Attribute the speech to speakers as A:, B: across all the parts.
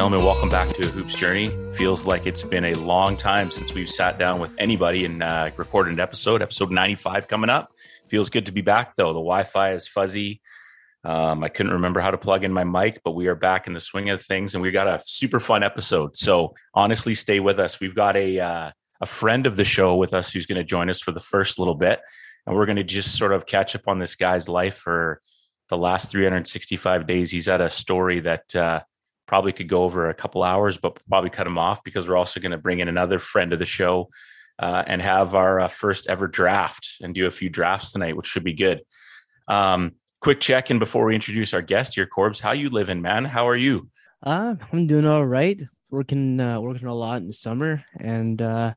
A: gentlemen, welcome back to Hoops Journey. Feels like it's been a long time since we've sat down with anybody and uh, recorded an episode. Episode 95 coming up. Feels good to be back, though. The Wi Fi is fuzzy. Um, I couldn't remember how to plug in my mic, but we are back in the swing of things and we got a super fun episode. So, honestly, stay with us. We've got a, uh, a friend of the show with us who's going to join us for the first little bit. And we're going to just sort of catch up on this guy's life for the last 365 days. He's had a story that, uh, probably could go over a couple hours, but probably cut them off because we're also going to bring in another friend of the show uh, and have our uh, first ever draft and do a few drafts tonight, which should be good. Um, quick check in before we introduce our guest here, Corbs. How you living, man? How are you?
B: Uh, I'm doing all right. Working, uh, working a lot in the summer, and uh,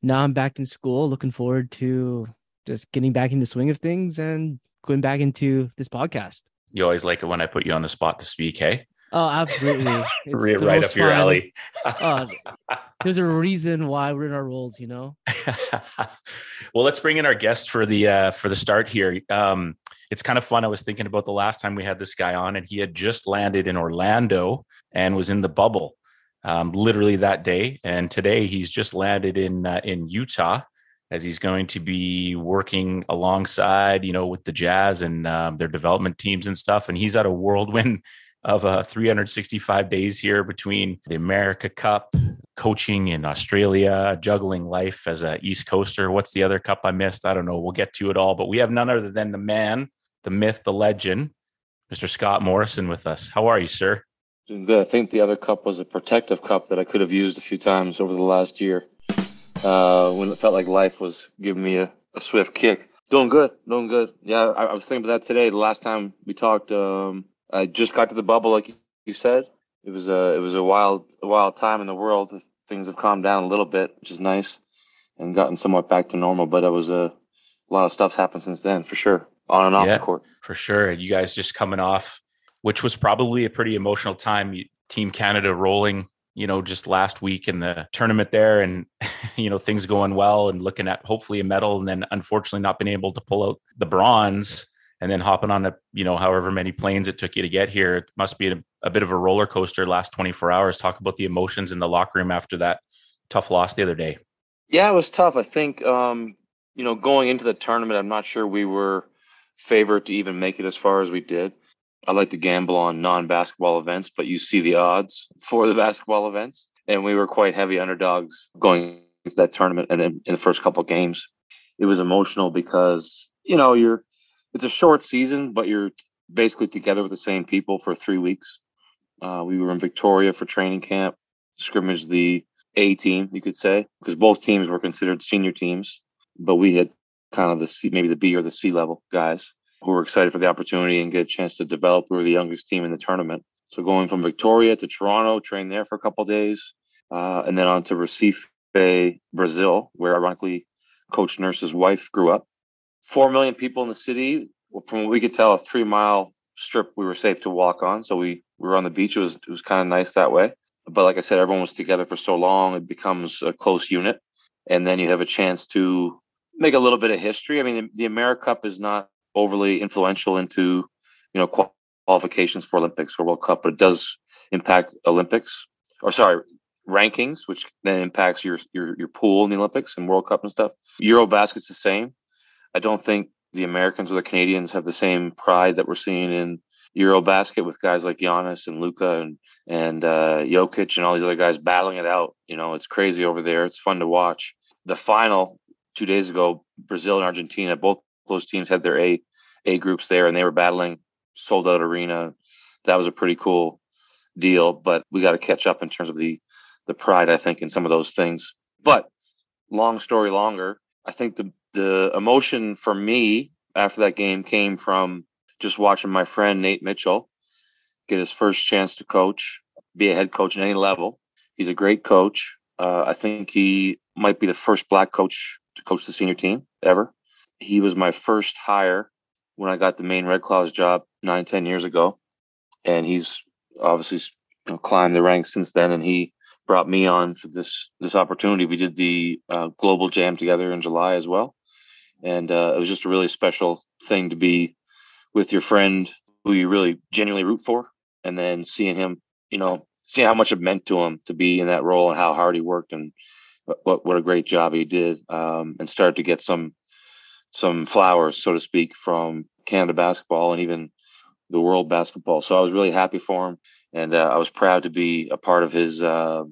B: now I'm back in school. Looking forward to just getting back in the swing of things and going back into this podcast.
A: You always like it when I put you on the spot to speak, hey?
B: Oh, absolutely.
A: It's right up your alley.
B: uh, there's a reason why we're in our roles, you know.
A: well, let's bring in our guest for the uh, for the start here. Um, it's kind of fun. I was thinking about the last time we had this guy on, and he had just landed in Orlando and was in the bubble, um, literally that day. And today he's just landed in uh, in Utah, as he's going to be working alongside, you know, with the Jazz and um, their development teams and stuff. And he's at a whirlwind of uh, 365 days here between the America Cup, coaching in Australia, juggling life as a East Coaster. What's the other cup I missed? I don't know. We'll get to it all. But we have none other than the man, the myth, the legend, Mr. Scott Morrison with us. How are you, sir?
C: Doing good. I think the other cup was a protective cup that I could have used a few times over the last year uh, when it felt like life was giving me a, a swift kick. Doing good, doing good. Yeah, I, I, was thinking about that today. The last time we talked, um, I just got to the bubble, like you said. It was a it was a wild a wild time in the world. Things have calmed down a little bit, which is nice, and gotten somewhat back to normal. But it was a, a lot of stuff's happened since then, for sure, on and off yeah, the court.
A: For sure, you guys just coming off, which was probably a pretty emotional time. Team Canada rolling, you know, just last week in the tournament there, and you know things going well, and looking at hopefully a medal, and then unfortunately not being able to pull out the bronze and then hopping on a you know however many planes it took you to get here it must be a, a, bit of a roller coaster last 24 hours. Talk about the emotions in the locker room after that tough loss the other day.
C: Yeah it was tough. I think um you know going into the tournament i'm not sure we were favored to even make it as far as we did. I like to gamble on non-basketball events but you see the odds for the basketball events. And we were quite heavy underdogs going into that tournament and in, in the first couple games. It was emotional because you know you're it's a short season, but you're basically together with the same people for three weeks. Uh, we were in Victoria for training camp, scrimmage the A team, you could say, because both teams were considered senior teams, but we had kind of the C, maybe the B or the C level guys who were excited for the opportunity and get a chance to develop. We were the youngest team in the tournament. So going from Victoria to Toronto, train there for a couple days, uh, and then on to Recife, Brazil, where ironically Coach Nurse's wife grew up four million people in the city. From what we could tell, a three mile strip we were safe to walk on. So we, we were on the beach. It was it was kind of nice that way. But like I said, everyone was together for so long, it becomes a close unit, and then you have a chance to make a little bit of history. I mean, the, the America Cup is not overly influential into you know qualifications for Olympics or World Cup, but it does impact Olympics or sorry rankings, which then impacts your your your pool in the Olympics and World Cup and stuff. Eurobasket's the same. I don't think the Americans or the Canadians have the same pride that we're seeing in Eurobasket with guys like Giannis and Luka and and uh, Jokic and all these other guys battling it out. You know, it's crazy over there. It's fun to watch. The final two days ago, Brazil and Argentina, both those teams had their A A groups there, and they were battling sold out arena. That was a pretty cool deal, but we got to catch up in terms of the the pride. I think in some of those things. But long story longer, I think the the emotion for me after that game came from just watching my friend Nate Mitchell get his first chance to coach, be a head coach at any level. He's a great coach. Uh, I think he might be the first black coach to coach the senior team ever. He was my first hire when I got the Maine Red Claws job nine, ten years ago, and he's obviously you know, climbed the ranks since then. And he brought me on for this this opportunity. We did the uh, global jam together in July as well, and uh, it was just a really special thing to be with your friend who you really genuinely root for, and then seeing him, you know, see how much it meant to him to be in that role and how hard he worked and what what a great job he did, um, and started to get some some flowers, so to speak, from Canada basketball and even the world basketball. So I was really happy for him, and uh, I was proud to be a part of his uh,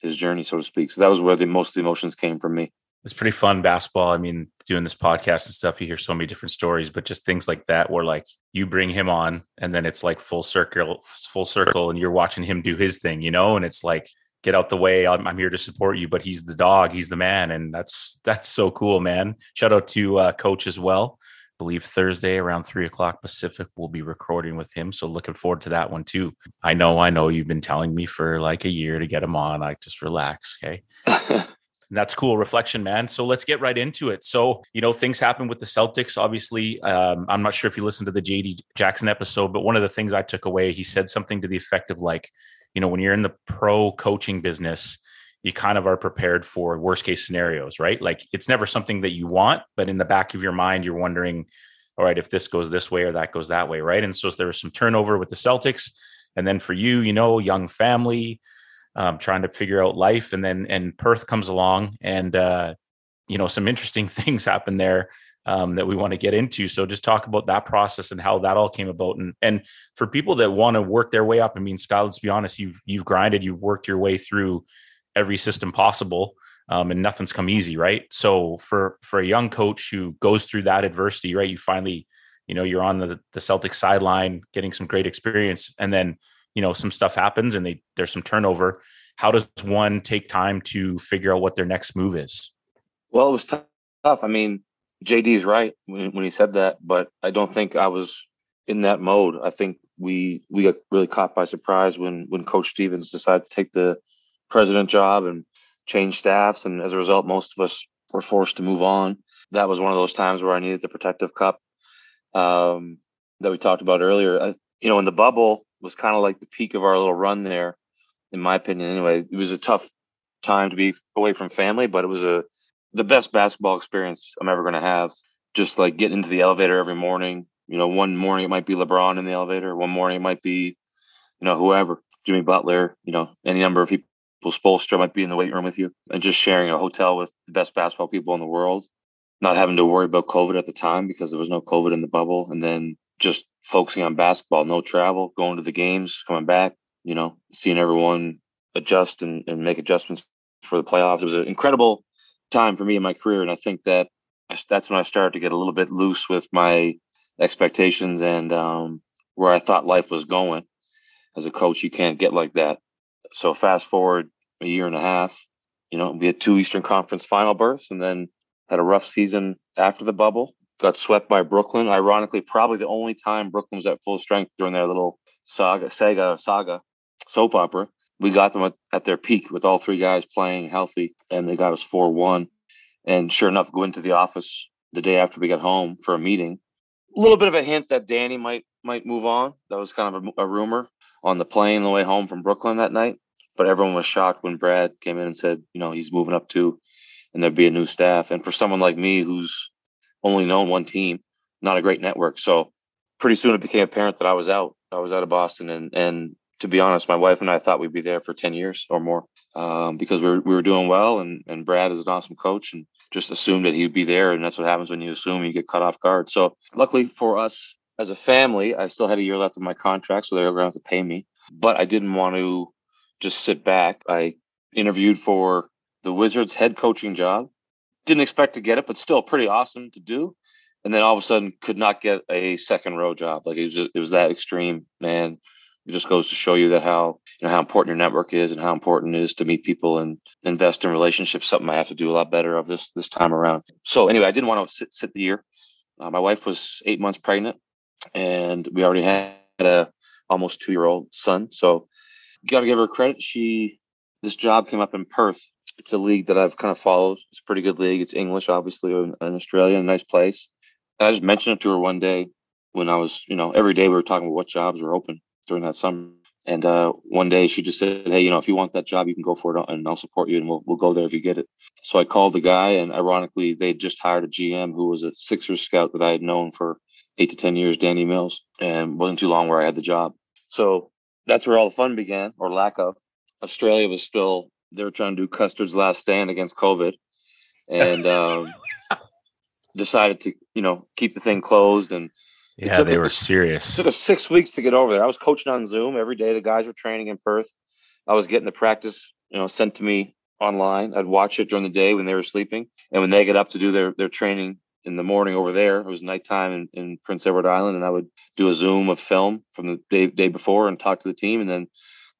C: his journey, so to speak. So that was where the most of the emotions came from me.
A: It's pretty fun basketball. I mean, doing this podcast and stuff, you hear so many different stories, but just things like that where like you bring him on and then it's like full circle, full circle, and you're watching him do his thing, you know, and it's like get out the way. I'm, I'm, here to support you, but he's the dog, he's the man, and that's that's so cool, man. Shout out to uh, coach as well. I believe Thursday around three o'clock Pacific, we'll be recording with him. So looking forward to that one too. I know, I know you've been telling me for like a year to get him on. I just relax, okay. that's cool reflection man. So let's get right into it. So you know things happen with the celtics obviously. Um, i'm not sure if you listened to the jd jackson episode but one of the things i took away he said something to the effect of like you know when you're in the pro coaching business you kind of are prepared for worst case scenarios right? Like it's never something that you want but in the back of your mind you're wondering all right if this goes this way or that goes that way right? And so there was some turnover with the celtics. And then for you you know young family um, trying to figure out life and then and perth comes along and uh, you know some interesting things happen there um, that we want to get into. So just talk about that process and how that all came about. And and for people that want to work their way up, I mean, Scott, let's be honest, you've you've grinded, you've worked your way through every system possible. Um, and nothing's come easy, right? So for for a young coach who goes through that adversity, right? You finally, you know, you're on the the Celtic sideline, getting some great experience, and then you know some stuff happens and they there's some turnover. How does one take time to figure out what their next move is?
C: Well, it was tough. I mean, JD is right when, when he said that, but I don't think I was in that mode. I think we we got really caught by surprise when when Coach Stevens decided to take the president job and change staffs, and as a result, most of us were forced to move on. That was one of those times where I needed the protective cup um, that we talked about earlier. I, you know, in the bubble was kind of like the peak of our little run there, in my opinion. Anyway, it was a tough time to be away from family, but it was a the best basketball experience I'm ever going to have. Just like getting into the elevator every morning. You know, one morning it might be LeBron in the elevator. One morning it might be, you know, whoever, Jimmy Butler. You know, any number of people. Spoelstra might be in the weight room with you, and just sharing a hotel with the best basketball people in the world. Not having to worry about COVID at the time because there was no COVID in the bubble, and then just focusing on basketball, no travel, going to the games, coming back. You know, seeing everyone adjust and, and make adjustments for the playoffs. It was an incredible time for me in my career, and I think that that's when I started to get a little bit loose with my expectations and um, where I thought life was going. As a coach, you can't get like that. So fast forward a year and a half, you know, we had two Eastern Conference final berths, and then had a rough season after the bubble. Got swept by Brooklyn. Ironically, probably the only time Brooklyn was at full strength during their little saga, Sega saga soap opera we got them at, at, their peak with all three guys playing healthy, and they got us four one. And sure enough, go into the office the day after we got home for a meeting. A little bit of a hint that Danny might might move on. That was kind of a, a rumor on the plane the way home from Brooklyn that night. But everyone was shocked when Brad came in and said, you know, he's moving up too, and there'd be a new staff. And for someone like me who's only known one team, not a great network, so pretty soon it became apparent that I was out. I was out of Boston, and and to be honest, my wife and I thought we'd be there for 10 years or more um, because we were, we were doing well. And, and Brad is an awesome coach and just assumed that he'd be there. And that's what happens when you assume you get cut off guard. So luckily for us as a family, I still had a year left of my contract. So they were going to have to pay me. But I didn't want to just sit back. I interviewed for the Wizards head coaching job. Didn't expect to get it, but still pretty awesome to do. And then all of a sudden could not get a second row job. Like it was, just, it was that extreme, man it just goes to show you that how you know how important your network is and how important it is to meet people and invest in relationships. Something I have to do a lot better of this this time around. So anyway, I didn't want to sit, sit the year. Uh, my wife was eight months pregnant, and we already had a almost two year old son. So you got to give her credit. She this job came up in Perth. It's a league that I've kind of followed. It's a pretty good league. It's English, obviously, in, in Australia, a nice place. And I just mentioned it to her one day when I was, you know, every day we were talking about what jobs were open during that summer. And uh, one day she just said, "Hey, you know, if you want that job, you can go for it, and I'll support you, and we'll we'll go there if you get it." So I called the guy, and ironically, they just hired a GM who was a Sixers scout that I had known for eight to ten years, Danny Mills, and wasn't too long where I had the job. So that's where all the fun began, or lack of. Australia was still they were trying to do Custer's last stand against COVID, and um, decided to you know keep the thing closed. And
A: yeah, they were serious.
C: It took us six weeks to get over there. I was coaching on Zoom every day. The guys were training in Perth. I was getting the practice, you know, sent to me online. I'd watch it during the day when they were sleeping, and when they get up to do their their training in the morning over there, it was nighttime in, in Prince Edward Island, and I would do a Zoom of film from the day day before and talk to the team, and then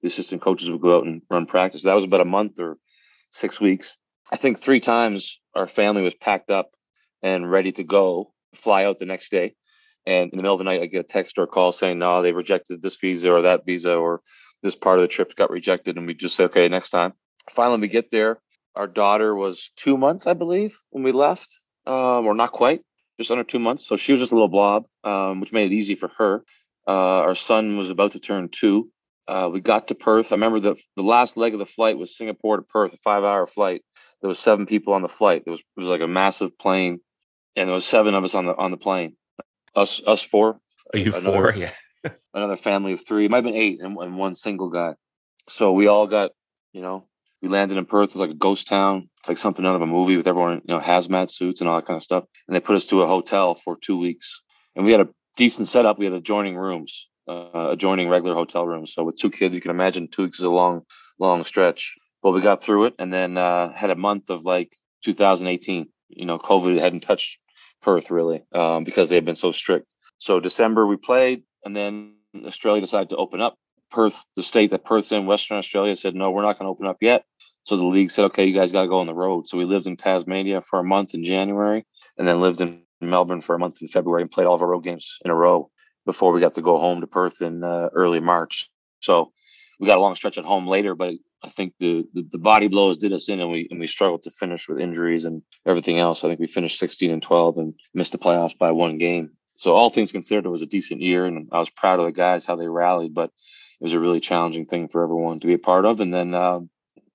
C: the assistant coaches would go out and run practice. That was about a month or six weeks. I think three times our family was packed up and ready to go, fly out the next day. And in the middle of the night, I get a text or call saying, no, they rejected this visa or that visa, or this part of the trip got rejected. And we just say, okay, next time. Finally, we get there. Our daughter was two months, I believe, when we left, um, or not quite, just under two months. So she was just a little blob, um, which made it easy for her. Uh, our son was about to turn two. Uh, we got to Perth. I remember the the last leg of the flight was Singapore to Perth, a five hour flight. There was seven people on the flight. It was it was like a massive plane, and there was seven of us on the on the plane. Us us four.
A: Are you another, four? Yeah.
C: another family of three. It might have been eight and, and one single guy. So we all got, you know, we landed in Perth. It's like a ghost town. It's like something out of a movie with everyone, you know, hazmat suits and all that kind of stuff. And they put us to a hotel for two weeks. And we had a decent setup. We had adjoining rooms uh, adjoining regular hotel rooms. So with two kids, you can imagine two weeks is a long, long stretch. But we got through it, and then uh, had a month of like 2018. You know, COVID hadn't touched Perth really um, because they had been so strict. So December we played, and then Australia decided to open up. Perth, the state that Perth's in, Western Australia, said no, we're not going to open up yet. So the league said, okay, you guys got to go on the road. So we lived in Tasmania for a month in January, and then lived in Melbourne for a month in February and played all of our road games in a row before we got to go home to Perth in uh, early March. So we got a long stretch at home later, but I think the, the, the body blows did us in, and we and we struggled to finish with injuries and everything else. I think we finished 16 and 12 and missed the playoffs by one game. So all things considered, it was a decent year, and I was proud of the guys how they rallied. But it was a really challenging thing for everyone to be a part of. And then um,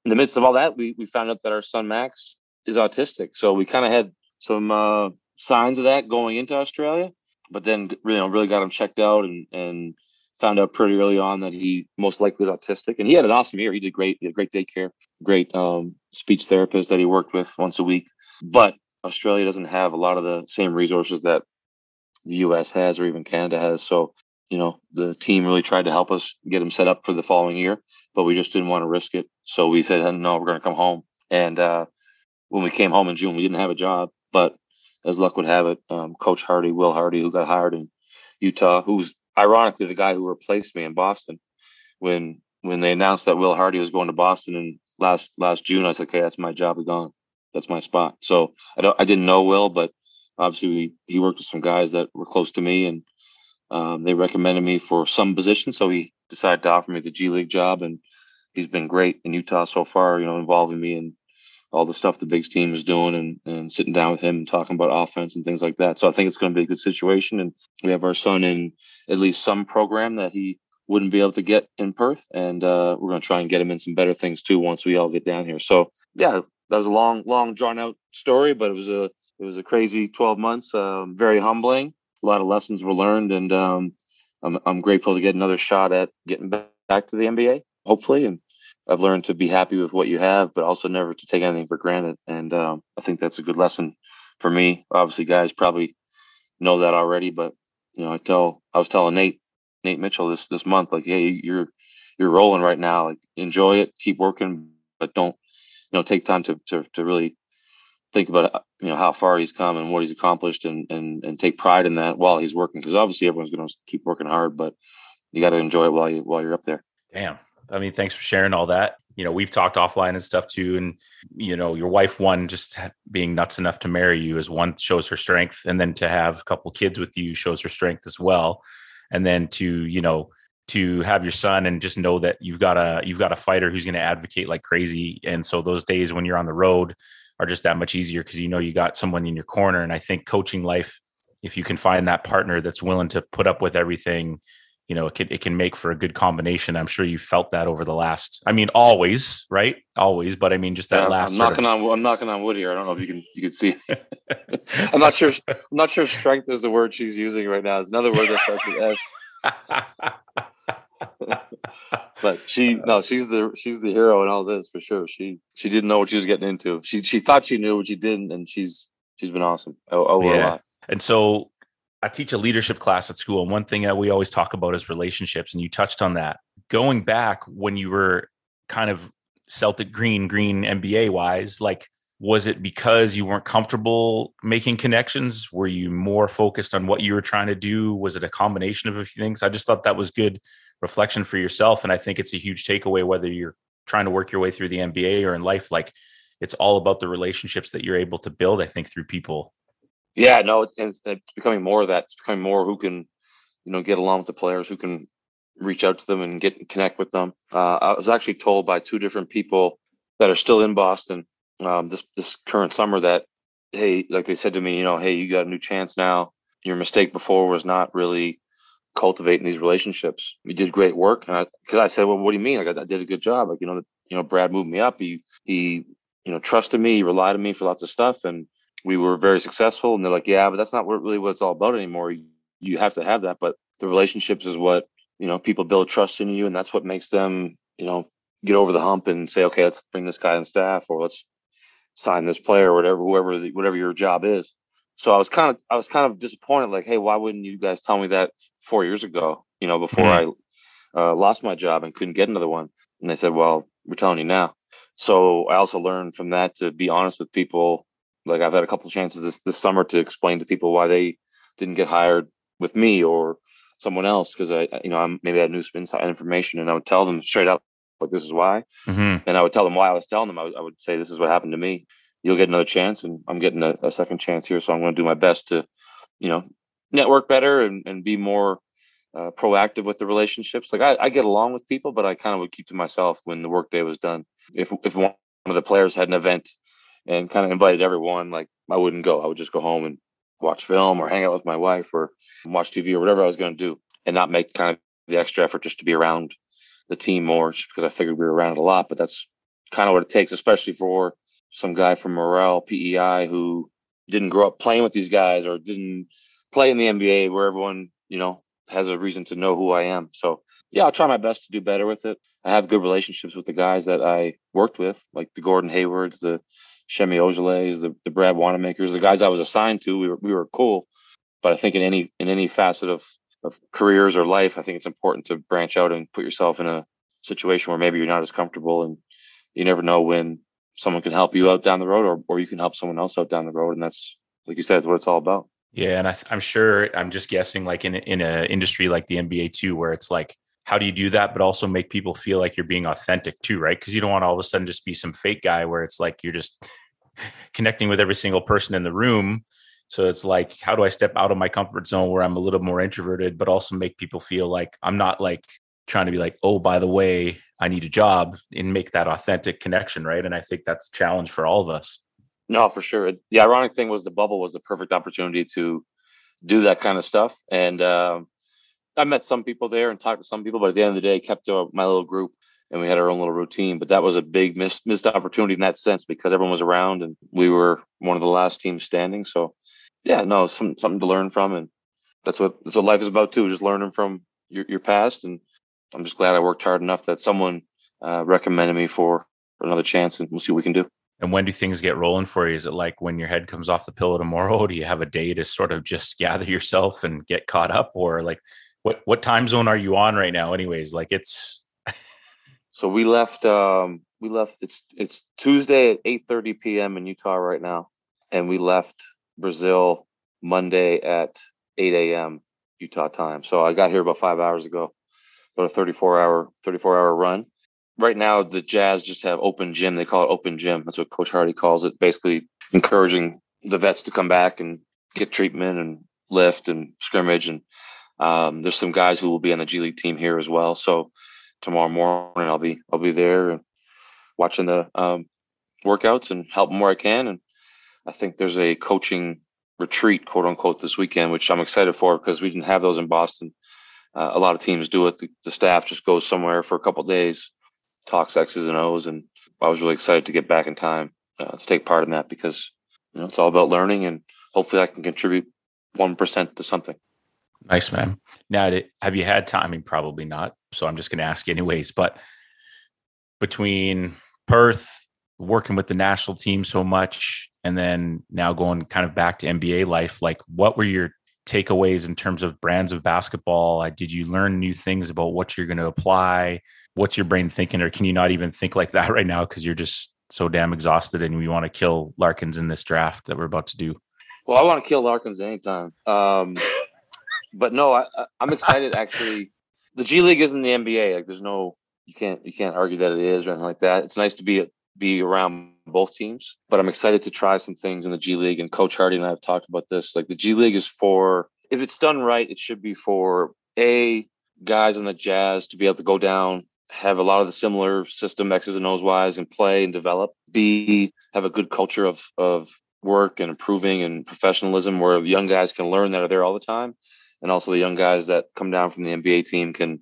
C: in the midst of all that, we we found out that our son Max is autistic. So we kind of had some uh, signs of that going into Australia but then you know really got him checked out and and found out pretty early on that he most likely was autistic. And he had an awesome year. He did great. He had great daycare great um, speech therapist that he worked with once a week. But australia doesn't have a lot of the same resources that the us has or even canada has. So you know the team really tried to help us get him set up for the following year but we just didn't want to risk it. So we said no we're going to come home. And uh, when we came home in june we didn't have a job but as luck would have it, um, Coach Hardy, Will Hardy, who got hired in Utah, who's ironically the guy who replaced me in Boston. When when they announced that Will Hardy was going to Boston in last last June, I said, "Okay, that's my job is gone. That's my spot." So I don't I didn't know Will, but obviously he worked with some guys that were close to me, and um, they recommended me for some position. So he decided to offer me the G League job, and he's been great in Utah so far. You know, involving me in all the stuff the Bigs team is doing and, and sitting down with him and talking about offense and things like that. So I think it's going to be a good situation. And we have our son in at least some program that he wouldn't be able to get in Perth. And uh, we're going to try and get him in some better things too once we all get down here. So yeah, that was a long, long drawn out story, but it was a, it was a crazy 12 months, um, very humbling. A lot of lessons were learned and um, I'm, I'm grateful to get another shot at getting back to the NBA, hopefully. And I've learned to be happy with what you have, but also never to take anything for granted. And um, I think that's a good lesson for me. Obviously, guys probably know that already, but you know, I tell I was telling Nate Nate Mitchell this this month, like, hey, you're you're rolling right now. Like, enjoy it, keep working, but don't you know take time to to to really think about uh, you know how far he's come and what he's accomplished, and and and take pride in that while he's working. Because obviously, everyone's going to keep working hard, but you got to enjoy it while you while you're up there.
A: Damn, I mean, thanks for sharing all that. You know, we've talked offline and stuff too. And, you know, your wife, one, just being nuts enough to marry you is one shows her strength. And then to have a couple kids with you shows her strength as well. And then to, you know, to have your son and just know that you've got a you've got a fighter who's going to advocate like crazy and so those days when you're on the road are just that much easier because you know you got someone in your corner and i think coaching life if you can find that partner that's willing to put up with everything you know it can it can make for a good combination. I'm sure you felt that over the last. I mean, always, right? Always, but I mean, just that yeah, last.
C: I'm knocking of, on. I'm knocking on wood here. I don't know if you can you can see. I'm not sure. I'm not sure. Strength is the word she's using right now. It's another word that starts with S. but she no, she's the she's the hero in all this for sure. She she didn't know what she was getting into. She she thought she knew what she didn't, and she's she's been awesome. Oh, oh yeah. a lot.
A: And so I teach a leadership class at school, and one thing that we always talk about is relationships, and you touched on that. Going back when you were kind of Celtic green, green NBA wise, like was it because you weren't comfortable making connections? Were you more focused on what you were trying to do? Was it a combination of a few things? I just thought that was good reflection for yourself. And I think it's a huge takeaway, whether you're trying to work your way through the NBA or in life, like it's all about the relationships that you're able to build, I think, through people.
C: Yeah, no, it's, it's becoming more of that. It's becoming more who can, you know, get along with the players, who can reach out to them and get connect with them. Uh, I was actually told by two different people that are still in Boston um, this this current summer that hey, like they said to me, you know, hey, you got a new chance now. Your mistake before was not really cultivating these relationships. You did great work, and because I, I, said, well, what do you mean? Like I, I did a good job. Like you know, you know, Brad moved me up. He he you know trusted me, he relied on me for lots of stuff, and we were very successful. And they're like, yeah, but that's not what, really what it's all about anymore. You, have to have that, but the relationships is what you know people build trust in you, and that's what makes them you know get over the hump and say, okay, let's bring this guy on staff, or let's sign this player or whatever, whoever the, whatever your job is. So I was kind of I was kind of disappointed. Like, hey, why wouldn't you guys tell me that four years ago? You know, before mm-hmm. I uh, lost my job and couldn't get another one. And they said, well, we're telling you now. So I also learned from that to be honest with people. Like I've had a couple of chances this this summer to explain to people why they didn't get hired with me or someone else because I, you know, I'm maybe I knew some inside information, and I would tell them straight up like this is why. Mm-hmm. and i would tell them why i was telling them. I would, I would, say this is what happened to me. You'll get another chance and i'm getting a, a second chance here so i'm going to do my best to you know network better and, and be more uh, proactive with the relationships. Like I, I get along with people but i kind of would keep to myself when the workday was done. If if one of the players had an event and kind of invited everyone like i wouldn't go i would just go home and watch film or hang out with my wife or watch tv or whatever i was going to do and not make kind of the extra effort just to be around the team more just because I figured we were around a lot. But that's kind of what it takes, especially for some guy from Morell PEI who didn't grow up playing with these guys or didn't play in the NBA where everyone, you know, has a reason to know who I am. So yeah, I'll try my best to do better with it. I have good relationships with the guys that I worked with, like the Gordon Haywards, the Semi Ojeleyes, the, the Brad Wanamakers, the guys I was assigned to. We were we were cool, but I think in any in any facet of of careers or life, I think it's important to branch out and put yourself in a situation where maybe you're not as comfortable and you never know when someone can help you out down the road or, or you can help someone else out down the road. And that's, like you said, it's what it's all about.
A: Yeah. And I, am sure, I'm just guessing like in, in an industry like the NBA too, where it's like, how do you do that, but also make people feel like you're being authentic too, right? Because you don't want all of a sudden just be some fake guy where it's like you're just connecting with every single person in the room so it's like, how do I step out of my comfort zone where I'm a little more introverted, but also make people feel like I'm not like trying to be like, oh, by the way, I need a job and make that authentic connection, right? And I think that's a challenge for all of us.
C: No, for sure. The ironic thing was the bubble was the perfect opportunity to do that kind of stuff. And um, I met some people there and talked to some people, but at the end of the day, kept to my little group and we had our own little routine. But that was a big missed, missed opportunity in that sense because everyone was around and we were one of the last teams standing. So yeah, no, some something to learn from, and that's what that's what life is about too. Just learning from your your past, and I'm just glad I worked hard enough that someone uh, recommended me for another chance, and we'll see what we can do.
A: And when do things get rolling for you? Is it like when your head comes off the pillow tomorrow? Do you have a day to sort of just gather yourself and get caught up, or like what what time zone are you on right now? Anyways, like it's.
C: so we left. um We left. It's it's Tuesday at eight thirty p.m. in Utah right now, and we left Brazil Monday at 8 a.m. Utah time. So I got here about five hours ago. About a 34 hour 34 hour run. Right now, the Jazz just have open gym. They call it open gym. That's what Coach Hardy calls it. Basically, encouraging the vets to come back and get treatment and lift and scrimmage. And um, there's some guys who will be on the G League team here as well. So tomorrow morning, I'll be I'll be there and watching the um, workouts and help them where I can and I think there's a coaching retreat, quote unquote, this weekend, which I'm excited for because we didn't have those in Boston. Uh, a lot of teams do it. The, the, staff just goes somewhere for a couple days, talks X's and O's, and I was really excited to get back in time uh, to take part in that because you know it's all about learning, and hopefully I can contribute one percent to something.
A: Nice, man. Now, have you had time? I mean, probably not. So I'm just going to ask you anyways. But between Perth, working with the national team so much, and then now going kind of back to NBA life, like what were your takeaways in terms of brands of basketball? Did you learn new things about what you're going to apply? What's your brain thinking, or can you not even think like that right now because you're just so damn exhausted and we want to kill Larkins in this draft that we're about to do?
C: Well, I want to kill Larkins anytime. Um, but no, I, I'm excited. Actually, the G League isn't the NBA. Like, there's no you can't you can't argue that it is or anything like that. It's nice to be be around both teams, but I'm excited to try some things in the G League. And Coach Hardy and I have talked about this. Like the G League is for if it's done right, it should be for a guys on the Jazz to be able to go down, have a lot of the similar system X's and O's wise and play and develop. B have a good culture of of work and improving and professionalism where young guys can learn that are there all the time and also the young guys that come down from the NBA team can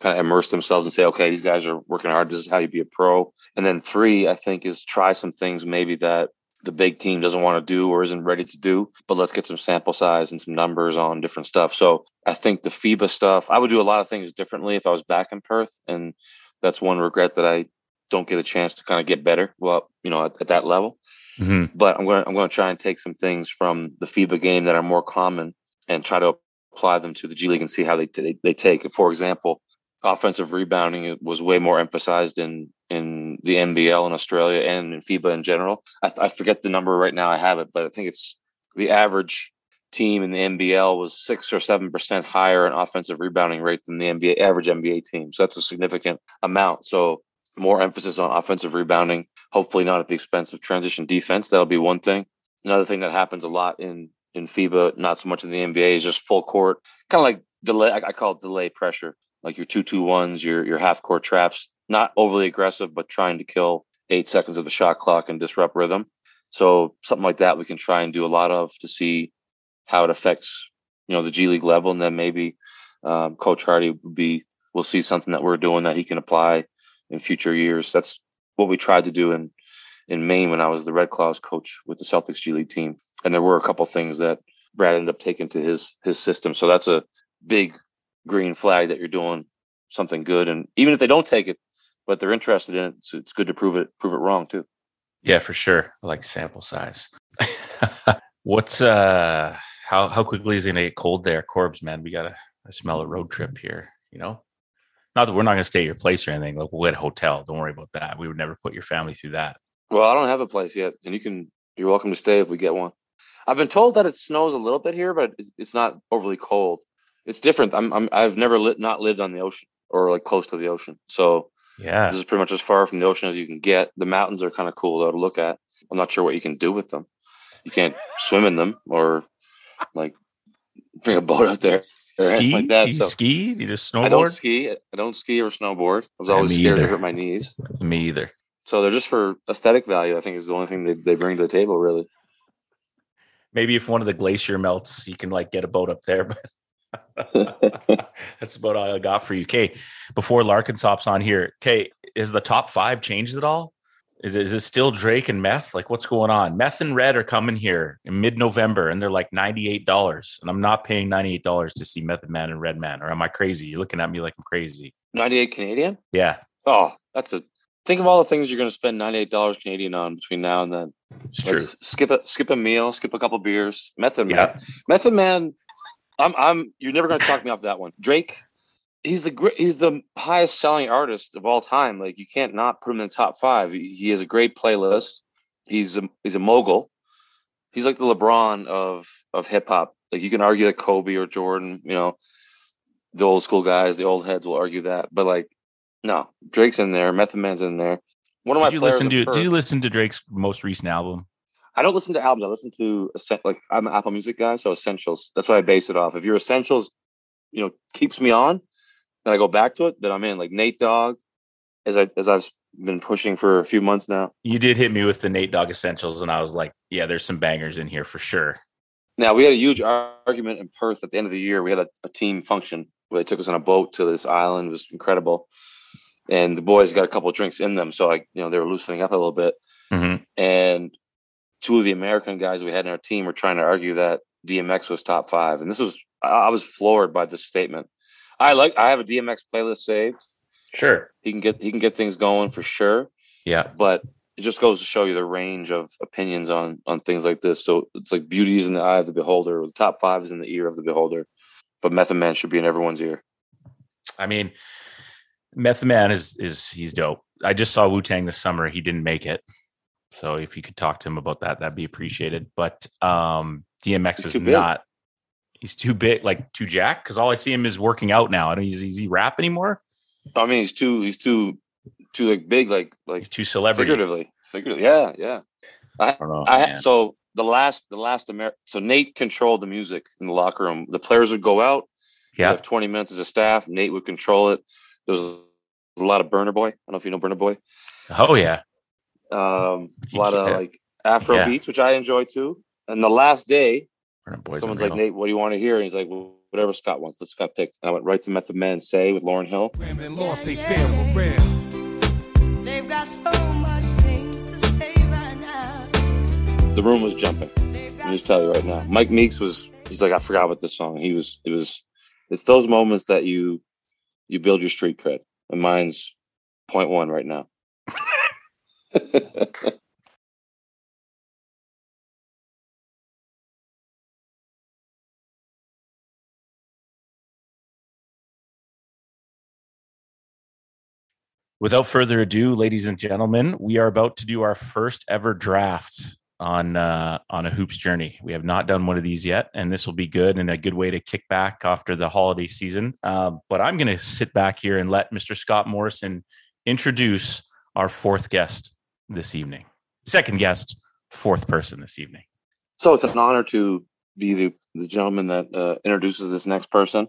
C: kind of immerse themselves and say, okay, these guys are working hard. This is how you be a pro. And then three, I think, is try some things maybe that the big team doesn't want to do or isn't ready to do, but let's get some sample size and some numbers on different stuff. So I think the FIBA stuff, I would do a lot of things differently if I was back in Perth. And that's one regret that I don't get a chance to kind of get better. Well, you know, at, at that level. Mm-hmm. But I'm going to I'm going to try and take some things from the FIBA game that are more common and try to apply them to the G League and see how they they, they take. For example, offensive rebounding was way more emphasized in in the NBL in Australia and in FIBA in general. I, I forget the number right now. I have it, but I think it's the average team in the NBL was six or seven percent higher in offensive rebounding rate than the NBA average NBA team. So that's a significant amount. So more emphasis on offensive rebounding. Hopefully not at the expense of transition defense. That'll be one thing. Another thing that happens a lot in in FIBA, not so much in the NBA, is just full court, kind of like delay. I, I call it delay pressure, like your two two ones, your your half court traps, not overly aggressive, but trying to kill eight seconds of the shot clock and disrupt rhythm. So something like that we can try and do a lot of to see how it affects you know the G League level, and then maybe um, Coach Hardy will be will see something that we're doing that he can apply in future years. That's what we tried to do in in Maine when I was the Red Claws coach with the Celtics G League team and there were a couple things that Brad ended up taking to his his system. So that's a big green flag that you're doing something good. And even if they don't take it, but they're interested in it, it's, it's good to prove it prove it wrong too.
A: Yeah, for sure. I like sample size. What's uh how how quickly is it gonna get cold there, Corbs, man? We gotta smell a road trip here, you know? Not that we're not gonna stay at your place or anything. Like we'll get a hotel. Don't worry about that. We would never put your family through that.
C: Well, I don't have a place yet, and you can you're welcome to stay if we get one. I've been told that it snows a little bit here, but it's not overly cold. It's different. I'm, I'm I've never lit, not lived on the ocean or like close to the ocean. So
A: yeah,
C: this is pretty much as far from the ocean as you can get. The mountains are kind of cool though to look at. I'm not sure what you can do with them. You can't swim in them or like bring a boat out there or ski? like that.
A: You so ski? You just snowboard?
C: I don't ski. I don't ski or snowboard. I was always scared either. to hurt my knees.
A: Me either.
C: So they're just for aesthetic value. I think is the only thing they, they bring to the table, really
A: maybe if one of the glacier melts, you can like get a boat up there. But that's about all I got for you. Okay, before Larkins hops on here, okay, is the top five changed at all? Is it, is it still Drake and Meth? Like, what's going on? Meth and Red are coming here in mid November, and they're like ninety eight dollars, and I'm not paying ninety eight dollars to see Method Man and Redman, or am I crazy? You're looking at me like I'm crazy.
C: Ninety eight Canadian?
A: Yeah.
C: Oh, that's a think of all the things you're going to spend ninety eight dollars Canadian on between now and then.
A: It's true.
C: skip a skip a meal, skip a couple beers. Method yeah. Man, Method Man. I'm I'm. You're never going to talk me off that one. Drake. He's the he's the highest selling artist of all time. Like you can't not put him in the top five. He, he has a great playlist. He's a he's a mogul. He's like the LeBron of of hip hop. Like you can argue that Kobe or Jordan, you know, the old school guys, the old heads will argue that. But like no, Drake's in there. Method Man's in there.
A: One of my did you listen to? Did you listen to Drake's most recent album?
C: I don't listen to albums. I listen to like I'm an Apple Music guy, so Essentials. That's what I base it off. If your Essentials, you know, keeps me on, then I go back to it. Then I'm in. Like Nate Dogg, as I as I've been pushing for a few months now.
A: You did hit me with the Nate Dogg Essentials, and I was like, yeah, there's some bangers in here for sure.
C: Now we had a huge argument in Perth at the end of the year. We had a, a team function where they took us on a boat to this island. It was incredible and the boys got a couple drinks in them, so like you know they were loosening up a little bit. Mm-hmm. And two of the American guys we had in our team were trying to argue that DMX was top five, and this was I was floored by this statement. I like I have a DMX playlist saved.
A: Sure.
C: He can get he can get things going for sure,
A: Yeah.
C: but it just goes to show you the range of opinions on on things like this. So it's like beauty is in the eye of the beholder. Or the top five is in the ear of the beholder, but Method Man should be in everyone's ear.
A: I mean, Method Man is is he's dope. I just saw Wu Tang this summer. He didn't make it, so if you could talk to him about that, that'd be appreciated. But um, DMX is
C: big.
A: not. He's too big, like too jack. Because all I see him is working out now. I don't. Is, is he rap anymore?
C: I mean, he's too he's too too like big, like like
A: He's too celebrity.
C: figuratively, figuratively. Yeah, yeah.
A: I don't know.
C: I so the last the last Amer- so Nate controlled the music in the locker room. The players would go out.
A: Yeah.
C: have 20 minutes as a staff. Nate would control it. There was a lot of Burna Boy. I don't know if you know Burna Boy.
A: Oh yeah.
C: Um, a lot of like Afro
A: yeah.
C: beats, which I enjoy too. And the last day,
A: Burna Boy's
C: someone's
A: unreal.
C: like, Nate, what do you want to hear? And he's like, well, whatever Scott wants. Let Scott pick. And I went right to Method Man Say with Lauryn Hill.
D: Been lost, they feel for.
E: They've got so much things to say right now.
C: The room was jumping. Let me just tell you right now. Mike Meeks was. He's like, I forgot about this song. He was. It was. It's those moments that you you build your street cred. And mine's point one right now.
A: Without further ado, ladies and gentlemen, we are about to do our first ever draft on uh, on a hoops journey. We have not done one of these yet, and this will be good and a good way to kick back after the holiday season. Uh, but I'm going to sit back here and let Mr. Scott Morrison introduce our fourth guest this evening. Second guest, fourth person this evening.
C: So it's an honor to be the, the gentleman that uh, introduces this next person.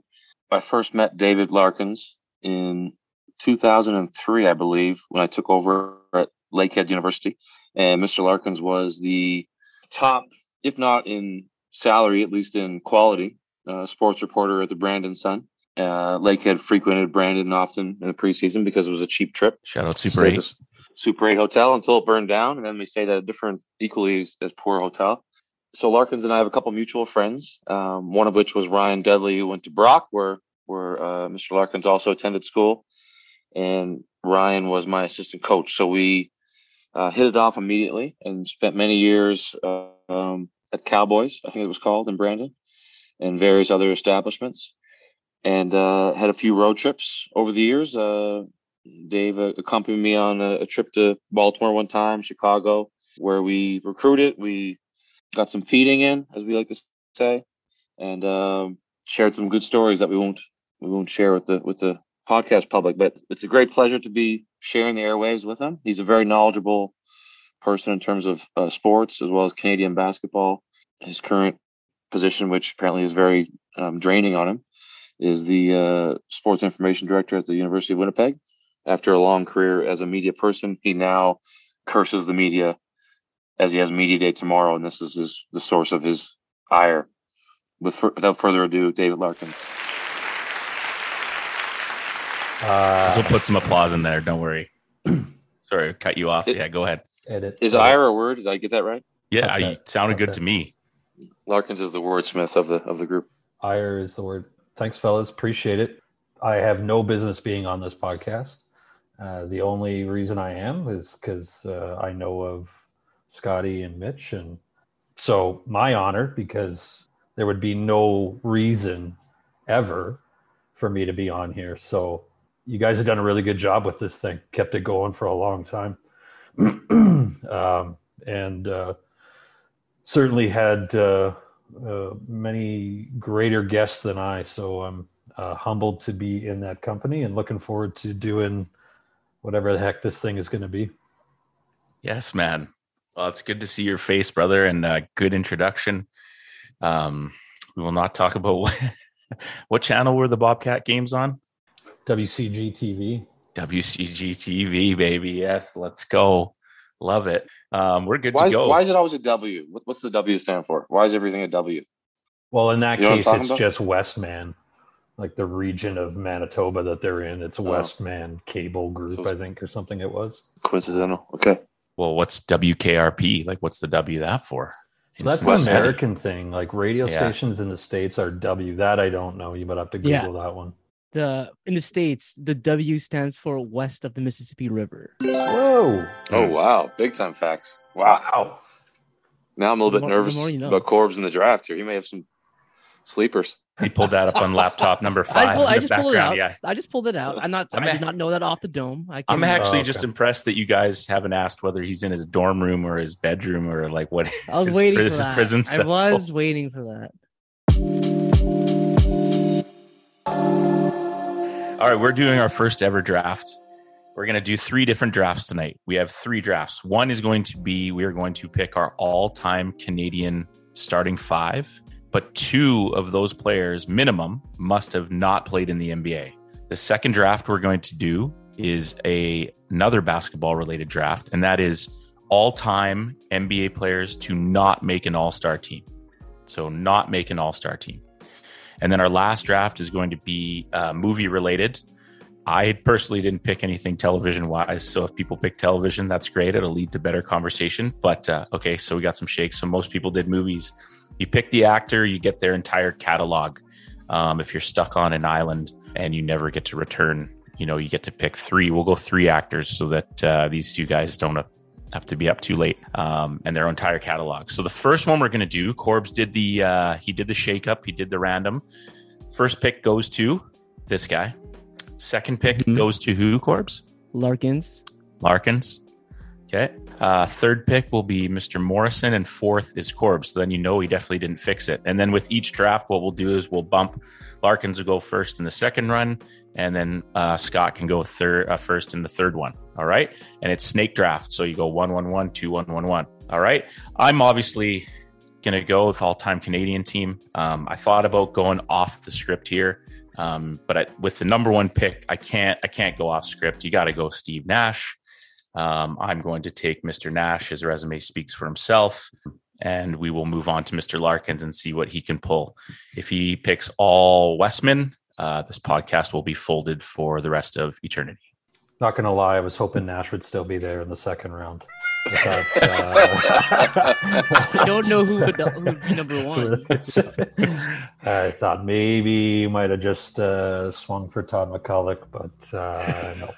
C: I first met David Larkins in 2003, I believe, when I took over at Lakehead University. And Mr. Larkins was the top, if not in salary, at least in quality, uh, sports reporter at the Brandon Sun. Uh, Lakehead frequented Brandon often in the preseason because it was a cheap trip.
A: Shout out Super 8.
C: Super 8 hotel until it burned down, and then we stayed at a different, equally as, as poor hotel. So Larkins and I have a couple mutual friends, um, one of which was Ryan Dudley, who went to Brock, where where uh, Mr. Larkins also attended school, and Ryan was my assistant coach. So we uh, hit it off immediately and spent many years uh, um, at Cowboys, I think it was called in Brandon, and various other establishments, and uh, had a few road trips over the years. Uh, Dave uh, accompanied me on a, a trip to Baltimore one time, Chicago, where we recruited. We got some feeding in, as we like to say, and um, shared some good stories that we won't we won't share with the with the podcast public. But it's a great pleasure to be sharing the airwaves with him. He's a very knowledgeable person in terms of uh, sports as well as Canadian basketball. His current position, which apparently is very um, draining on him, is the uh, sports information director at the University of Winnipeg. After a long career as a media person, he now curses the media as he has media day tomorrow, and this is his, the source of his ire. With, without further ado, David Larkins.
F: Uh,
A: we'll put some applause in there. Don't worry. Sorry, cut you off.
C: It-
A: yeah, go ahead.
F: edit.
C: Is
F: edit.
C: ire a word? Did I get that right?
A: Yeah,
F: Okay.
A: you sounded good to me.
C: Larkins is the wordsmith of the of the group.
F: Ire is the word. Thanks, fellas. Appreciate it. I have no business being on this podcast. Uh, the only reason I am is because uh, I know of Scotty and Mitch, and so my honor because there would be no reason ever for me to be on here. So you guys have done a really good job with this thing. Kept it going for a long time, um, and uh, certainly had uh, uh, many greater guests than I. So I'm uh, humbled to be in that company and looking forward to doing whatever the heck this thing is going to be.
A: Yes, man. Well, it's good to see your face, brother, and uh, good introduction. Um, we will not talk about what, what channel were the Bobcat games on.
F: WCG TV.
A: WCG TV, baby. Yes, let's go. Love it. Um, we're good
C: Why
A: to
C: is,
A: go.
C: why is it always a W? What, what's the W stand for? Why is everything a W?
F: Well, in that
C: You know
F: case, it's
C: about?
F: just Westman, like the region of Manitoba that they're in. It's
C: Oh.
F: Westman Cable Group,
C: So
F: I think, or something it was.
C: Coincidental. Okay.
A: well, what's WKRP? Like, what's the W that for?
F: So that's an American thing. Like radio
A: Yeah.
F: stations in the states are W. That I don't know. You might have to Google
B: Yeah.
F: that one.
B: The in the states, the W stands for west of the Mississippi River.
F: Whoa!
C: Oh wow, big time facts. Wow.
F: Wow!
C: Now I'm a little
B: The
C: bit
B: more-
C: nervous
B: you know.
C: about Corbs in the draft here. He may have some sleepers.
A: He pulled that up on laptop number five
B: I, pull, I
A: the
B: just pulled it out.
A: Yeah.
B: I just pulled it out. I'm not.
A: I'm
B: I
A: a-
B: did not know that off the dome. I
A: I'm
B: can,
A: actually
F: Oh,
A: just impressed that you guys haven't asked whether he's in his dorm room or his bedroom or like what.
B: I was waiting
A: pri-
B: for that.
A: prison
B: I was waiting for that.
A: All right, we're doing our first ever draft. We're going to do three different drafts tonight. We have three drafts. One is going to be we are going to pick our all time Canadian starting five, but two of those players, minimum, must have not played in the NBA. The second draft we're going to do is a another basketball related draft, and that is all time NBA players to not make an all star team. So, not make an all star team. And then our last draft is going to be uh, movie related. I personally didn't pick anything television wise. So if people pick television, that's great. It'll lead to better conversation. But uh, okay, so we got some shakes. So most people did movies. You pick the actor, you get their entire catalog. Um, if you're stuck on an island and you never get to return, you know, you get to pick three. We'll go three actors so that uh, these two guys don't have to be up too late um, and their entire catalog. So the first one we're going to do, Corbs did the uh, he did the shake up, he did the random. First pick goes to this guy. Second pick
B: Mhm.
A: goes to who? Corbs
B: Larkins.
A: Larkins. Okay. Uh, third pick will be Mr. Morrison, and fourth is Corbs. So then you know he definitely didn't fix it. And then with each draft, what we'll do is we'll bump Larkins will go first in the second run, and then uh, Scott can go third uh, first in the third one. All right. And it's snake draft, so you go one one one two one one one. All right. I'm obviously gonna go with all time Canadian team. Um, I thought about going off the script here. Um, but I, with the number one pick, I can't I can't go off script. You got to go Steve Nash. Um, I'm going to take Mr. Nash. His resume speaks for himself, and we will move on to Mr. Larkins and see what he can pull. If he picks all Wesmen, uh, this podcast will be folded for the rest of eternity.
F: Not gonna lie, I was hoping Nash would still be there in the second round. I uh,
B: I don't know who would, who would be number one.
F: I thought maybe you might have just uh, swung for Todd McCulloch, but uh, no.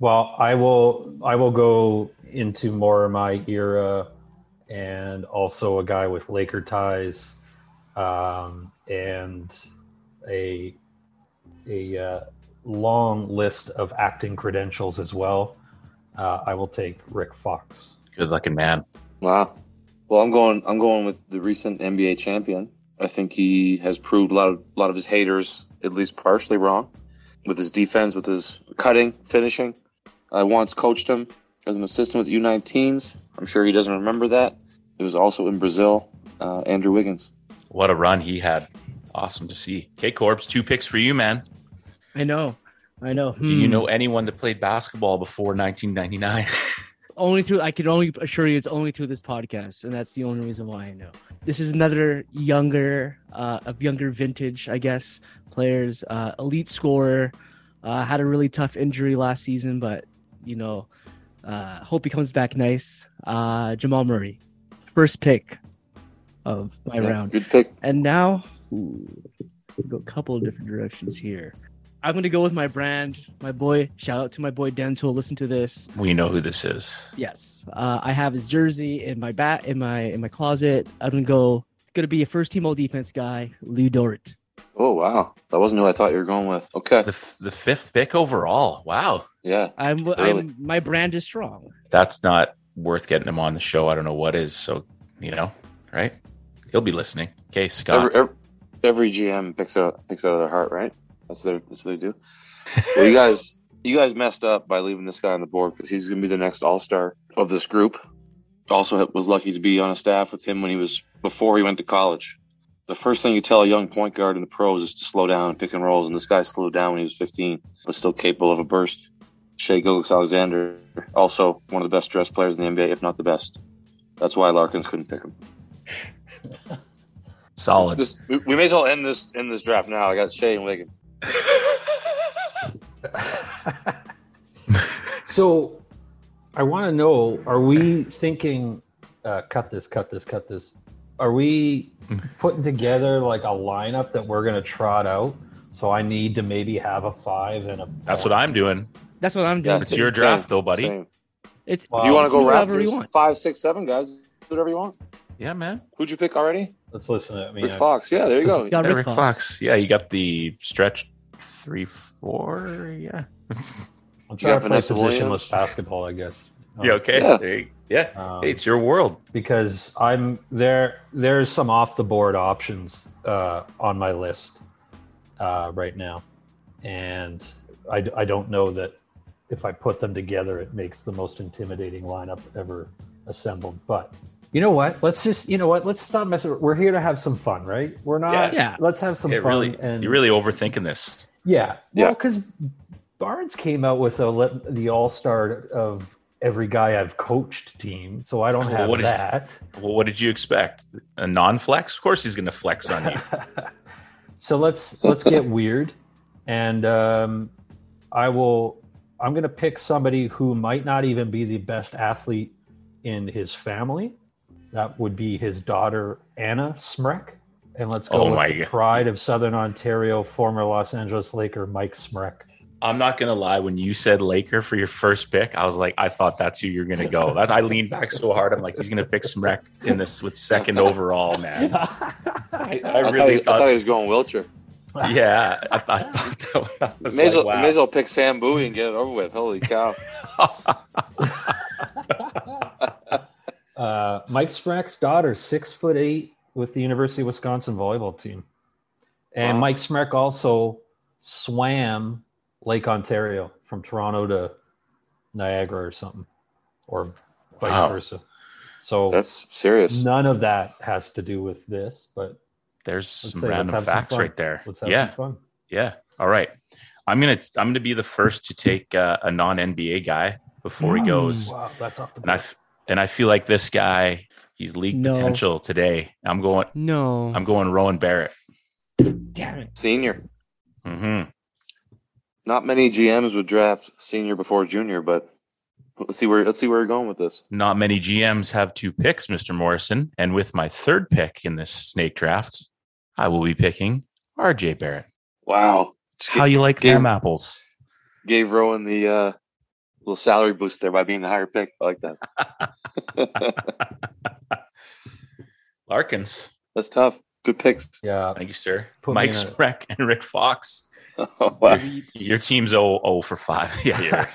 F: well, I will. I will go into more of my era, and also a guy with Laker ties, um, and a a uh, long list of acting credentials as well. Uh, I will take Rick Fox.
A: Good looking man.
C: Wow. Well, I'm going. I'm going with the recent NBA champion. I think he has proved a lot of a lot of his haters at least partially wrong with his defense, with his cutting, finishing. I once coached him as an assistant with U19s. I'm sure he doesn't remember that. It was also in Brazil. Uh, Andrew Wiggins.
A: What a run he had. Awesome to see. Okay, Corbs, two picks for you, man.
B: I know. I know.
A: Do you
B: Hmm.
A: know anyone that played basketball before 1999?
B: only through I can only assure you it's only through this podcast, and that's the only reason why I know. This is another younger, uh, of younger vintage, I guess, players, uh, elite scorer. Uh, had a really tough injury last season, but you know, uh, hope he comes back nice. Uh, Jamal Murray, first pick of my
C: Yeah,
B: round,
C: Good pick.
B: and now ooh, we'll go a couple of different directions here. I'm gonna go with my brand, my boy. Shout out to my boy Dens who will listen to this.
A: we know who this is.
B: Yes, uh, I have his jersey in my bat in my in my closet. I'm gonna go. Gonna be a first team all defense guy, Lu Dort.
C: Oh wow, that wasn't who I thought you were going with. Okay.
A: The, f- the fifth pick overall. Wow.
C: Yeah.
B: I'm,
C: Really?
B: I'm my brand is strong.
A: That's not worth getting him on the show. I don't know what is. So, you know, right? He'll be listening. Okay, Scott.
C: Every, every, every GM picks out picks out of their heart, right? That's what they, that's what they do. Well, you guys, you guys messed up by leaving this guy on the board because he's going to be the next All Star of this group. Also, was lucky to be on a staff with him when he was before he went to college. The first thing you tell a young point guard in the pros is to slow down and pick and rolls, and this guy slowed down when he was 15, but still capable of a burst. Shai Gilgeous-Alexander, also one of the best dressed players in the NBA, if not the best. That's why Larkins couldn't pick him.
A: Solid.
C: This, we, we may as well end this end this draft now. I got Shai and Wiggins.
F: So I want to know are we thinking uh, cut this, cut this, cut this. Are we putting together like a lineup that we're gonna trot out? So I need to maybe have a five and a.
A: That's what I'm doing.
B: That's what I'm
C: Yeah,
B: doing.
A: It's your draft, though, buddy.
C: Same.
B: It's
F: Well,
C: If you want to go
B: do whatever you
C: Raptors,
B: want.
C: five, six, seven guys, do whatever you want.
A: Yeah, man.
C: Who'd you pick already?
F: Let's listen to me.
C: Rick Fox. Yeah, there you go.
B: Got
A: Yeah,
B: Rick
A: Rick
B: Fox.
A: Fox. Yeah, you got the stretch three, four. Yeah.
F: I'm trying
C: got
F: to play
C: Vanessa
F: positionless
C: Williams?
F: basketball, I guess. Um,
A: Yeah. Okay.
C: Yeah.
A: There you- yeah.
F: Um,
A: Hey, it's your world.
F: because I'm there. There's some off the board options uh, on my list uh, right now, and I don't know that if I put them together, it makes the most intimidating lineup ever assembled. But you know what? Let's just you know what? Let's stop messing. We're here to have some fun, right? We're not.
A: Yeah.
B: Yeah.
F: Let's have some
A: Yeah,
F: fun.
A: really,
F: and
A: you're really overthinking this.
F: Yeah,
C: Yeah.
F: well, because Barnes came out with a the all star of every guy I've coached team, so I don't
A: Oh,
F: have
A: what did-
F: that.
A: Well, what did you expect? A non-flex? Of course, he's going to flex on you.
F: so let's let's get weird, and um, I will. I'm going to pick somebody who might not even be the best athlete in his family. That would be his daughter Anna Smrek, and let's go
A: Oh
F: with
A: my
F: the
A: God.
F: pride of Southern Ontario, former Los Angeles Laker Mike Smrek.
A: I'm not going to lie. When you said Laker for your first pick, I was like, I thought that's who you're going to go. That I leaned back so hard. I'm like, he's going to pick Smrek in this with second overall, man. I, I
C: I, thought,
A: really
C: he, I thought
A: thought,
C: he was going Wilcher.
A: yeah. I, thought- I thought that I was
C: May
A: like,
C: well,
A: wow.
C: may as well pick Sam Bowie and get it over with. Holy cow.
F: Uh, Mike Smrek's daughter, six foot eight, with the University of Wisconsin volleyball team, and
C: Wow.
F: Mike Smrek also swam Lake Ontario from Toronto to Niagara or something, or vice
A: Wow.
F: versa. So
C: That's serious.
F: none of that has to do with this, but
A: There's some
F: say
A: random
F: have some
A: facts right there.
F: Let's have
A: yeah.
F: some fun.
A: Yeah. All right. I'm gonna I'm gonna be the first to take uh, a non NBA guy before he goes,
F: Wow, that's off the
A: and I and I feel like this guy he's league
B: No.
A: potential today. I'm going
B: No.
A: I'm going Rowan Barrett.
B: Damn it.
C: Senior.
A: hmm
C: Not many GMs would draft senior before junior, but let's see where let's see where you're going with this.
A: Not many GMs have two picks, Mr. Morrison, and with my third pick in this snake draft, I will be picking RJ Barrett.
C: Wow. Just
A: How you like
C: Game-
A: them apples?
C: gave Rowan the uh, little salary boost there by being the higher pick. I like that.
A: Larkins.
C: That's tough. Good picks.
F: yeah,
A: Thank you, sir.
F: Put
A: Mike
F: in
A: Smrek and Rick Fox.
C: wow.
A: Your, your team's 0, 0 for 5. Yeah, you're,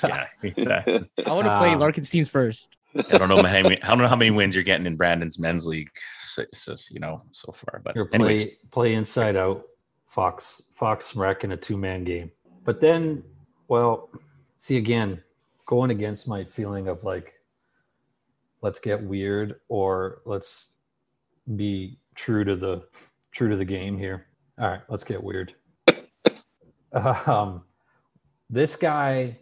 A: yeah.
B: I want to play
F: Um,
B: Larkin's teams first.
A: I don't know how many, I don't know how many wins you're getting in Brandon's men's league, so, so, you know, so far. But
F: Your play
A: anyways,
F: play inside out, Fox Fox Smrek in a two man game. But then, well, see again, going against my feeling of like, let's get weird or let's be true to the true to the game here. All right, let's get weird. um, this guy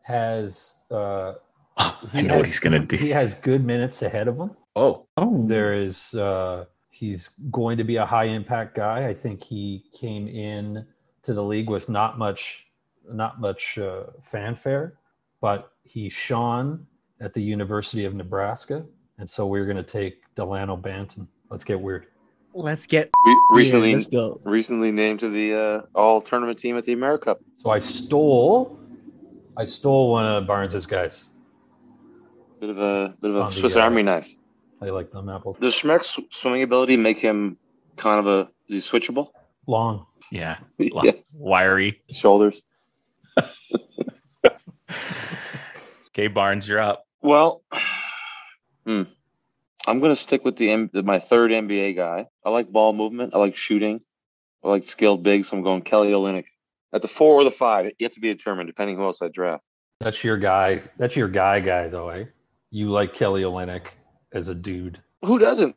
F: has uh,
A: I
F: he
A: know what he's gonna do.
F: He has good minutes ahead of him
A: Oh,
B: Oh,
F: there is uh he's going to be a high impact guy i think he came in to the league with not much not much uh, fanfare but he shone at the university of nebraska and so we're going to take dalano banton let's get weird
B: let's get
C: Re- recently,
B: Let's
C: recently named to the uh, all tournament team at the AmeriCup.
F: so i stole i stole one of barnes's guys
C: Bit of a bit of
F: On
C: a
F: the,
C: Swiss
F: uh,
C: Army knife.
F: i like them apples
C: Does Smrek's swimming ability make him kind of a is he switchable?
F: long
A: yeah.
C: yeah,
A: Wiry.
C: shoulders.
A: Okay, Barnes, you're up.
C: Well, hmm. I'm going to stick with the my third NBA guy. I like ball movement. I like shooting. I like skilled big. So I'm going Kelly Olynyk at the four or the five. You have to be determined depending who else I draft.
F: that's your guy that's your guy guy though eh you like kelly olynyk as a dude
C: Who doesn't?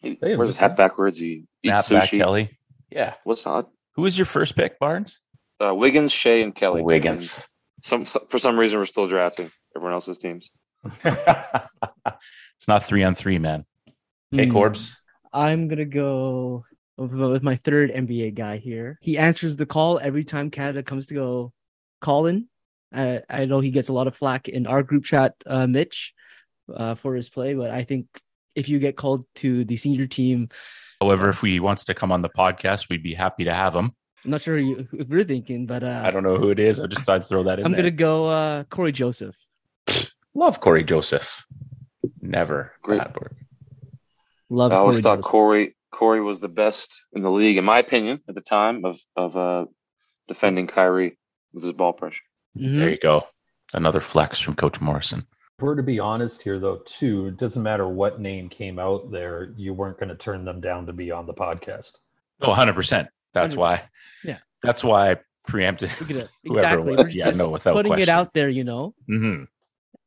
C: He
F: Hey,
C: wears his hat backwards. He eats
A: Snap back,
C: sushi.
A: Kelly. Yeah.
C: What's not?
A: Who was your first pick, Barnes?
C: Uh, Wiggins, Shai, and Kelly.
A: Wiggins.
C: And Some, some for some reason we're still drafting everyone else's teams.
A: it's not three on three, man. Okay,
B: Hmm.
A: Corbs.
B: I'm gonna go with my- third NBA guy here. He answers the call every time Canada comes to go call in. I, I know he gets a lot of flack in our group chat, uh, Mitch, uh, for his play, but I think if you get called to the senior team,
A: However, if he wants to come on the podcast, we'd be happy to have him.
B: I'm not sure you, if you're thinking, but uh,
A: I don't know who it is. I just thought I'd throw that in.
B: I'm
A: there.
B: gonna go uh, Cory Joseph.
A: love Cory Joseph. Never
C: Great.
A: bad word.
B: Love
C: I always
B: Cory
C: thought
B: Joseph.
C: Cory Cory was the best in the league, in my opinion, at the time of of uh, defending Kyrie with his ball pressure.
B: Mhm.
A: There you go. Another flex from Coach Morrison.
F: If we're to be honest here, though, too, it doesn't matter what name came out there, you weren't going to turn them down to be on the podcast.
A: Oh, 100%. That's
B: 100%.
A: why.
B: Yeah.
A: That's why I preempted.
B: Look.
A: Whoever
B: Exactly.
A: it was. Yeah,
B: just
A: no, without
B: putting it out there, you know.
A: Mm-hmm.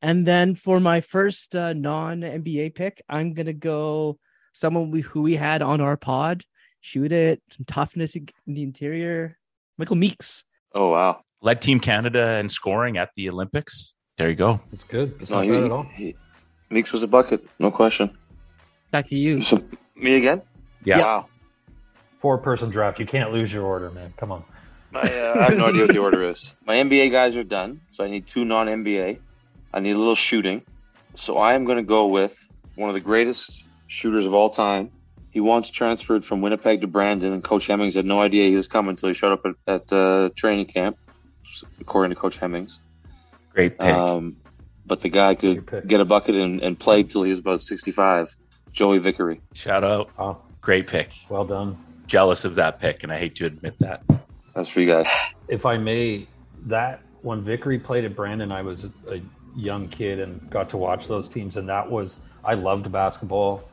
B: And then for my first uh, non NBA pick, I'm gonna go someone we, who we had on our pod. Shoot it, some toughness in the interior. Michael Meeks.
C: Oh wow!
A: Led Team Canada in scoring at the Olympics. There you go.
F: It's good. It's
C: No,
F: not
C: he,
F: bad at all.
C: he- Meeks was a bucket, no question.
B: Back to you.
C: So, me again?
A: Yeah.
C: Wow.
F: Four person draft. You can't lose your order, man. Come on.
C: My, uh, I have no idea what the order is. My NBA guys are done, so I need two non NBA. I need a little shooting. So I am going to go with one of the greatest shooters of all time. He once transferred from Winnipeg to Brandon, and Coach Hemmings had no idea he was coming until he showed up at, at uh, training camp, according to Coach Hemmings.
A: Great pick.
C: Um, but the guy could get a bucket and, and play till he was about 65. Joey Vickery.
A: Shout out.
F: Oh,
A: Great pick.
F: well done.
A: Jealous of that pick, and I hate to admit that.
C: That's for you guys.
F: If I may, that when Vickery played at Brandon, I was a young kid and got to watch those teams, and that was I loved basketball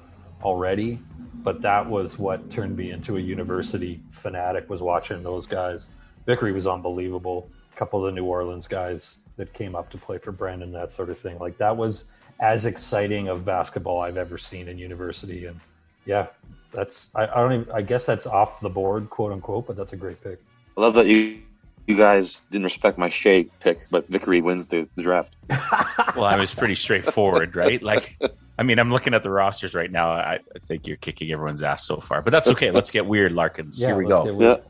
F: already, but that was what turned me into a university fanatic. Was watching those guys. Vickery was unbelievable. A couple of the New Orleans guys that came up to play for Brandon, that sort of thing. Like that was as exciting of basketball I've ever seen in university, and yeah, that's I, I don't even I guess that's off the board, quote unquote, but that's a great pick.
C: I love that you you guys didn't respect my Shai pick, but Vickery wins the, the draft.
A: Well, I was pretty straightforward, right? Like, I mean, I'm looking at the rosters right now. I, I think you're kicking everyone's ass so far, but that's okay. Let's get weird, Larkins. Here we
F: let's
A: go.
F: get weird.
C: Yeah.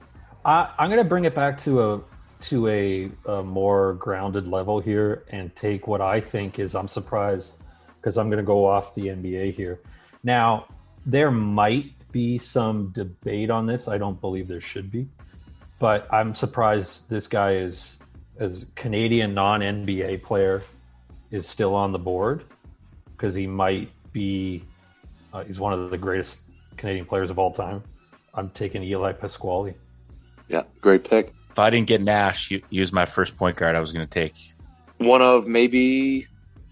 F: I, I'm going to bring it back to a to a, a more grounded level here and take what I think is. I'm surprised because I'm going to go off the NBA here. Now there might be some debate on this. I don't believe there should be, but I'm surprised this guy is as Canadian non NBA player is still on the board because he might be. Uh, he's one of the greatest Canadian players of all time. I'm taking Eli Pasquale.
C: Yeah, great pick.
A: If I didn't get Nash, he, he was my first point guard I was going to take.
C: One of maybe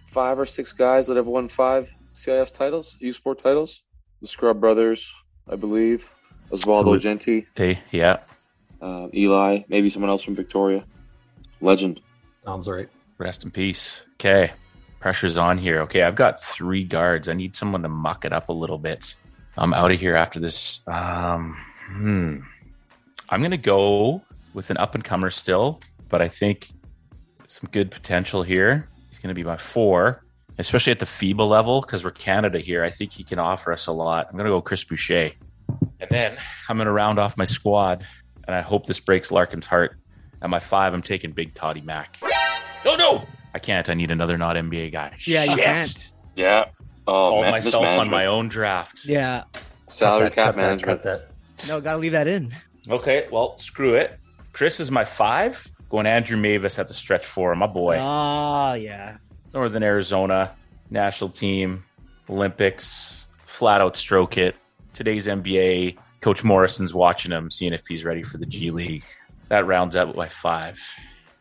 C: five or six guys that have won five CIS titles, U Sport titles. The Scrubb Brothers, I believe. Osvaldo
A: Who-
C: Jeanty,
A: Hey, yeah.
C: uh, Eli, maybe someone else from Victoria. Legend.
F: Sounds right.
A: Rest in peace. Okay. Pressure's on here. Okay. I've got three guards. I need someone to muck it up a little bit. I'm out of here after this. Um, hmm. I'm going to go with an up and comer still, but I think some good potential here. He's going to be my four, especially at the FIBA level because we're Canada here. I think he can offer us a lot. I'm going to go Chris Boucher. And then I'm going to round off my squad, and I hope this breaks Larkin's heart. At my five, I'm taking Big Toddy Mac. No, no, I can't. I need another not NBA guy.
B: Yeah, you
A: Shit.
B: can't.
C: Yeah. Oh,
A: Called
C: man,
A: myself on my own draft.
B: Yeah.
C: Salary
F: Cut that,
C: cap
F: cut that, cut that.
B: No, gotta leave that in.
A: Okay, well, screw it. Chris is my five. Going Andrew Mavis at the stretch four. My boy.
B: Ah, yeah.
A: Northern Arizona national team, Olympics, flat out stroke it. Today's NBA, Coach Morrison's watching him, seeing if he's ready for the G League. That rounds out my five.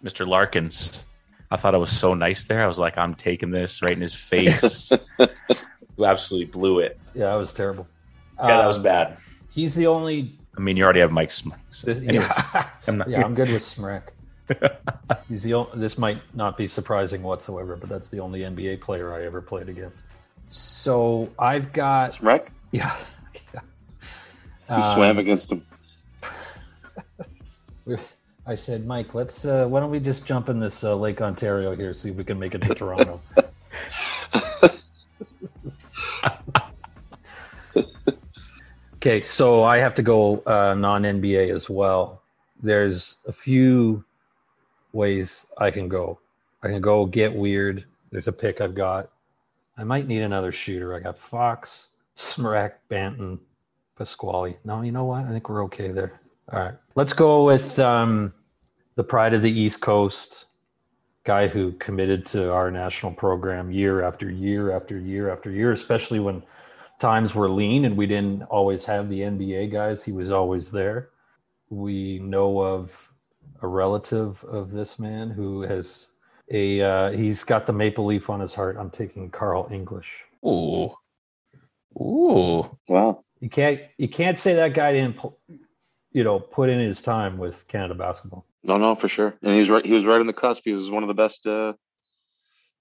A: Mr. Larkins, I thought I was so nice there. I was like, I'm taking this right in his face. you absolutely blew it.
F: Yeah, that was terrible.
A: Yeah, that was
F: Um,
A: bad.
F: He's the only.
A: I mean, you already have Mike Smith. So anyways,
F: yeah,
A: I'm not-
F: yeah, I'm good with Smrek. He's the only, this might not be surprising whatsoever, but that's the only NBA player I ever played against. So I've got yeah. yeah.
C: He
F: Um,
C: swam against him.
F: I said, Mike, let's. Uh, why don't we just jump in this uh, Lake Ontario here, see if we can make it to Toronto. okay, so I have to go uh, non NBA as well. There's a few ways I can go. I can go get weird. There's a pick I've got. I might need another shooter. I got Fox, Smrek, Banton, Pasquale. No, you know what? I think we're okay there. All right. Let's go with um, the pride of the East Coast guy who committed to our national program year after year after year after year, especially when times were lean and we didn't always have the NBA guys. He was always there. We know of a relative of this man who has a uh, he's got the maple leaf on his heart. I'm taking Carl English.
A: Ooh. Ooh.
C: Wow.
F: You can't you can't say that guy didn't pu- you know put in his time with Canada basketball.
C: No, no, for sure. And he's right. He was right on the cusp. He was one of the best uh,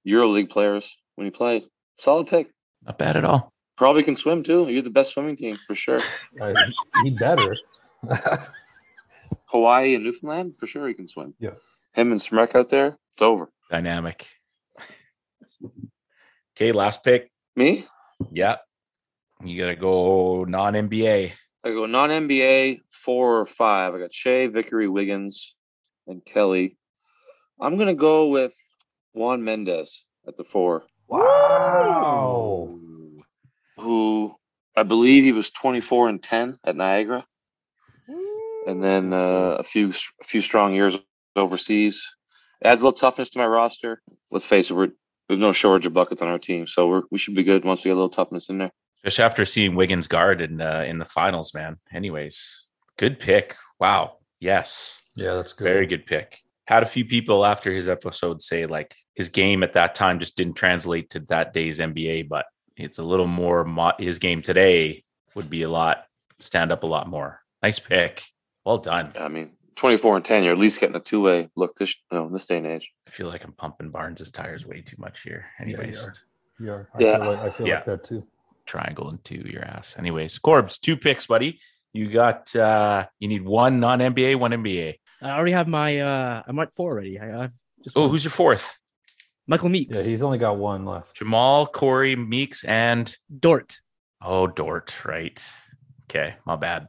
C: EuroLeague players when he played. Solid pick.
A: Not bad at all.
C: Probably can swim too. You're the best swimming team for sure.
F: Uh, he better.
C: Hawaii and Newfoundland for sure. He can swim.
F: Yeah.
C: Him and Smrek out there. It's over.
A: Dynamic. Okay, last pick.
C: Me.
A: Yeah. You got to go non NBA.
C: I go non NBA four or five. I got Shai, Vickery, Wiggins, and Kelly. I'm gonna go with Juan Mendez at the four,
F: wow.
C: who I believe he was 24 and 10 at Niagara, and then uh, a few a few strong years overseas. Adds a little toughness to my roster. Let's face it, we're there's no shortage of buckets on our team, so we're we should be good once we get a little toughness in there.
A: Especially after seeing Wiggins guard in uh, in the finals, man. Anyways, good pick. Wow. Yes.
F: Yeah, that's good.
A: Very good pick. Had a few people after his episode say like his game at that time just didn't translate to that day's NBA, but it's a little more. Mo- his game today would be a lot stand up a lot more. Nice pick. Well done.
C: I mean, 24 and 10, you're at least getting a two way look this you know, this day and age.
A: I feel like I'm pumping Barnes's tires way too much here.
F: Yeah, you
A: Anyways,
F: are. You are. I
C: Yeah.
F: feel like I feel
A: Yeah.
F: like that too.
A: triangle into your ass. Anyways, Corbs, two picks, buddy. You got uh you need one non NBA, one NBA.
B: I already have my. uh I'm at four already. I, I've just.
A: Oh,
B: one.
A: who's your fourth?
B: Michael Meeks?
F: Yeah, he's only got one left.
A: Jamal, Cory, Meeks, and
B: Dort.
A: oh Dort, right. Okay, my bad.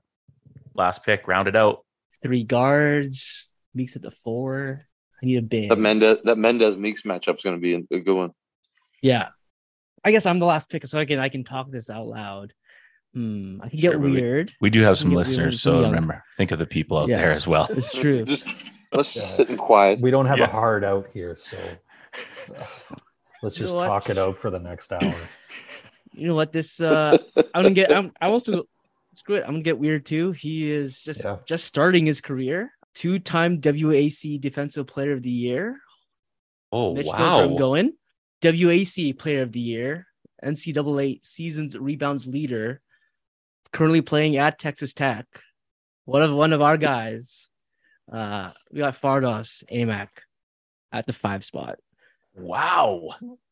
A: Last pick, round it out.
B: Three guards. Meeks at the four. I need a big.
C: That Mendez that Mendez Meeks matchup is going to be a, a good one.
B: Yeah. I guess I'm the last pick, so I can I can talk this out loud. Hmm. I can get
A: Sure, but we-
B: weird.
A: We do have some listeners, so
B: young.
A: remember, think of the people out
B: Yeah.
A: there as well.
B: It's true.
C: Just let's just sit in quiet.
F: We don't have
A: Yeah.
F: a hard out here, so let's
B: You know
F: just talk it out for the next hour.
B: You know what? This uh I'm gonna get I'm I also screw it. I'm gonna get weird too. He is just
F: Yeah.
B: just starting his career. Two-time WAC Defensive Player of the Year.
A: Oh
B: Mitch knows where I'm going. WAC Player of the Year, NCAA Seasons Rebounds Leader, currently playing at Texas Tech. One of one of our guys. Uh, we got Fardaws Aimaq at the five spot.
A: Wow.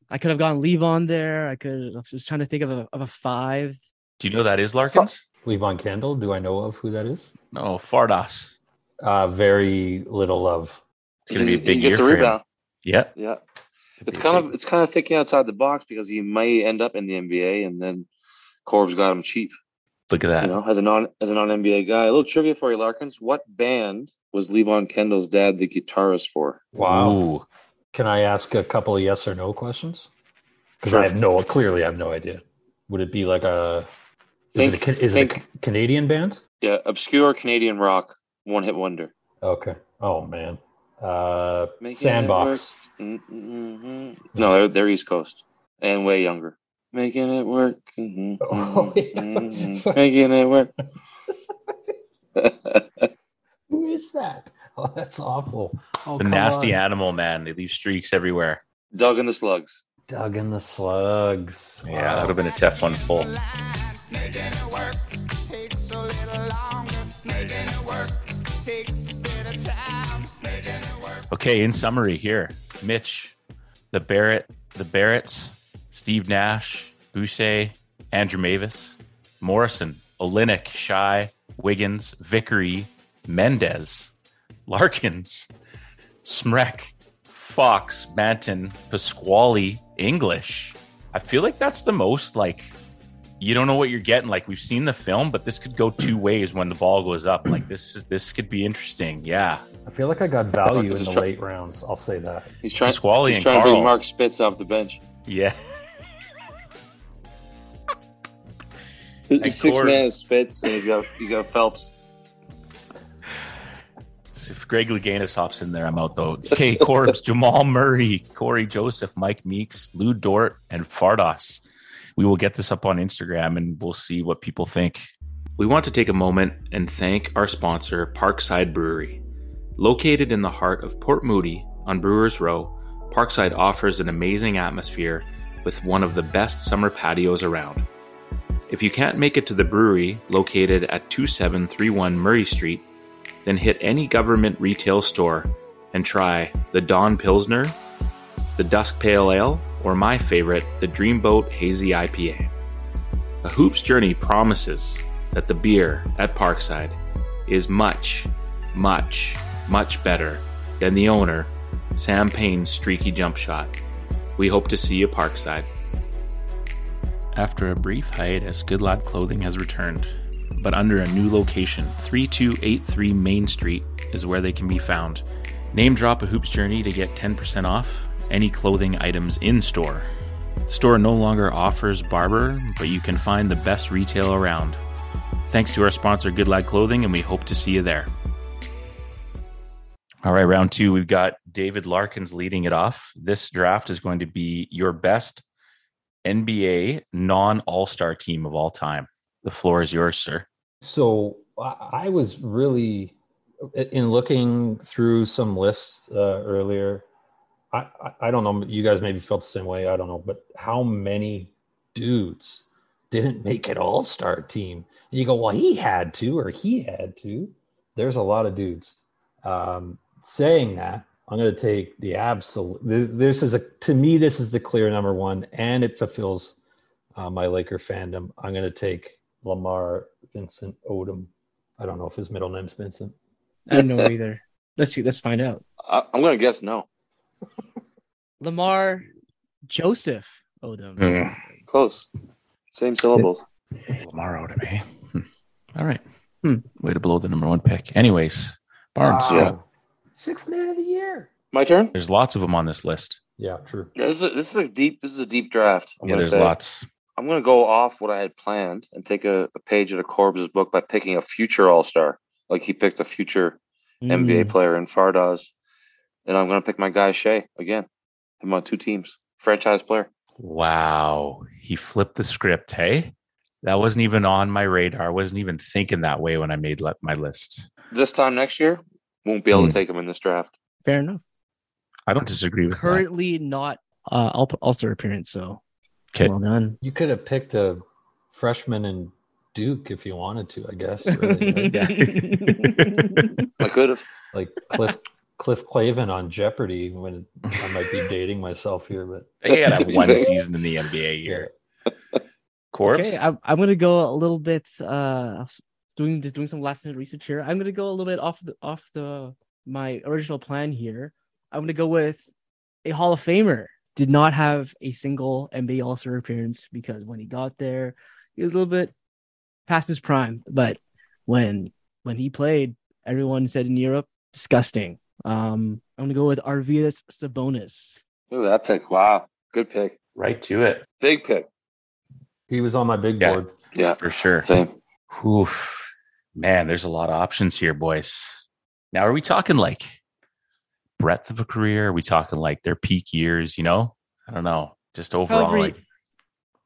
B: I could have gone Levon there. I could. I was just trying to think of a of a five.
A: Do you know that is Larkins?
F: Levon Kendall, do I know of who that is?
A: No, Fardaws.
F: Uh, very little of.
A: It's gonna be a big
C: he gets
A: year
C: a
A: for him. Yeah.
C: Yeah,
A: Could
C: it's kind
A: big-
C: of it's kind of thinking outside the box because he may end up in the NBA, and then Corb's got him cheap.
A: look at that.
C: You know, as a non as a non NBA guy. A little trivia for you, Larkins. What band was Levon Kendall's dad the guitarist for?
F: Wow.
A: Ooh.
F: Can I ask a couple of yes or no questions? Because I have no, clearly I have no idea. Would it be like a, is, it, a,
C: Think-
F: it a Canadian band?
C: Yeah, obscure Canadian rock, one hit wonder.
F: Okay. Oh, man. Uh,
C: Making
F: Sandbox.
C: Mm-mm-mm. No, they're they're East Coast and way younger. Making it work. Mhm,
F: Oh, yeah.
C: Making it work.
F: Who is that? Oh, that's awful. Oh,
A: The nasty
F: on.
A: animal, man. They leave streaks everywhere.
C: Doug and the Slugs.
F: Doug and the Slugs.
A: Yeah,
F: Wow.
A: that would have been a tough one to pull. Okay, in summary here, Mitch, the Barrett, the Barretts, Steve Nash, Boucher, Andrew Mavis, Morrison, Olynyk, Shy, Wiggins, Vickery, Mendez, Larkins, Smrek, Fox, Banton, Pasquale, English. I feel like that's the most like you don't know what you're getting. Like we've seen the film, but this could go two ways when the ball goes up. Like this is this could be interesting. Yeah.
F: I feel like I got value in the
C: try-
F: late rounds. I'll say that.
C: He's trying.
A: Pasquale
C: he's
A: and
C: trying to bring Mark Spitz off the bench.
A: Yeah.
C: His six
A: Cord-
C: man is Spitz, and he's got he's got Phelps.
A: If Greg Louganis hops in there, I'm out though. Okay, Corbs, Jamal Murray, Cory Joseph, Mike Meeks, Lu Dort, and Fardaws. We will get this up on Instagram and we'll see what people think. We want to take a moment and thank our sponsor, Parkside Brewery. Located in the heart of Port Moody on Brewers Row, Parkside offers an amazing atmosphere with one of the best summer patios around. If you can't make it to the brewery located at 2731 Murray Street, then hit any government retail store and try the Dawn Pilsner, the Dusk Pale Ale, or my favorite, the Dreamboat Hazy IPA. A Hoops Journey promises that the beer at Parkside is much, much, much better than the owner, Sam Payne's streaky jump shot. We hope to see you Parkside. After a brief hiatus, Good Lad Clothing has returned, but under a new location. 3283 Main Street is where they can be found. Name drop a Hoops Journey to get 10% off any clothing items in store. The store no longer offers barber, but you can find the best retail around. Thanks to our sponsor, Good Lad Clothing, and we hope to see you there. All right, round two, we've got David Larkins leading it off. This draft is going to be your best NBA non All Star team of all time. The floor is yours, sir.
F: So I was really in looking through some lists uh, earlier. I, I I don't know. You guys maybe felt the same way. I don't know, but how many dudes didn't make an All Star team? And you go, well, he had to, or he had to. There's a lot of dudes. Um, saying that, I'm going to take the absolute. This is a to me, this is the clear number one, and it fulfills uh, my Laker fandom. I'm going to take Lamar Vincent Odom. I don't know if his middle name's Vincent.
B: I don't know either. Let's see. Let's find out.
C: I, I'm gonna guess no.
B: Lamar Joseph Odom.
C: Close. Same syllables.
A: Lamar Odom, eh? Hmm. All right.
B: Hmm.
A: Way to blow the number one pick. Anyways, Barnes,
F: Wow.
C: Yeah.
F: Sixth man of the year.
C: My turn.
A: there's lots of them on this list.
F: Yeah, true.
C: This is a, this is a deep this is a deep draft. I'm
A: yeah, there's
C: say.
A: lots.
C: I'm gonna go off what I had planned and take a, a page out of Corb's book by picking a future All Star. Like he picked a future NBA
B: Mm.
C: player in Fardas, and I'm gonna pick my guy Shai again. I'm on two teams, franchise player.
A: Wow. He flipped the script, hey? That wasn't even on my radar. I wasn't even thinking that way when I made le- my list.
C: This time next year, won't be able
A: Hmm.
C: to take him in this draft.
B: Fair enough.
A: I don't disagree with that.
B: Currently not uh, All All Star appearance. So
A: Okay.
B: well done.
F: You could have picked a freshman in Duke if you wanted to, I guess. really, right?
C: I could have.
F: like Cliff Cliff Clavin on Jeopardy when I might be dating myself here, but
A: They gotta have one season in the NBA
F: yeah.
A: year. Corpse?
B: Okay, I'm, I'm gonna go a little bit uh doing just doing some last minute research here. I'm gonna go a little bit off the off the my original plan here. I'm gonna go with a Hall of Famer. Did not have a single NBA All Star appearance because when he got there, he was a little bit past his prime. But when when he played, everyone said in Europe, disgusting. Um, I'm gonna go with Arvydas Sabonis.
C: Look at that pick. Wow, good pick.
A: right to it.
C: Big pick.
F: He was on my big
A: Yeah.
F: board.
C: Yeah,
A: For sure.
C: same.
A: Oof. Man, there's a lot of options here, boys. Now, are we talking like breadth of a career? Are we talking like their peak years? You know, I don't know. Just overall,
B: However,
A: like,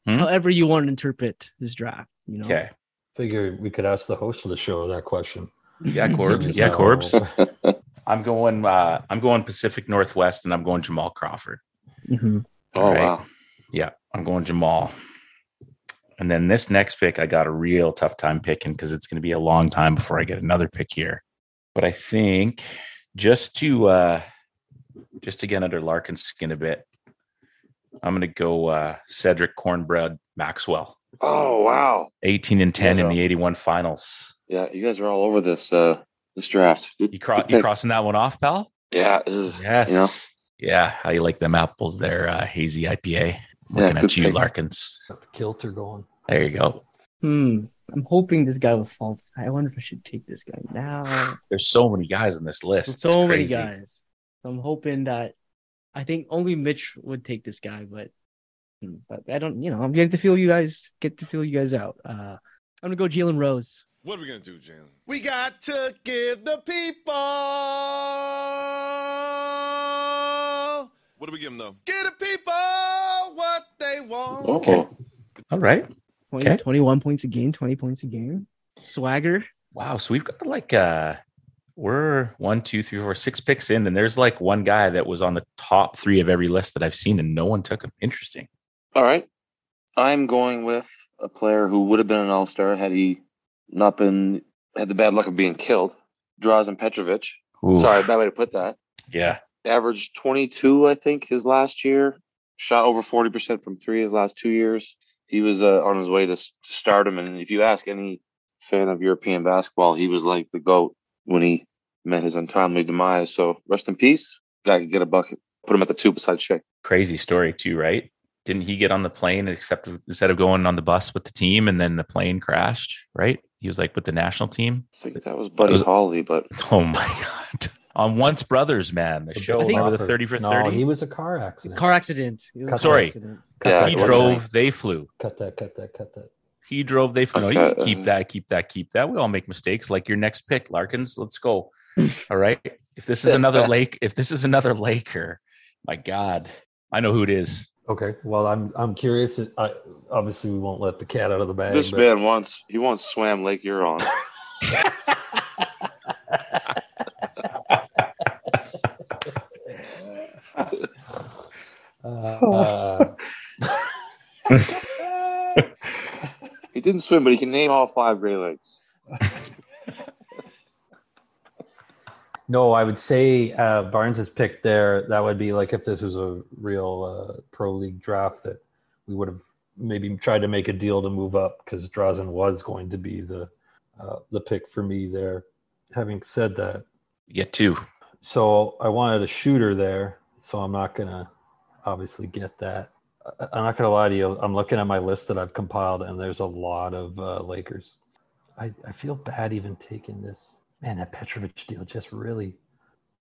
A: Hmm?
B: however you want to interpret this draft, you know.
A: okay.
F: Figure we could ask the host of the show that question.
A: Yeah, Corbs. Yeah,
F: how-
A: Corbs. I'm going. Uh, I'm going Pacific Northwest, and I'm going Jamal Crawford.
B: Mhm.
C: Oh
A: All right.
C: wow.
A: Yeah, I'm going Jamal. And then this next pick, I got a real tough time picking because it's going to be a long time before I get another pick here. But I think just to uh just to get under Larkin's skin a bit, I'm going to go uh Cedric Cornbread Maxwell,
C: Oh wow.
A: 18 and 10 in the 81 finals.
C: Yeah, you guys are all over this uh this draft. Good-
A: You, cro- you crossing that one off, pal?
C: Yeah, this is
A: Yes.
C: you know
A: Yeah. How you like them apples there, uh, hazy IPA? Looking
C: good
A: at you,
C: pick.
A: Larkins.
F: Got the kilter going.
A: There you go.
B: Hmm. I'm hoping this guy will fall. I wonder if I should take this guy now.
A: There's so many guys in this list. It's
B: so many
A: crazy.
B: guys. I'm hoping that I think only Mitch would take this guy, but hmm, but I don't. You know, I'm getting to feel you guys get to feel you guys out. Uh, I'm gonna go Jalen Rose.
D: What are we gonna do, Jalen? We got to give the people. What do we give them though? Give the people what they want.
C: Oh,
A: All right.
B: 20,
A: Okay.
B: 21 points a game, 20 points a game. Swagger.
A: Wow. So we've got like uh we're one, two, three, four, six picks in, and there's like one guy that was on the top three of every list that I've seen, and no one took him. Interesting.
C: all right. I'm going with a player who would have been an All Star had he not been had the bad luck of being killed. Drazen Petrovic.
A: Ooh,
C: Sorry, bad way to put that.
A: Yeah.
C: Averaged 22, I think, his last year. Shot over 40% from three his last two years. He was uh, on his way to, s- to stardom. And if you ask any fan of European basketball, he was like the GOAT when he met his untimely demise. So rest in peace. Guy could get a bucket. Put him at the two beside Shai.
A: Crazy story too, right? Didn't he get on the plane except instead of going on the bus with the team and then the plane crashed, right? He was like with the national team.
C: I think that was Buddy
A: was-
C: Holly, but
A: Oh my god. On Once Brothers, man, the show.
B: think-
A: Remember the 30 for
F: thirty?
A: no,
F: he was a car accident.
B: Car accident. It was a car
A: Sorry.
B: accident.
C: Yeah,
A: he
C: it
F: cut
A: drove, they flew.
F: Cut that, cut that, cut that.
A: He drove, they flew. No, you
C: Okay,
A: can keep
C: uh,
A: that, keep that, keep that. We all make mistakes. Like your next pick, Larkins. Let's go. all right. If this is another Lake, if this is another Laker, my God, I know who it is.
F: Okay. Well, I'm I'm curious. I, obviously, we won't let the cat out of the bag.
C: this
F: but-
C: man once he once swam Lake Huron.
F: Uh,
C: He didn't swim, but he can name all five Great Lakes.
F: no, I would say uh, Barnes's pick there. That would be like if this was a real uh, pro league draft that we would have maybe tried to make a deal to move up because Drazen was going to be the uh, the pick for me there. Having said that,
A: Get two.
F: so I wanted a shooter there, so I'm not gonna obviously get that. I'm not gonna lie to you. I'm looking at my list that I've compiled, and there's a lot of uh, Lakers. I, I feel bad even taking this. Man, that Petrovic deal just really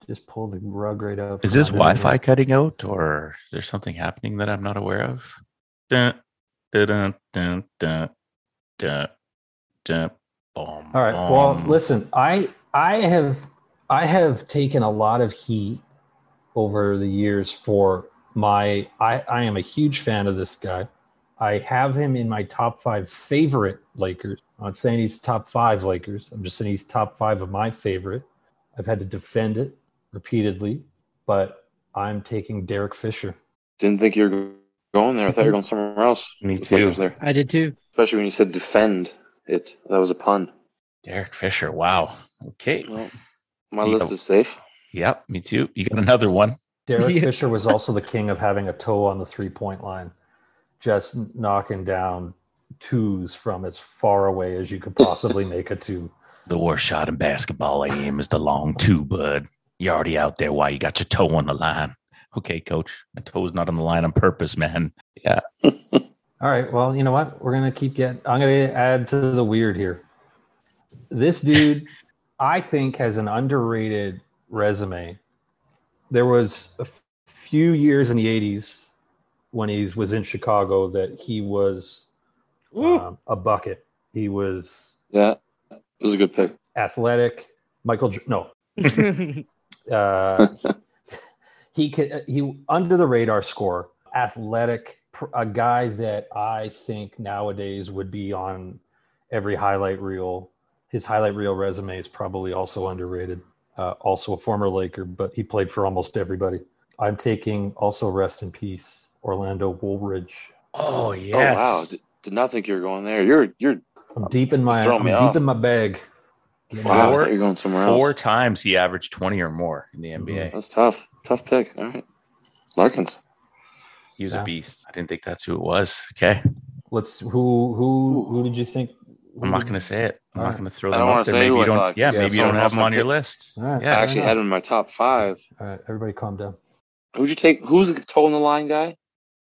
F: just pulled the rug right out.
A: Is this. Wi-Fi cutting out, or is there something happening that I'm not aware of? Dun, dun, dun, dun, dun, dun, dun, boom,
F: All right. Well, listen, I I have I have taken a lot of heat over the years for my I, I am a huge fan of this guy. I have him in my top five favorite Lakers. I'm not saying he's top five Lakers. I'm just saying he's top five of my favorite. I've had to defend it repeatedly, but I'm taking Derek Fisher.
C: Didn't think you were going there. I thought you were going somewhere else.
A: Me
C: Looks like it
A: too.
C: there.
B: I did too.
C: Especially when you said defend it. That was a pun.
A: Derek Fisher. Wow. Okay.
C: Well, my
A: Yeah.
C: list is safe.
A: Yep. Me too. You got another one.
F: Derek Fisher was also the king of having a toe on the three point line, just knocking down twos from as far away as you could possibly make a two.
A: The worst shot in basketball aim is the long two, bud. You're already out there. Why you got your toe on the line? Okay, coach. My toe's not on the line on purpose, man. Yeah.
F: All right. Well, you know what? We're gonna keep getting. I'm gonna add to the weird here. This dude, I think, has an underrated resume. There was a few years in the '80s when he was in Chicago that he was um, a bucket. He was
C: Yeah. It was a good pick.
F: athletic. Michael, no, uh, he could he under the radar score, athletic, a guy that I think nowadays would be on every highlight reel. His highlight reel resume is probably also underrated. Uh, also a former Laker, but he played for almost everybody. I'm taking also rest in peace, Orlando Woolridge.
A: Oh
C: Oh wow. Did, did not think you were going there. You're you're
F: I'm deep in my I'm deep
C: off.
F: in my bag.
C: wow.
A: Four-
C: you were going somewhere
A: Four
C: else.
A: times he averaged 20 or more in the NBA. Mm-hmm.
C: That's tough. Tough pick. All right. Larkins.
A: He was
F: Yeah.
A: a beast. I didn't think that's who it was. Okay.
F: Let's who who who did you think?
A: I'm not going to say it. I'm
F: All
A: not
F: right.
A: going to throw
C: I
A: them
C: don't wanna
A: there.
C: say
A: Maybe
C: who
A: you
C: I
A: don't.
C: thought.
A: Yeah,
C: Yeah,
A: maybe you don't have
C: else
A: them
C: I
A: on your
C: picked.
A: list.
F: All right.
A: Yeah.
C: I actually
F: fair
C: had him in my top five.
F: All right, everybody calm down.
C: Who'd you take? Who's the toe in the line guy?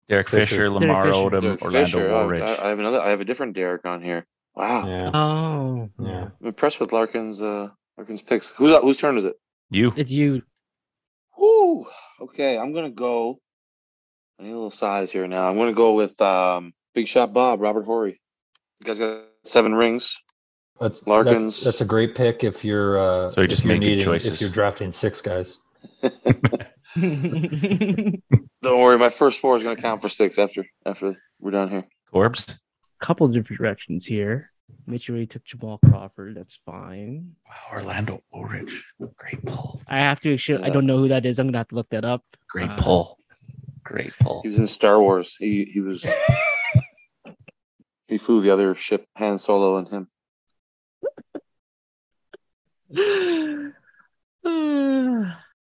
A: Derek
F: Fisher.
A: Fisher, Lamar
B: Fisher.
A: Odom,
C: Derek
A: Orlando
C: Fisher.
A: Woolridge.
C: I, I have another. I have a different Derek on here. Wow.
F: Yeah,
B: oh,
F: yeah.
C: I'm impressed with Larkins. Uh, Larkins picks. Who's whose turn is it?
A: you.
B: it's you.
C: Whoo. Okay, I'm gonna go. I need a little size here now. I'm gonna go with um, Big Shot Bob, Robert Horry. You guys got seven rings.
F: That's
C: Larkins.
F: That's, that's a great pick if you're. Uh,
A: So you just
F: you're
A: make good
F: needing-
A: choices.
F: If you're drafting six guys,
C: Don't worry, my first four is going to count for six after after we're done here.
A: Corbs.
B: Couple different directions here. Mitch already took Jamal Crawford. That's fine.
A: Wow, Orlando Woolridge. Great pull.
B: I have to actually. I don't know who that is. I'm gonna have to look that up.
A: Great
B: Uh,
A: pull. Great pull.
C: He was in Star Wars. He he was he flew the other ship, Han Solo and him.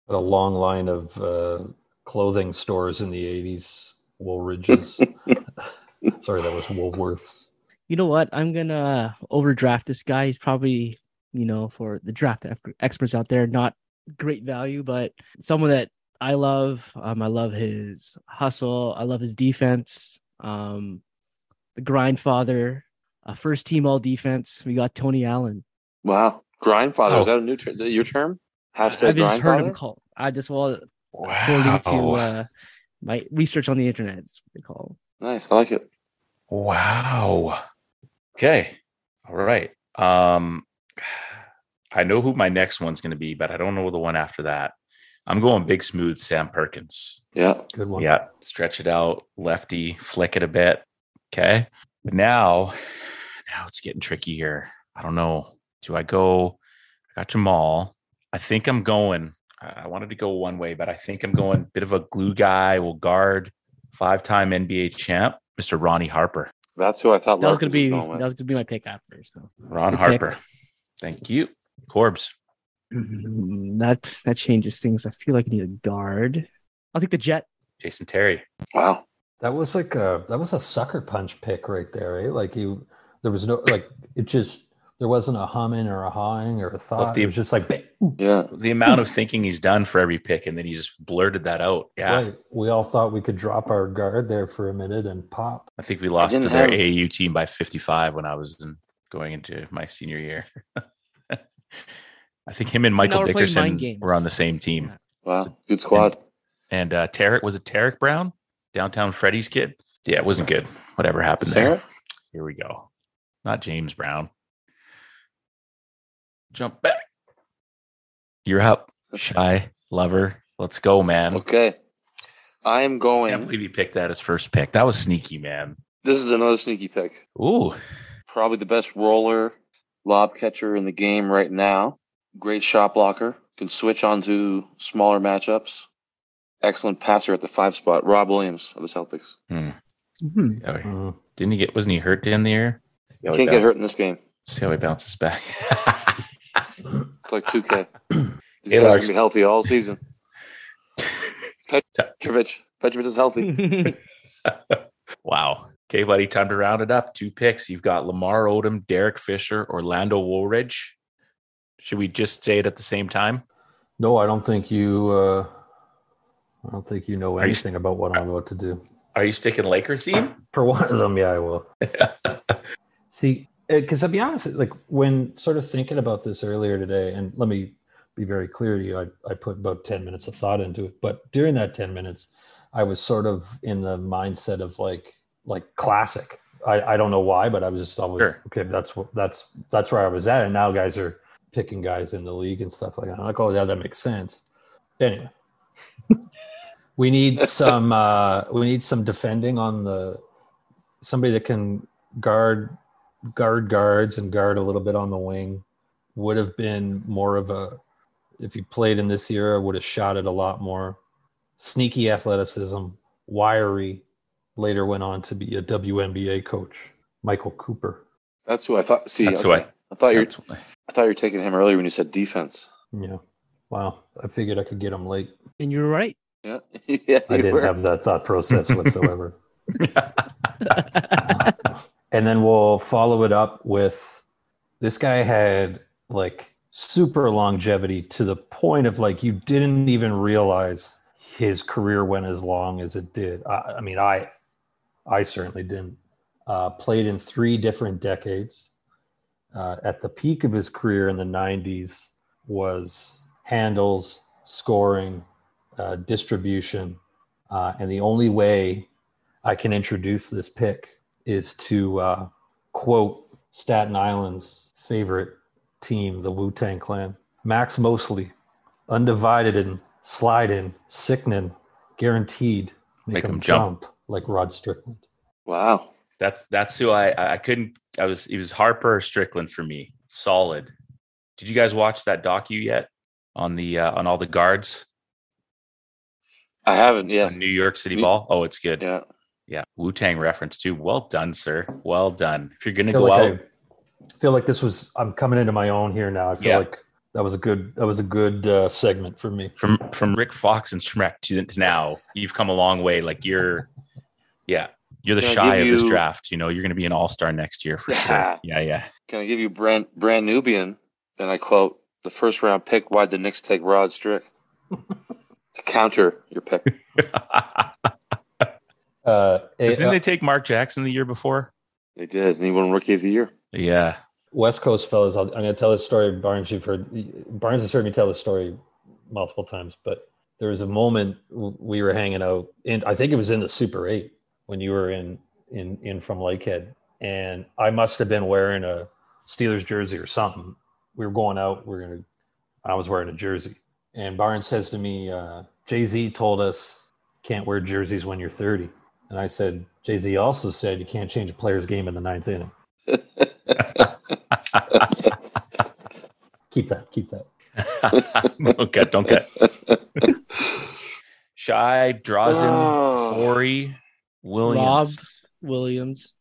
F: A long line of uh, clothing stores in the '80s. Woolridge's. Sorry, that was Woolworths.
B: you know what? I'm gonna overdraft this guy. He's probably, you know, for the draft experts out there, not great value, but someone that I love. Um, I love his hustle. I love his defense. Um, the grind father, uh, first team all defense. We got Tony Allen.
C: Wow, Grindfather
A: Oh.
C: is that a new term? Your term? Hashtag
B: I've just heard him
C: Grindfather.
B: called. I just well, according to
A: Wow.
B: uh, my research on the internet, it's what they call.
C: Nice, I like it.
A: Wow. Okay. All right. Um I know who my next one's going to be, but I don't know the one after that. I'm going big smooth Sam Perkins.
C: Yeah,
F: Good one.
A: Yeah, stretch it out, lefty, flick it a bit. Okay. But now, now it's getting tricky here. I don't know. Do I go? I got Jamal. I think I'm going. I I wanted to go one way, but I think I'm going bit of a glue guy. Will guard five-time NBA champ, Mr. Ronnie Harper.
C: that's who I thought.
B: That was gonna be
C: going
B: that
C: with.
B: was gonna be my pick after. So
A: Ron
B: Good pick.
A: Harper. Thank you. Corbs.
B: Mm, that that changes things. I feel like I need a guard. I'll take the Jet.
A: Jason Terry.
C: Wow.
F: That was like a that was a sucker punch pick right there, right? Like you, there was no like it just there wasn't a humming or a hawing or a thought.
A: the-
F: it was just like bang, ooh,
C: Yeah.
A: The amount of thinking he's done for every pick, and then he just blurted that out. Yeah.
F: right. We all thought we could drop our guard there for a minute and pop.
A: I think we lost to their
C: have-
A: AAU team by 55 when I was in, going into my senior year. I think him and Michael
B: we're playing mind
A: Dickerson
B: games.
A: were on the same team.
B: Yeah.
C: Wow. Good squad.
A: And uh, Tarek, was it Tarek Brown? Downtown Freddy's kid? Yeah, it wasn't good. Whatever happened
C: Sarah?
A: there. Here we go. Not James Brown. Jump back. You're up. Shy lover. Let's go, man.
C: Okay. I am going.
A: I can't believe he picked that as first pick. That was sneaky, man.
C: This is another sneaky pick.
A: Ooh.
C: Probably the best roller lob catcher in the game right now. Great shot blocker. Can switch onto smaller matchups. Excellent passer at the five spot. Rob Williams of the Celtics.
A: Hmm.
B: Mhm.
A: Yeah,
F: Mm.
A: Didn't he get? Wasn't he hurt down the air? He
C: Can't get hurt in this game.
A: See how he bounces back.
C: It's like 2K. These
A: Hey,
C: guys
A: Larks.
C: gonna be healthy all season. Petrovic. Petrovic is healthy.
A: wow. Okay, buddy. Time to round it up. Two picks. You've got Lamar Odom, Derek Fisher, Orlando Woolridge. Should we just say it at the same time?
F: No, I don't think you. Uh, I don't think you know
A: Are you-
F: anything about what I'm about to do.
A: Are you sticking Laker theme?
F: For one of them, yeah, I will. See, because I'll be honest, like when sort of thinking about this earlier today, and let me be very clear to you, I, I put about 10 minutes of thought into it. But during that 10 minutes, I was sort of in the mindset of like, like classic. I, I don't know why, but I was just always
A: Sure.
F: okay. That's what that's that's where I was at, and now guys are picking guys in the league and stuff like that. I'm like, oh yeah, that makes sense. Anyway, we need some uh, we need some defending on the somebody that can guard guard guards and guard a little bit on the wing. Would have been more of a if he played in this era, would have shot it a lot more. Sneaky athleticism, wiry. Later went on to be a WNBA coach, Michael Cooper.
C: That's who I thought. See,
A: That's who
C: okay. I thought
A: you're
C: I thought you were taking him earlier when you said defense.
F: Yeah. Wow. I figured I could get him late.
B: and you're right.
C: Yeah. yeah.
F: I didn't
C: were.
F: have that thought process whatsoever. and then we'll follow it up with this guy had like super longevity to the point of like you didn't even realize his career went as long as it did. I, I mean, I I certainly didn't. Uh, played in three different decades. Uh, at the peak of his career in the 90s was handles, scoring, uh, distribution, uh, and the only way I can introduce this pick is to uh, quote Staten Island's favorite team, the Wu Tang Clan. Max Mosley, undivided and slide in, sickening, guaranteed, make,
A: Make
F: 'em
A: 'em jump.
F: jump like Rod Strickland.
C: Wow.
A: That's that's who I I couldn't I was it was Harper or Strickland for me. Solid. Did you guys watch that docu yet on the uh, on all the guards
C: I haven't. Yeah.
A: on New York City
C: Me-
A: Ball? Oh, it's good.
C: Yeah.
A: Yeah, Wu Tang reference too. Well done, sir. Well done. If you're gonna go
F: like
A: out,
F: I feel like this was I'm coming into my own here now. I feel
A: Yeah.
F: like that was a good that was a good uh, segment for me.
A: from from Rick Fox and Shrek to, to now, you've come a long way. Like you're, yeah, you're the
C: Can
A: shy of
C: give
A: this
C: you-
A: draft. You know, you're gonna be an all star next year for
C: Yeah.
A: sure. Yeah, yeah.
C: Can I give you brand brand Nubian? And I quote the first round pick. Why'd the Knicks take Rod Strick to counter your pick?
F: Uh, eh,
A: Didn't
F: uh,
A: they take Mark Jackson the year before?
C: They did, and he won Rookie of the Year.
A: Yeah.
F: West Coast fellas, I'll, I'm going to tell this story. Barnes, you've heard Barnes has heard me tell this story multiple times, but there was a moment we were hanging out, and I think it was in the Super Eight when you were in in in from Lakehead, and I must have been wearing a Steelers jersey or something. We were going out. We are gonna. I was wearing a jersey, and Barnes says to me, uh, "Jay Z told us can't wear jerseys when you're 30," and I said, "Jay Z also said you can't change a player's game in the ninth inning." Keep that. Keep that.
A: don't cut. Don't cut. Shai, Drazen, ah.
C: Oh,
A: Horry, Williams.
B: Rob Williams,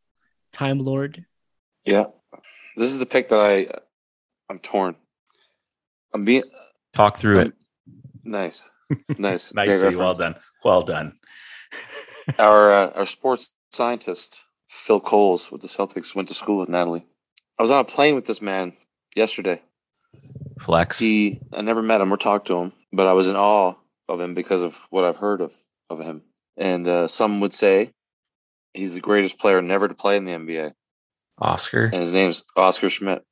B: Time Lord.
C: yeah, this is the pick that I I'm torn. I'm being
A: Talk through it.
C: nice, nice,
A: Nice.
C: Great
A: Well done. Well done.
C: Our uh, our sports scientist Phil Coles with the Celtics went to school with Natalie. I was on a plane with this man yesterday.
A: Flex.
C: He I never met him or talked to him, but I was in awe of him because of what I've heard of of him. And uh, some would say he's the greatest player never to play in the NBA,
A: Oscar.
C: and his name's Oscar Schmidt.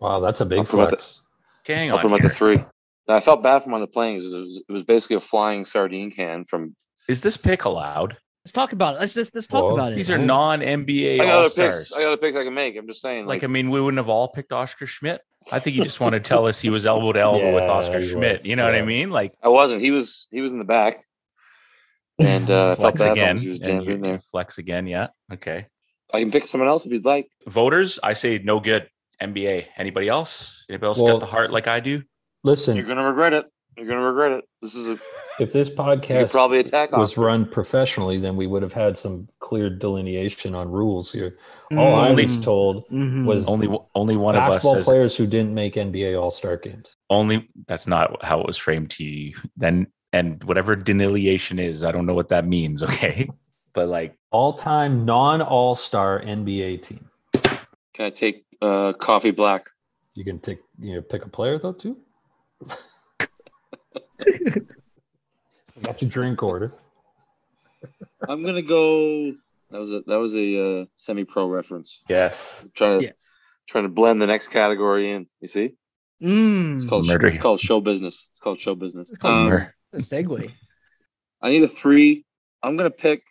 F: Wow, that's a big
C: I'll promote
F: flex.
A: Okay, hang
C: I'll
A: on.
C: put him at the three. Now, I felt bad for him on the plane because it was, it was basically a flying sardine can from.
A: Is this pick allowed?
B: Let's talk about it. Let's just let's talk
F: Whoa.
B: about it.
A: These are non NBA
C: I
A: all stars.
C: I got other picks I can make. I'm just saying,
A: Like,
C: like,
A: I mean, we wouldn't have all picked Oscar Schmidt. I think you just want to tell us he was elbow to elbow with Oscar Schmidt.
F: was,
A: You know what I mean? Like,
C: I wasn't. He was. He was in the back, and uh, I felt
A: flex
C: bad for him
A: again.
C: 'cause He was
A: and
C: in there.
A: flex again. Yeah. Okay.
C: I can pick someone else if you'd like.
A: Voters, I say no good. NBA. Anybody else? Anybody else
F: Well-
A: got the heart like I do?
F: Listen,
C: You're gonna regret it. You're gonna regret it. This is a. You
F: if this podcast
C: probably attack on.
F: was run professionally, then we would have had some clear delineation on rules here. All I was told
B: Mhm.
F: was
A: Only only one of us
F: basketball
A: says
F: players who didn't make NBA All Star games.
A: only. That's not how it was framed to you. Then and whatever delineation is, I don't know what that means. Okay, but like
F: All time non All Star NBA team.
C: Can I take uh, coffee black?
F: You can take you know pick a player though too. Got your drink order.
C: I'm gonna go. That was a that was a uh, semi pro reference.
A: yes,
C: I'm trying to
B: Yeah.
C: trying to blend the next category in. You see,
B: Mm,
C: it's called
A: Murder.
C: it's called show business. It's called show business.
B: It's called
C: Um,
A: Murder.
B: a segue.
C: I need a three. I'm gonna pick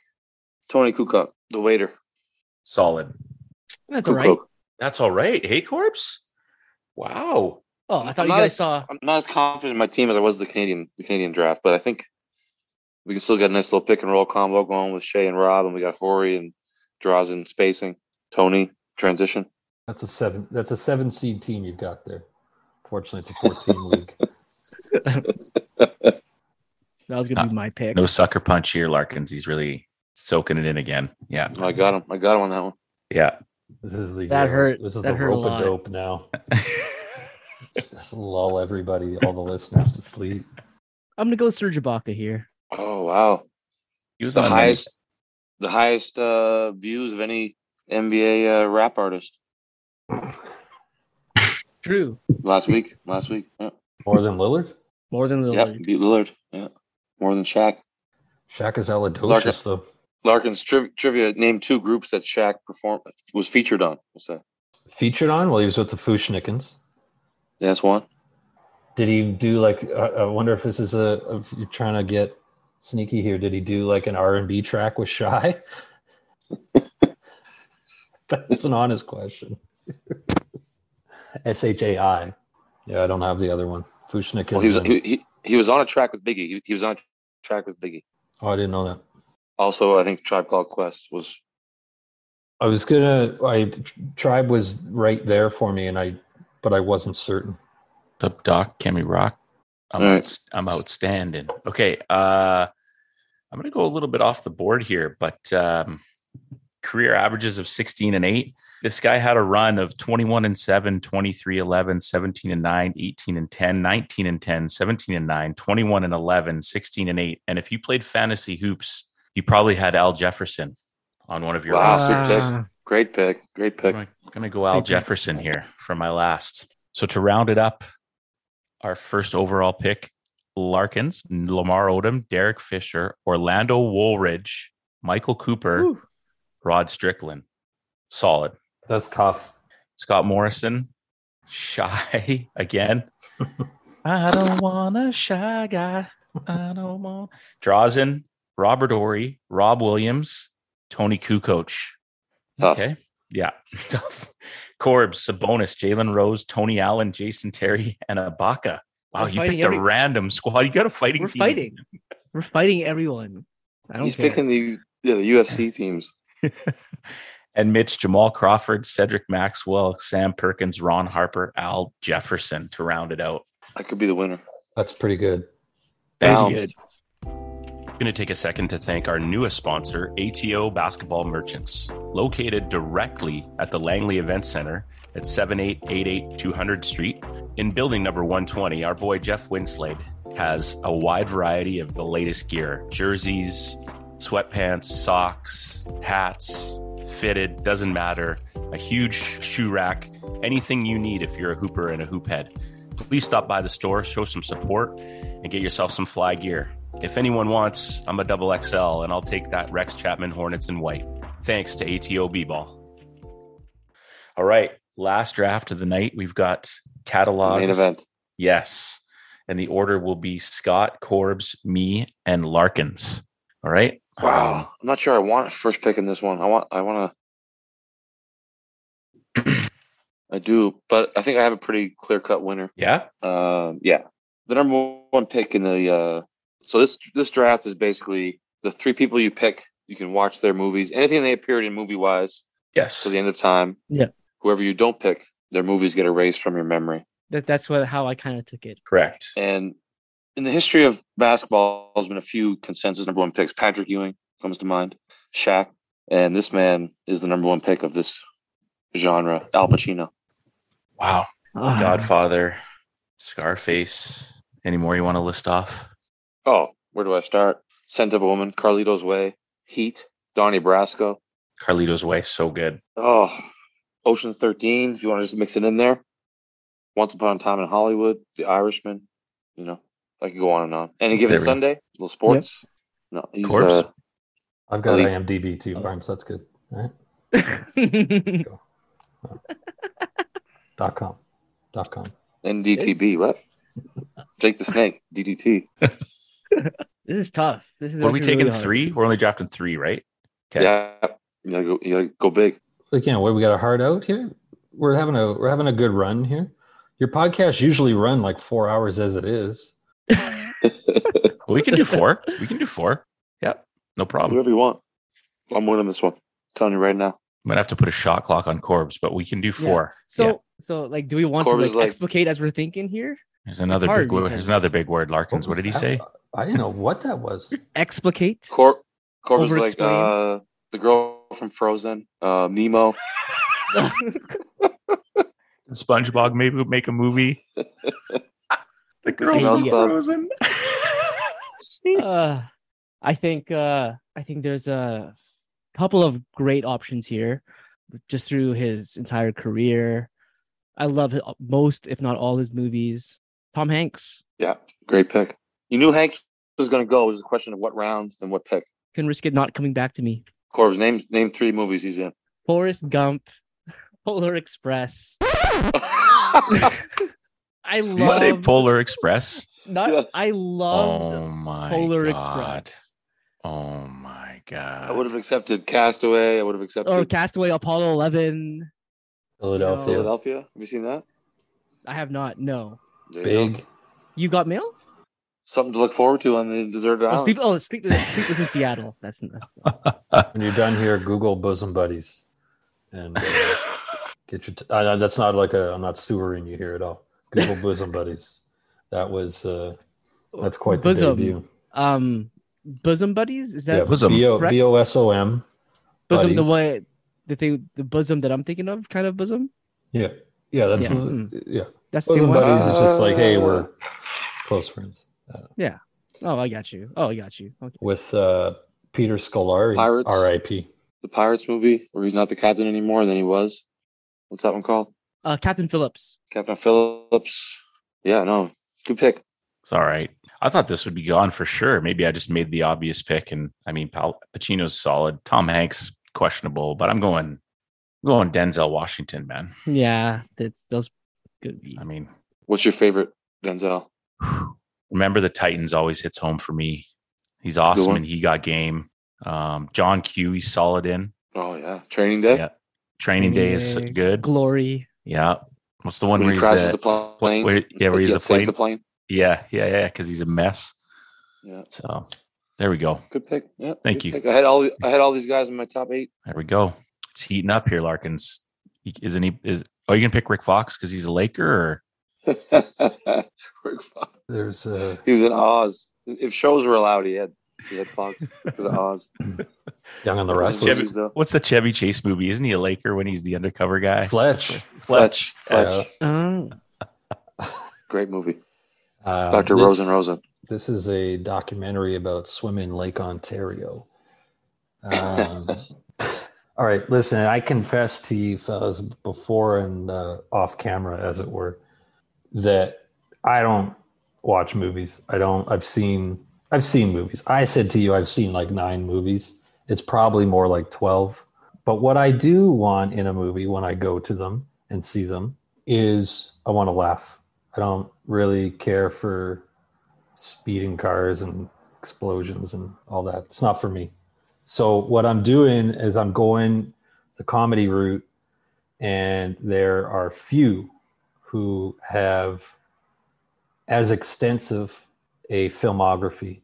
C: Toni Kukoc, the waiter.
A: solid.
B: That's all right.
A: That's all right. Hey, Corbs. Wow.
B: Oh, I thought
C: I'm
B: you guys
C: as-
B: saw.
C: I'm not as confident in my team as I was the Canadian the Canadian draft, but I think we can still get a nice little pick and roll combo going with Shai and Rob, and we got Horry and Drazen spacing, Tony transition.
F: That's a seven. That's a seven seed team you've got there. Fortunately, it's a fourteen league.
B: That was gonna
A: Uh,
B: be my pick.
A: No sucker punch here, Larkins. He's really soaking it in again. Yeah.
C: I got him. I got him on that one.
A: Yeah.
F: This is the
B: That
F: uh,
B: hurt.
F: This is
B: That
F: the
B: hurt a
F: rope a dope now. Just lull everybody, all the listeners to sleep.
B: I'm gonna go Serge Ibaka here.
C: Oh wow,
A: he was
C: the
A: on many-
C: highest, the highest uh, views of any NBA uh, rap artist
B: True.
C: last week. Last week, yeah,
F: More than Lillard.
B: More than
C: yeah,
B: Lillard.
C: beat Lillard. Yeah, more than Shaq.
F: Shaq is
C: Larkin.
F: alidocious though.
C: Larkin's tri- trivia named two groups that Shaq performed was featured on. What's that?
F: Featured on while he was with the Fu-Schnickens.
C: Yeah, that's one.
F: Did he do like? I I wonder if this is a. If you're trying to get sneaky here. Did he do like an R and B track with Shai? That's an honest question. S H A I. Yeah, I don't have the other one. Fushnik
C: Well, he was he, um, he, he was on a track with Biggie. He, he was on a track with Biggie.
F: oh, I didn't know that.
C: Also, I think Tribe Called Quest was.
F: I was gonna. I tribe was right there for me, and I, but I wasn't certain.
A: What's up, Doc? Can we rock? I'm,
C: All right.
A: out, I'm outstanding. Okay. Uh, I'm going to go a little bit off the board here, but um, career averages of 16 and 8. This guy had a run of 21 and 7, 23 11, 17 and 9, 18 and 10, 19 and 10, 17 and 9, 21 and 11, 16 and 8. And if you played fantasy hoops, you probably had Al Jefferson on one of your
C: Wow.
A: rosters.
C: pick. Great pick. Great pick.
A: I'm gonna go Al
B: Big pick.
A: Jefferson here for my last. So to round it up, our first overall pick: Larkins, Lamar Odom, Derek Fisher, Orlando Woolridge, Michael Cooper,
B: whew.
A: Rod Strickland. Solid.
F: That's tough.
A: Scott Morrison, Shai again. I don't want a shy guy. I don't want. Drazen, Robert Horry, Rob Williams, Toni Kukoc.
C: Tough.
A: Okay. Yeah. Tough. Corbs, Sabonis, Jalen Rose, Tony Allen, Jason Terry, and Ibaka. Wow,
B: We're
A: you picked
B: every-
A: a random squad. You got a fighting team.
B: We're
A: team.
B: fighting. We're fighting everyone. I don't
C: He's
B: care.
C: picking the yeah, the UFC teams.
A: and Mitch, Jamal Crawford, Cedric Maxwell, Sam Perkins, Ron Harper, Al Jefferson to round it out.
C: I could be the winner.
F: That's pretty good.
A: Thank
C: Bounce.
A: you. Going to take a second to thank our newest sponsor, ATO Basketball Merchants, located directly at the Langley Event Center at 7888 200 Street. In building number 120, our boy Jeff Winslade has a wide variety of the latest gear jerseys, sweatpants, socks, hats, fitted, doesn't matter. A huge shoe rack, anything you need if you're a hooper and a hoop head. Please stop by the store, show some support, and get yourself some fly gear. If anyone wants, I'm a double XL and I'll take that Rex Chapman Hornets in white. Thanks to ATO B Ball. All right, last draft of the night. We've got catalogs.
C: Main event.
A: Yes. And the order will be Scott, Corbs, me, and Larkins. All right.
C: Wow.
A: Um,
C: I'm not sure I want first pick in this one. I want I want to I do, but I think I have a pretty clear cut winner.
A: yeah.
C: Um, yeah, the number one pick in the uh, so this this draft is basically the three people you pick. You can watch their movies, anything they appeared in movie wise
A: Yes.
C: to the end of time.
B: Yeah.
C: Whoever you don't pick, their movies get erased from your memory.
B: That that's what how I kind of took it.
A: Correct.
C: And in the history of basketball, there's been a few consensus number one picks. Patrick Ewing comes to mind, Shaq, and this man is the number one pick of this genre, Al Pacino.
A: Wow.
B: Ah,
A: Godfather, Scarface. Any more you want to list off?
C: Oh, where do I start? Scent of a Woman, Carlito's Way, Heat, Donnie Brasco.
A: Carlito's Way, so good.
C: Oh, Ocean's 13, if you want to just mix it in there. Once Upon a Time in Hollywood, The Irishman. You know, I could go on and on. Any given
A: There we.
C: Sunday, little sports. No, he's
A: Corbs?
C: uh,
F: I've got
C: Elite.
F: IMDb too,
B: Oh.
F: Barnes. That's good. All right. Dot com. Dot com.
C: NDTB. What? Jake the Snake, DDT.
B: this is tough. This is
A: What are we taking?
B: really hard.
A: Three? We're only drafting three, right? Okay.
C: Yeah, you gotta go. You gotta go big.
F: Again, what we got a hard out here? We're having a we're having a good run here. Your podcasts usually run like four hours as it is.
A: We can do four. we can do four. Yep. No problem.
C: Whoever you want. I'm winning this one. telling you right now.
A: Might have to put a shot clock on Corbs, but we can do four.
B: So
A: Yeah.
B: so like, do we want
C: Corbs
B: to like,
C: like-
B: explicate as we're thinking here?
A: There's another big word. There's another big word, Larkins. What,
F: was
A: did he say?
F: I didn't know what that was.
B: Explicate.
C: Cor Corp is like uh, the girl from Frozen, uh, Nemo.
A: SpongeBob maybe make a movie. the girl from
C: Club.
A: Frozen.
B: uh, I think uh, I think there's a couple of great options here, just through his entire career. I love hi- most, if not all, his movies. Tom Hanks
C: Yeah, great pick. You knew Hanks was going to go. It was a question of what round and what pick.
B: can risk it not coming back to me.
C: Corvus, name name three movies he's in.
B: Forrest Gump, Polar Express. I
A: Did you say
B: love
A: Polar Express?
B: not.
C: Yes.
B: I loved
A: Oh my
B: Polar
A: God.
B: Express
A: Oh my god.
C: I would have accepted Castaway. I would have accepted.
B: or Castaway, Apollo Eleven.
F: Philadelphia,
C: Philadelphia. Have you seen that?
B: I have not. No.
C: There you go.
F: big.
B: You got mail?
C: Something to look forward to on the deserted
B: Oh,
C: island.
B: sleep. Oh, sleep. Sleep was in Seattle. That's, that's
F: When you're done here, Google bosom buddies, and uh, get your. T- uh, that's not like a. I'm not sewering you here at all. Google bosom buddies. That was. Uh, that's quite the
B: Bosom.
F: debut.
B: um bosom buddies. Is that
F: Yeah,
A: Bosom,
F: B O
B: correct?
F: B O S O M.
B: bosom the
F: buddies.
B: way the thing the bosom that I'm thinking of? Kind of bosom.
F: Yeah, yeah, that's
B: Yeah.
F: yeah. yeah.
B: That's
F: Bosom
B: one.
F: buddies is just like, hey,
C: Uh,
F: we're close friends. Yeah.
B: Oh, I got you. Oh, I got you. Okay.
F: With uh, Peter Scolari,
C: Pirates?
F: R.I.P.
C: the Pirates movie where he's not the captain anymore than he was. What's that one called?
B: Uh, Captain Phillips.
C: Captain Phillips. Yeah, no. Good pick.
A: It's all right. I thought this would be gone for sure. Maybe I just made the obvious pick, and I mean, Pal- Pacino's solid. Tom Hanks questionable, but I'm going going Denzel Washington, man.
B: Yeah, that's those could be.
A: I mean,
C: What's your favorite Denzel?
A: remember the Titans always hits home for me. He's awesome, and he got game. Um, John Q, he's solid in.
C: Oh yeah. Training Day?
A: Yeah. Training Day is good.
B: Glory.
A: Yeah. What's the one
C: When
A: where
C: he
A: he's
C: crashes
A: the,
C: the plane.
A: where- yeah, where he's
C: Yeah,
A: the plane.
C: the plane.
A: Yeah, yeah, yeah, because he's a mess.
C: Yeah.
A: So there we go.
C: Good pick. Yeah.
A: Thank you.
C: pick. I had all I had all these guys in my top eight.
A: There we go. It's heating up here, Larkins. Isn't he? Is are you gonna pick Rick Fox because he's a Laker? Or
C: Rick Fox.
F: There's a.
C: he was in Oz. If shows were allowed, he had he had Fox because of Oz.
F: Young and the
C: Wasn't
F: Restless.
C: movies, though.
A: what's the Chevy Chase movie? Isn't he a Laker when he's the undercover guy?
F: Fletch.
C: Fletch. Fletch.
F: Yeah.
B: Uh,
C: Great movie.
F: Uh,
C: Dr.
F: this-
C: Rosen Rosen.
F: This is a documentary about swimming Lake Ontario. Um, all right, listen, I confess to you fellas before and uh, off camera, as it were, that I don't watch movies. I don't. I've seen. I've seen movies. I said to you, I've seen like nine movies. It's probably more like twelve. But what I do want in a movie when I go to them and see them is I want to laugh. I don't really care for speeding cars and explosions and all that. It's not for me. So what I'm doing is I'm going the comedy route, and there are few who have as extensive a filmography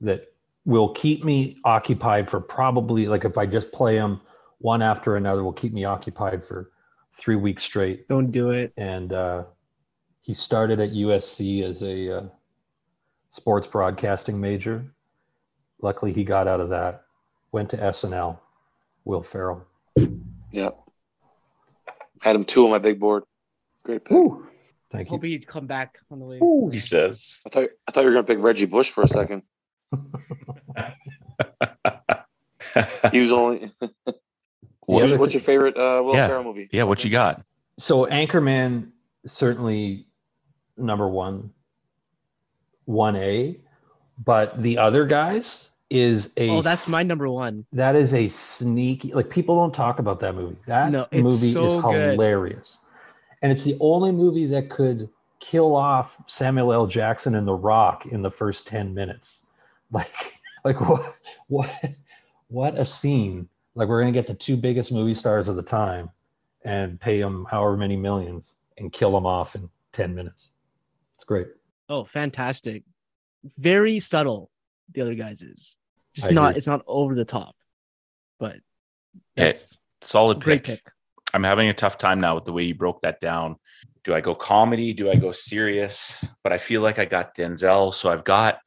F: that will keep me occupied for probably like if I just play them one after another will keep me occupied for three weeks straight
B: don't do it.
F: and uh, he started at USC as a uh, sports broadcasting major. Luckily, he got out of that. Went to SNL. Will Ferrell.
C: Yeah. Had him two on my big board. Great pick.
B: I
F: Thank
B: was
F: you.
B: hoping he'd come back on the way.
A: he says.
C: I thought I thought you were gonna pick Reggie Bush for a second. He was only. What's, what's your favorite uh, Will
A: Yeah.
C: Ferrell movie?
A: yeah, what you got?
F: So Anchorman certainly number one, one A, but the other guys is a
B: Oh, that's my number one.
F: That is a sneaky like people don't talk about that movie. That
B: No,
F: movie
B: so
F: is
B: good.
F: hilarious. And it's the only movie that could kill off Samuel L. Jackson and The Rock in the first 10 minutes. Like like what what what a scene. Like we're going to get the two biggest movie stars of the time and pay them however many millions and kill them off in 10 minutes. It's great.
B: Oh, fantastic. Very subtle. The other guys is just
F: I
B: not.
F: agree.
B: It's not over the top, but
A: Okay.
B: that's
A: Solid
B: great
A: pick.
B: pick.
A: I'm having a tough time now with the way you broke that down. Do I go comedy? Do I go serious? But I feel like I got Denzel, so I've got,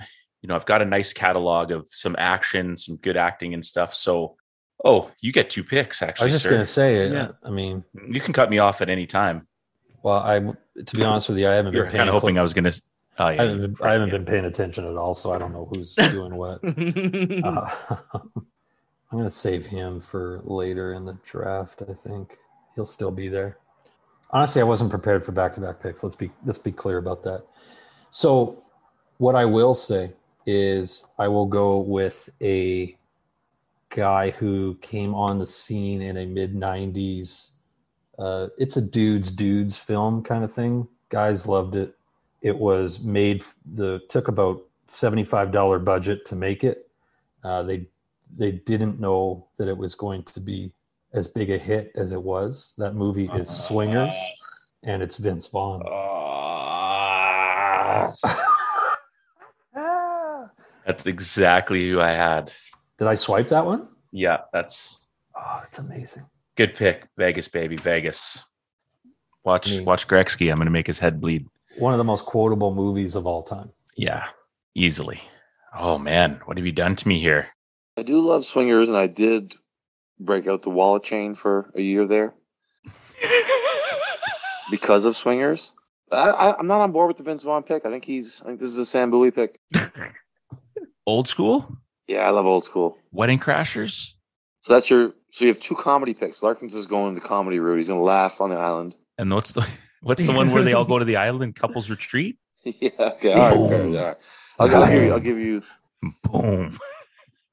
A: you know, I've got a nice catalog of some action, some good acting and stuff. So, oh, you get two picks actually.
F: I was just
A: sir.
F: going to say,
B: Yeah.
F: I mean,
A: You can cut me off at any time.
F: Well, I to be honest with you, I haven't
A: You're
F: been
A: kind
F: paying
A: of hoping
F: clo-
A: I was going to. Oh, yeah,
F: I haven't, been, I haven't
A: yeah.
F: been paying attention at all, so I don't know who's doing what. Uh, I'm going to save him for later in the draft. I think he'll still be there. Honestly, I wasn't prepared for back-to-back picks. Let's be let's be clear about that. So, what I will say is, I will go with a guy who came on the scene in a mid '90s. Uh, it's a dudes dudes film kind of thing. Guys loved it. It was made the took about seventy five dollar budget to make it. Uh, they they didn't know that it was going to be as big a hit as it was. That movie is Swingers, and it's Vince Vaughn.
A: Ah. That's exactly who I had.
F: Did I swipe that one?
A: Yeah, that's
F: Oh, it's amazing.
A: Good pick. Vegas, baby, Vegas. Watch,
F: Me.
A: watch Gretzky. I'm going to make his head bleed.
F: One of the most quotable movies of all time.
A: Yeah, easily. Oh man, what have you done to me here?
C: I do love swingers, and I did break out the wallet chain for a year there because of swingers. I, I, I'm not on board with the Vince Vaughn pick. I think he's. I think this is a Sam Bowie pick.
A: Old school,
C: Yeah, I love old school.
A: Wedding Crashers.
C: So that's your. So you have two comedy picks. Larkins is going the comedy route. He's going to laugh on the island.
A: And what's the what's the one where they all go to the island couples retreat?
C: yeah. Okay. All right. Fair, all right. I'll, I'll give you. I'll give you.
A: Boom.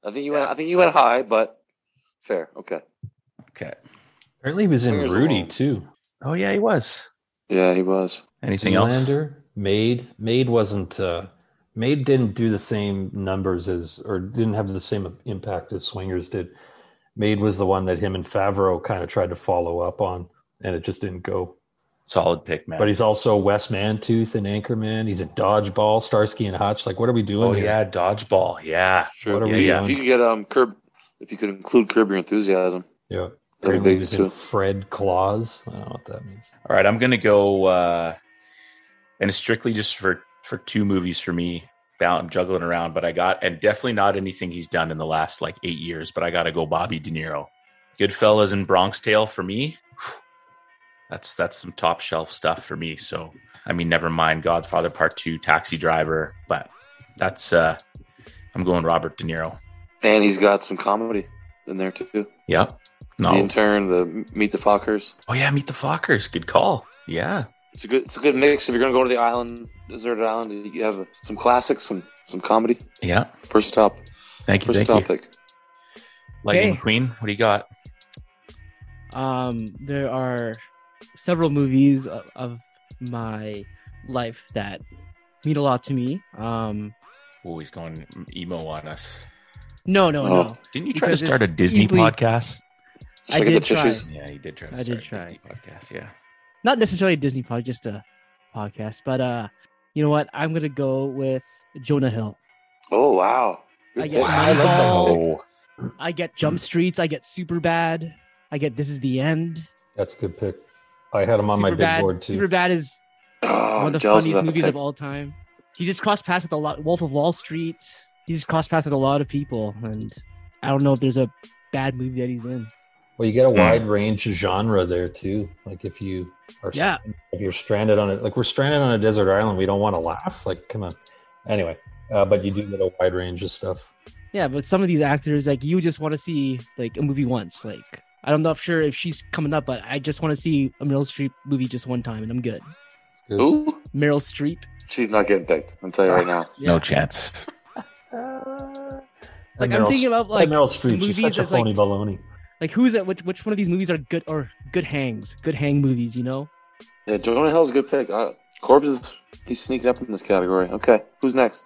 C: I think you went. I think you went high, but fair. Okay.
A: Okay.
F: Apparently, he was in
C: Swingers
F: Rudy
C: alone.
F: too.
A: Oh yeah, he was.
C: Yeah, he was.
A: Anything else?
F: Zoolander, Made. Made wasn't. Uh, Made didn't do the same numbers as, or didn't have the same impact as Swingers did. Made was the one that him and Favreau kind of tried to follow up on, and it just didn't go.
A: Solid pick, man.
F: But he's also Wes Mantooth and Anchorman. He's a Dodgeball, Starsky and Hutch. Like, what are we doing?
A: oh
F: here?
A: yeah, dodgeball. Yeah.
C: Sure.
F: What are
C: yeah,
F: we
C: yeah.
F: doing?
C: If you could get um curb, if you could include curb your enthusiasm.
F: yeah.
C: Very
F: Apparently he was
C: too.
F: in Fred Claus. I don't know what that means.
A: All right, I'm gonna go, uh, and it's strictly just for for two movies for me. Bound, I'm juggling around, but I got, and definitely not anything he's done in the last like eight years. But I got to go, Bobby De Niro. Goodfellas and Bronx Tale for me. That's that's some top shelf stuff for me. So I mean, never mind Godfather Part Two, Taxi Driver, but that's uh, I'm going Robert De Niro.
C: And he's got some comedy in there too.
A: Yep. No.
C: The intern, the Meet the Fockers.
A: Oh yeah, Meet the Fockers. Good call. Yeah.
C: It's a good. It's a good mix. If you're gonna go to the island, deserted island, you have some classics, some some comedy.
A: Yeah.
C: First top,
A: Thank you.
C: first
A: Thank
C: top
A: you. Lightning
B: Okay.
A: Queen. What do you got?
B: Um, there are several movies of, of my life that mean a lot to me. Um,
A: Oh, he's going emo on us.
B: no, no,
C: Oh.
B: no.
A: Didn't you try
B: Because
A: to start a Disney
B: easily-
A: podcast?
C: Should
B: I
C: get
B: did
C: the tissues?
B: try.
A: Yeah, he did try to
B: I
A: start
B: did
A: a
B: try.
A: Disney podcast. Yeah.
B: Not necessarily a Disney podcast, just a podcast. But uh, you know what? I'm gonna go with Jonah Hill.
C: Oh wow.
B: I
C: Good
B: get
C: pick.
F: I like that
B: Moneyball. I get Jump Streets. I get Superbad. I get This Is the End.
F: That's a good pick. I had him on my big board too.
B: Superbad is
C: Oh,
B: one of the funniest
C: that
B: movies
C: pick.
B: of all time. He just crossed paths with a lot. Wolf of Wall Street. He's just crossed paths with a lot of people, and I don't know if there's a bad movie that he's in.
F: Well, you get a
A: Hmm.
F: wide range of genre there too. Like if you are,
B: Yeah.
F: if you're stranded on it, like we're stranded on a desert island, we don't want to laugh. Like, come on. Anyway, uh, but you do get a wide range of stuff.
B: Yeah, but some of these actors, like you just want to see like a movie once. Like I don't know if sure if she's coming up, but I just want to see a Meryl Streep movie just one time, and I'm good.
F: It's good.
C: Ooh,
B: Meryl Streep.
C: she's not getting picked. I'm telling you right now.
A: no
B: Yeah.
A: chance.
B: Like,
F: And
B: I'm thinking about, like,
F: Meryl Streep. She's such a
B: as, like-
F: phony baloney.
B: Like who's that? Which which one of these movies are good or good hangs? Good hang movies, you know?
C: Yeah, Jonah Hill's a good pick. Uh, Corbs is he's sneaking up in this category. Okay, who's next?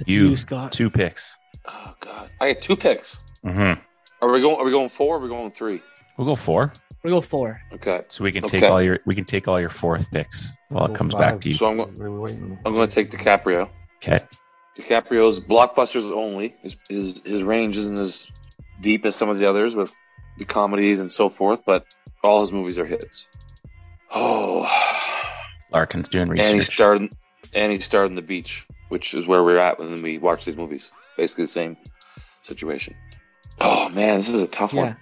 B: It's
A: You,
B: you, Scott.
A: Two picks.
C: Oh God, I get two picks.
A: Mm-hmm.
C: Are we going? Are we going four? Or are we going three?
A: We'll go four,
B: We go four.
C: Okay,
A: so we can take
C: Okay.
A: all your we can take all your fourth picks while
F: Go
A: it comes
F: five.
A: back to you.
C: so I'm go-
F: We're.
C: I'm going to take DiCaprio.
A: Okay.
C: DiCaprio's blockbusters only. His his his range isn't as deep as some of the others with the comedies and so forth, but all his movies are hits. Oh,
A: Larkin's doing research.
C: and he
A: research.
C: starred and he starred in The Beach, which is where we're at when we watch these movies. Basically the same situation. Oh man, this is a tough
B: Yeah.
C: one.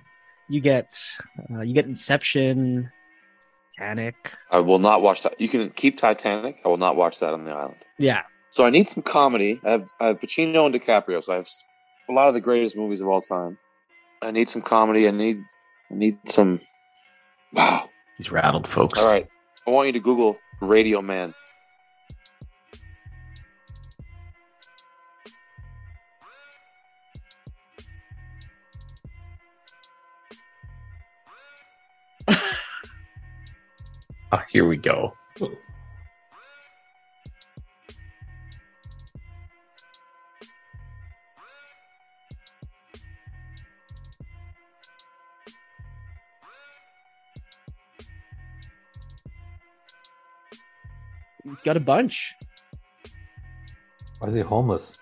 B: You get uh, you get Inception, Panic.
C: I will not watch that. You can keep Titanic. I will not watch that on the island.
B: Yeah.
C: So I need some comedy. I have, I have Pacino and DiCaprio, so I have a lot of the greatest movies of all time. I need some comedy. I need I need some. Wow.
A: He's rattled, folks.
C: All right. I want you to Google Radio Man.
A: Oh, here we go.
B: He's got a bunch.
F: Why is he homeless?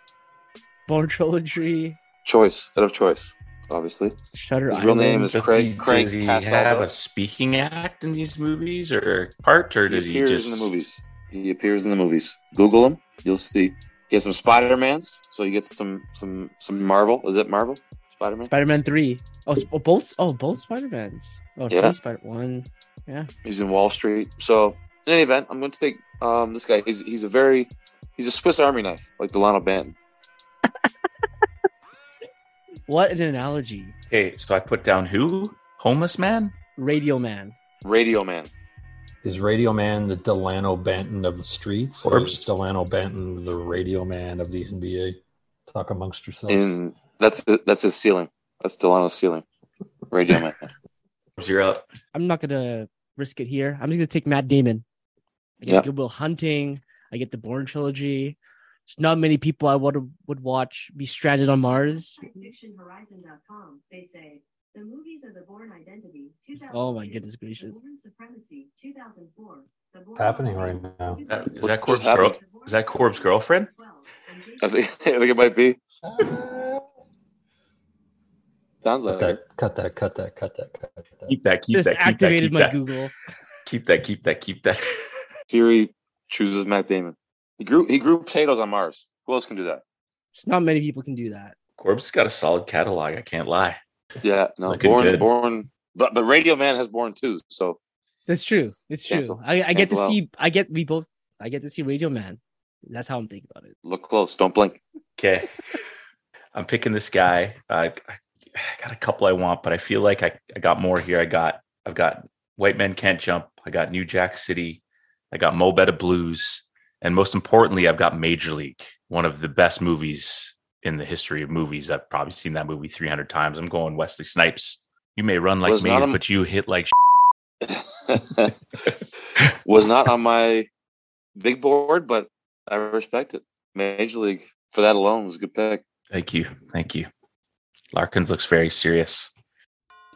B: Bourne Trilogy,
C: Choice, out of choice, obviously.
B: Shutter
C: His real
B: Island.
C: name is
A: Does
C: Craig.
A: he,
C: Craig
A: does he
C: Castaldo.
A: have a speaking act in these movies or part, or does
C: he
A: he
C: appears
A: just
C: in the movies? He appears in the movies. Google him, you'll see. He has some Spider Mans, so you get some some some Marvel. Is it Marvel? Spider Man.
B: Spider-Man three. Oh, oh, both. Oh, both Spider-Mans. Oh,
C: Yeah.
B: three Spider one. Yeah.
C: He's in Wall Street. So in any event, I'm going to take um this guy. He's he's a very he's a Swiss Army knife, like Delano Banton.
B: What an analogy.
A: Okay, so I put down who? Homeless man?
B: Radio Man.
C: Radio Man.
F: Is Radio Man the Delano Banton of the streets, or
A: Forbes.
F: is Delano Banton the Radio Man of the NBA? Talk amongst yourselves.
C: In that's that's his ceiling. That's Delano's ceiling. Radio Man.
A: You're up.
B: I'm not gonna risk it here. I'm just gonna take Matt Damon. I get
C: Yeah.
B: Good Will Hunting. I get the Bourne trilogy. There's not many people I would would watch be stranded on Mars.
G: FictionHorizon.com, they say the movies of the Bourne Identity.
B: Oh my goodness
G: The
B: gracious.
G: Bourne Supremacy. 2004.
F: What's happening right now?
A: That- is that Corb's girl? Is that Corb's girlfriend?
C: I think, I think it might be. Sounds
F: Cut
C: like
F: that,
C: it.
F: cut that, cut that, cut that, cut that.
A: Keep that, keep
B: Just
A: that, keep that,
B: activated
A: keep
B: my
A: that.
B: Google.
A: Keep that, keep that, keep that.
C: Fury chooses Matt Damon. He grew he grew potatoes on Mars. Who else can do that?
B: There's not many people can do that.
A: Corb's got a solid catalog. I can't lie.
C: Yeah, no,
A: Looking
C: Bourne
A: good.
C: Bourne but but Radio Man has Bourne too, so
B: That's true. It's true.
C: Cancel.
B: I, I get to
C: out.
B: see. I get we both. I get to see Radio Man. That's how I'm thinking about it.
C: look close, don't blink.
A: Okay. I'm picking this guy. I, I I got a couple I want, but I feel like I, I got more here. I got I've got White Men Can't Jump. I got New Jack City. I got Mo Better Blues. And most importantly, I've got Major League, one of the best movies in the history of movies. I've probably seen that movie 300 times. I'm going Wesley Snipes. You may run like
C: Was
A: maze,
C: a-
A: but you hit like
C: Was not on my big board, but I respect it. Major League for that alone was a good pick.
A: Thank you. Thank you. Larkins looks very serious.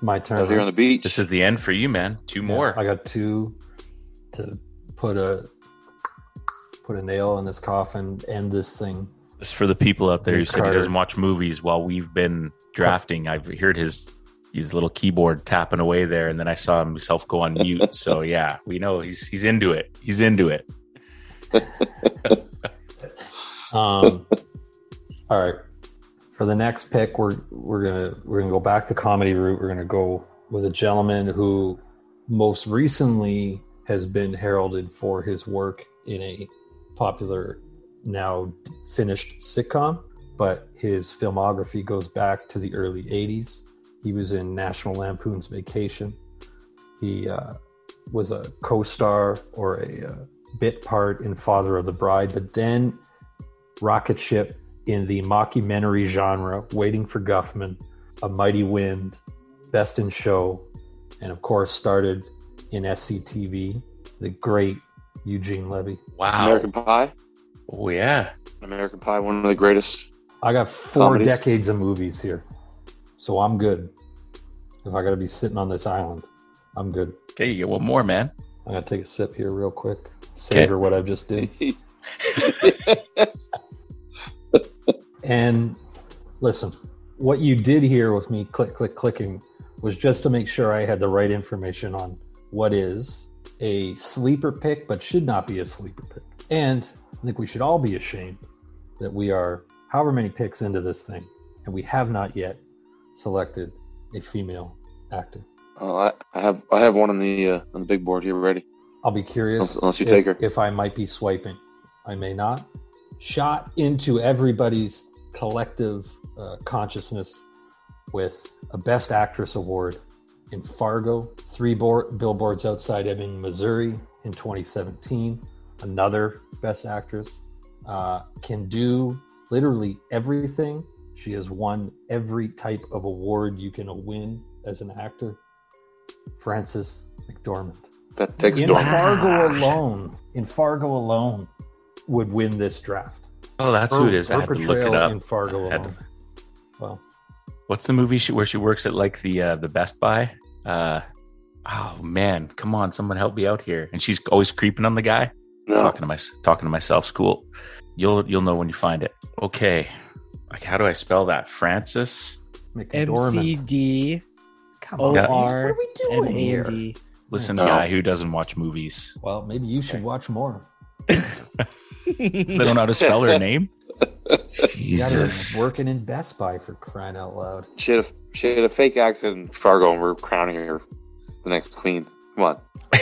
F: My turn.
C: Out here on the beach.
A: This is the end for you, man. Two
F: Yeah,
A: more.
F: I got two to put a put a nail in this coffin. End this thing.
A: Is for the people out there who said he doesn't watch movies while we've been drafting. I've heard his his little keyboard tapping away there, and then I saw himself go on mute. so yeah, we know he's he's into it. He's into it.
F: Um, all right. For the next pick, we're we're gonna we're gonna go back to comedy route. We're gonna go with a gentleman who most recently has been heralded for his work in a popular now finished sitcom, but his filmography goes back to the early '80s. He was in National Lampoon's Vacation. He uh, was a co-star or a uh, bit part in Father of the Bride, but then rocket ship in the mockumentary genre, Waiting for Guffman, A Mighty Wind, Best in Show, and of course started in SCTV, the great Eugene Levy.
A: Wow.
C: American Pie.
A: Oh yeah.
C: American Pie, one of the greatest.
F: I got four
C: Comedies.
F: decades of movies here, so I'm good. If I got to be sitting on this island, I'm good.
A: Okay, you get one more, man.
F: I'm gonna take a sip here real quick, savor what I've just did. And listen, what you did here with me click, click, clicking was just to make sure I had the right information on what is a sleeper pick, but should not be a sleeper pick. And I think we should all be ashamed that we are however many picks into this thing, and we have not yet selected a female actor.
C: Oh, I, I have I have one on the uh, on the big board here ready.
F: I'll be curious
C: Unless you
F: if,
C: take her.
F: if I might be swiping. I may not. Shot into everybody's collective uh, consciousness with a Best Actress award in Fargo, three board, billboards outside Ebbing, Missouri in 2017. Another Best Actress uh, can do literally everything. She has won every type of award you can win as an actor. Frances McDormand
C: That pick's
F: in
C: dormant.
F: Fargo alone, in Fargo alone, would win this draft.
A: Oh, that's who it is. I
F: Her
A: had to look it up.
F: in Fargo
A: I had to-
F: alone. Well,
A: What's the movie she, where she works at like the uh, the Best Buy? Uh, oh man, come on, someone help me out here. And she's always creeping on the guy.
C: No.
A: Talking to my talking to myself. School. You'll you'll know when you find it. Okay. Like how do I spell that? Francis.
B: M C
F: McDormand.
B: D
F: Come
B: O
F: on, what are we doing
B: A
F: here?
B: N D.
A: Listen,
C: No.
A: guy who doesn't watch movies.
F: Well, maybe you should watch more.
A: They don't know how to spell her name.
F: You got her
A: Jesus.
F: working in Best Buy for crying out loud.
C: She had a she had a fake accent in Fargo, and we're crowning her the next queen. Come on.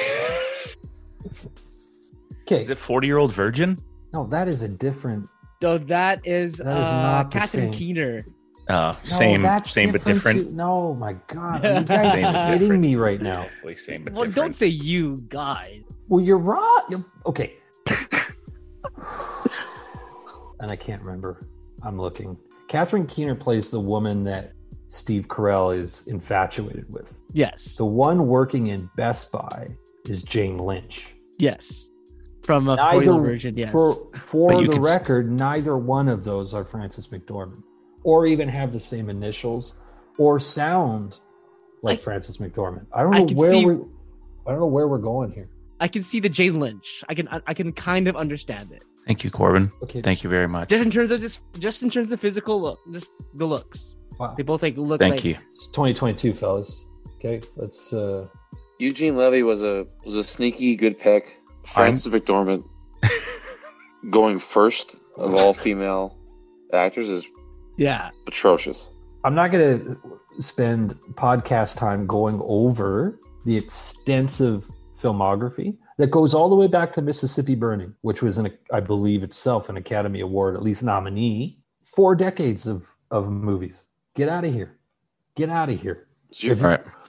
F: Okay,
A: Is it 40 year old virgin?
F: no, that is a different.
B: No, that is,
F: That is
B: uh,
F: not the
B: Catherine
F: same.
B: Keener.
A: Uh,
F: No,
A: same,
F: that's
A: same but different.
F: too- No, my God, are you guys
A: Same but
F: kidding me right now?
A: Definitely same but
B: Well,
A: different.
B: don't say you guys.
F: Well, you're right. You're- okay. And I can't remember. I'm looking. Catherine Keener plays the woman that Steve Carell is infatuated with.
B: Yes.
F: The one working in Best Buy is Jane Lynch.
B: yes. From a 40 year old yes.
F: For for the
A: could s-
F: record, neither one of those are Frances McDormand, or even have the same initials, or sound like
B: I-
F: Frances McDormand. I don't
B: I
F: know
B: can
F: where
B: see-
F: we. I don't know where we're going here.
B: I can see the Jane Lynch. I can I, I can kind of understand it.
A: Thank you, Corbin.
F: Okay.
A: Thank you very much.
B: Just in terms of just just in terms of physical look, just the looks.
F: Wow.
B: They both like look
A: Thank
B: like
A: you.
F: It's 2022, fellas. Okay, let's. uh
C: Eugene Levy was a was a sneaky good pick. Frances McDormand going first of all female actors is
B: Yeah.
C: atrocious.
F: I'm not going to spend podcast time going over the extensive filmography that goes all the way back to Mississippi Burning, which was, an, I believe, itself an Academy Award, at least nominee. Four decades of of movies. Get out of here. Get out of here.
C: So you're,
F: If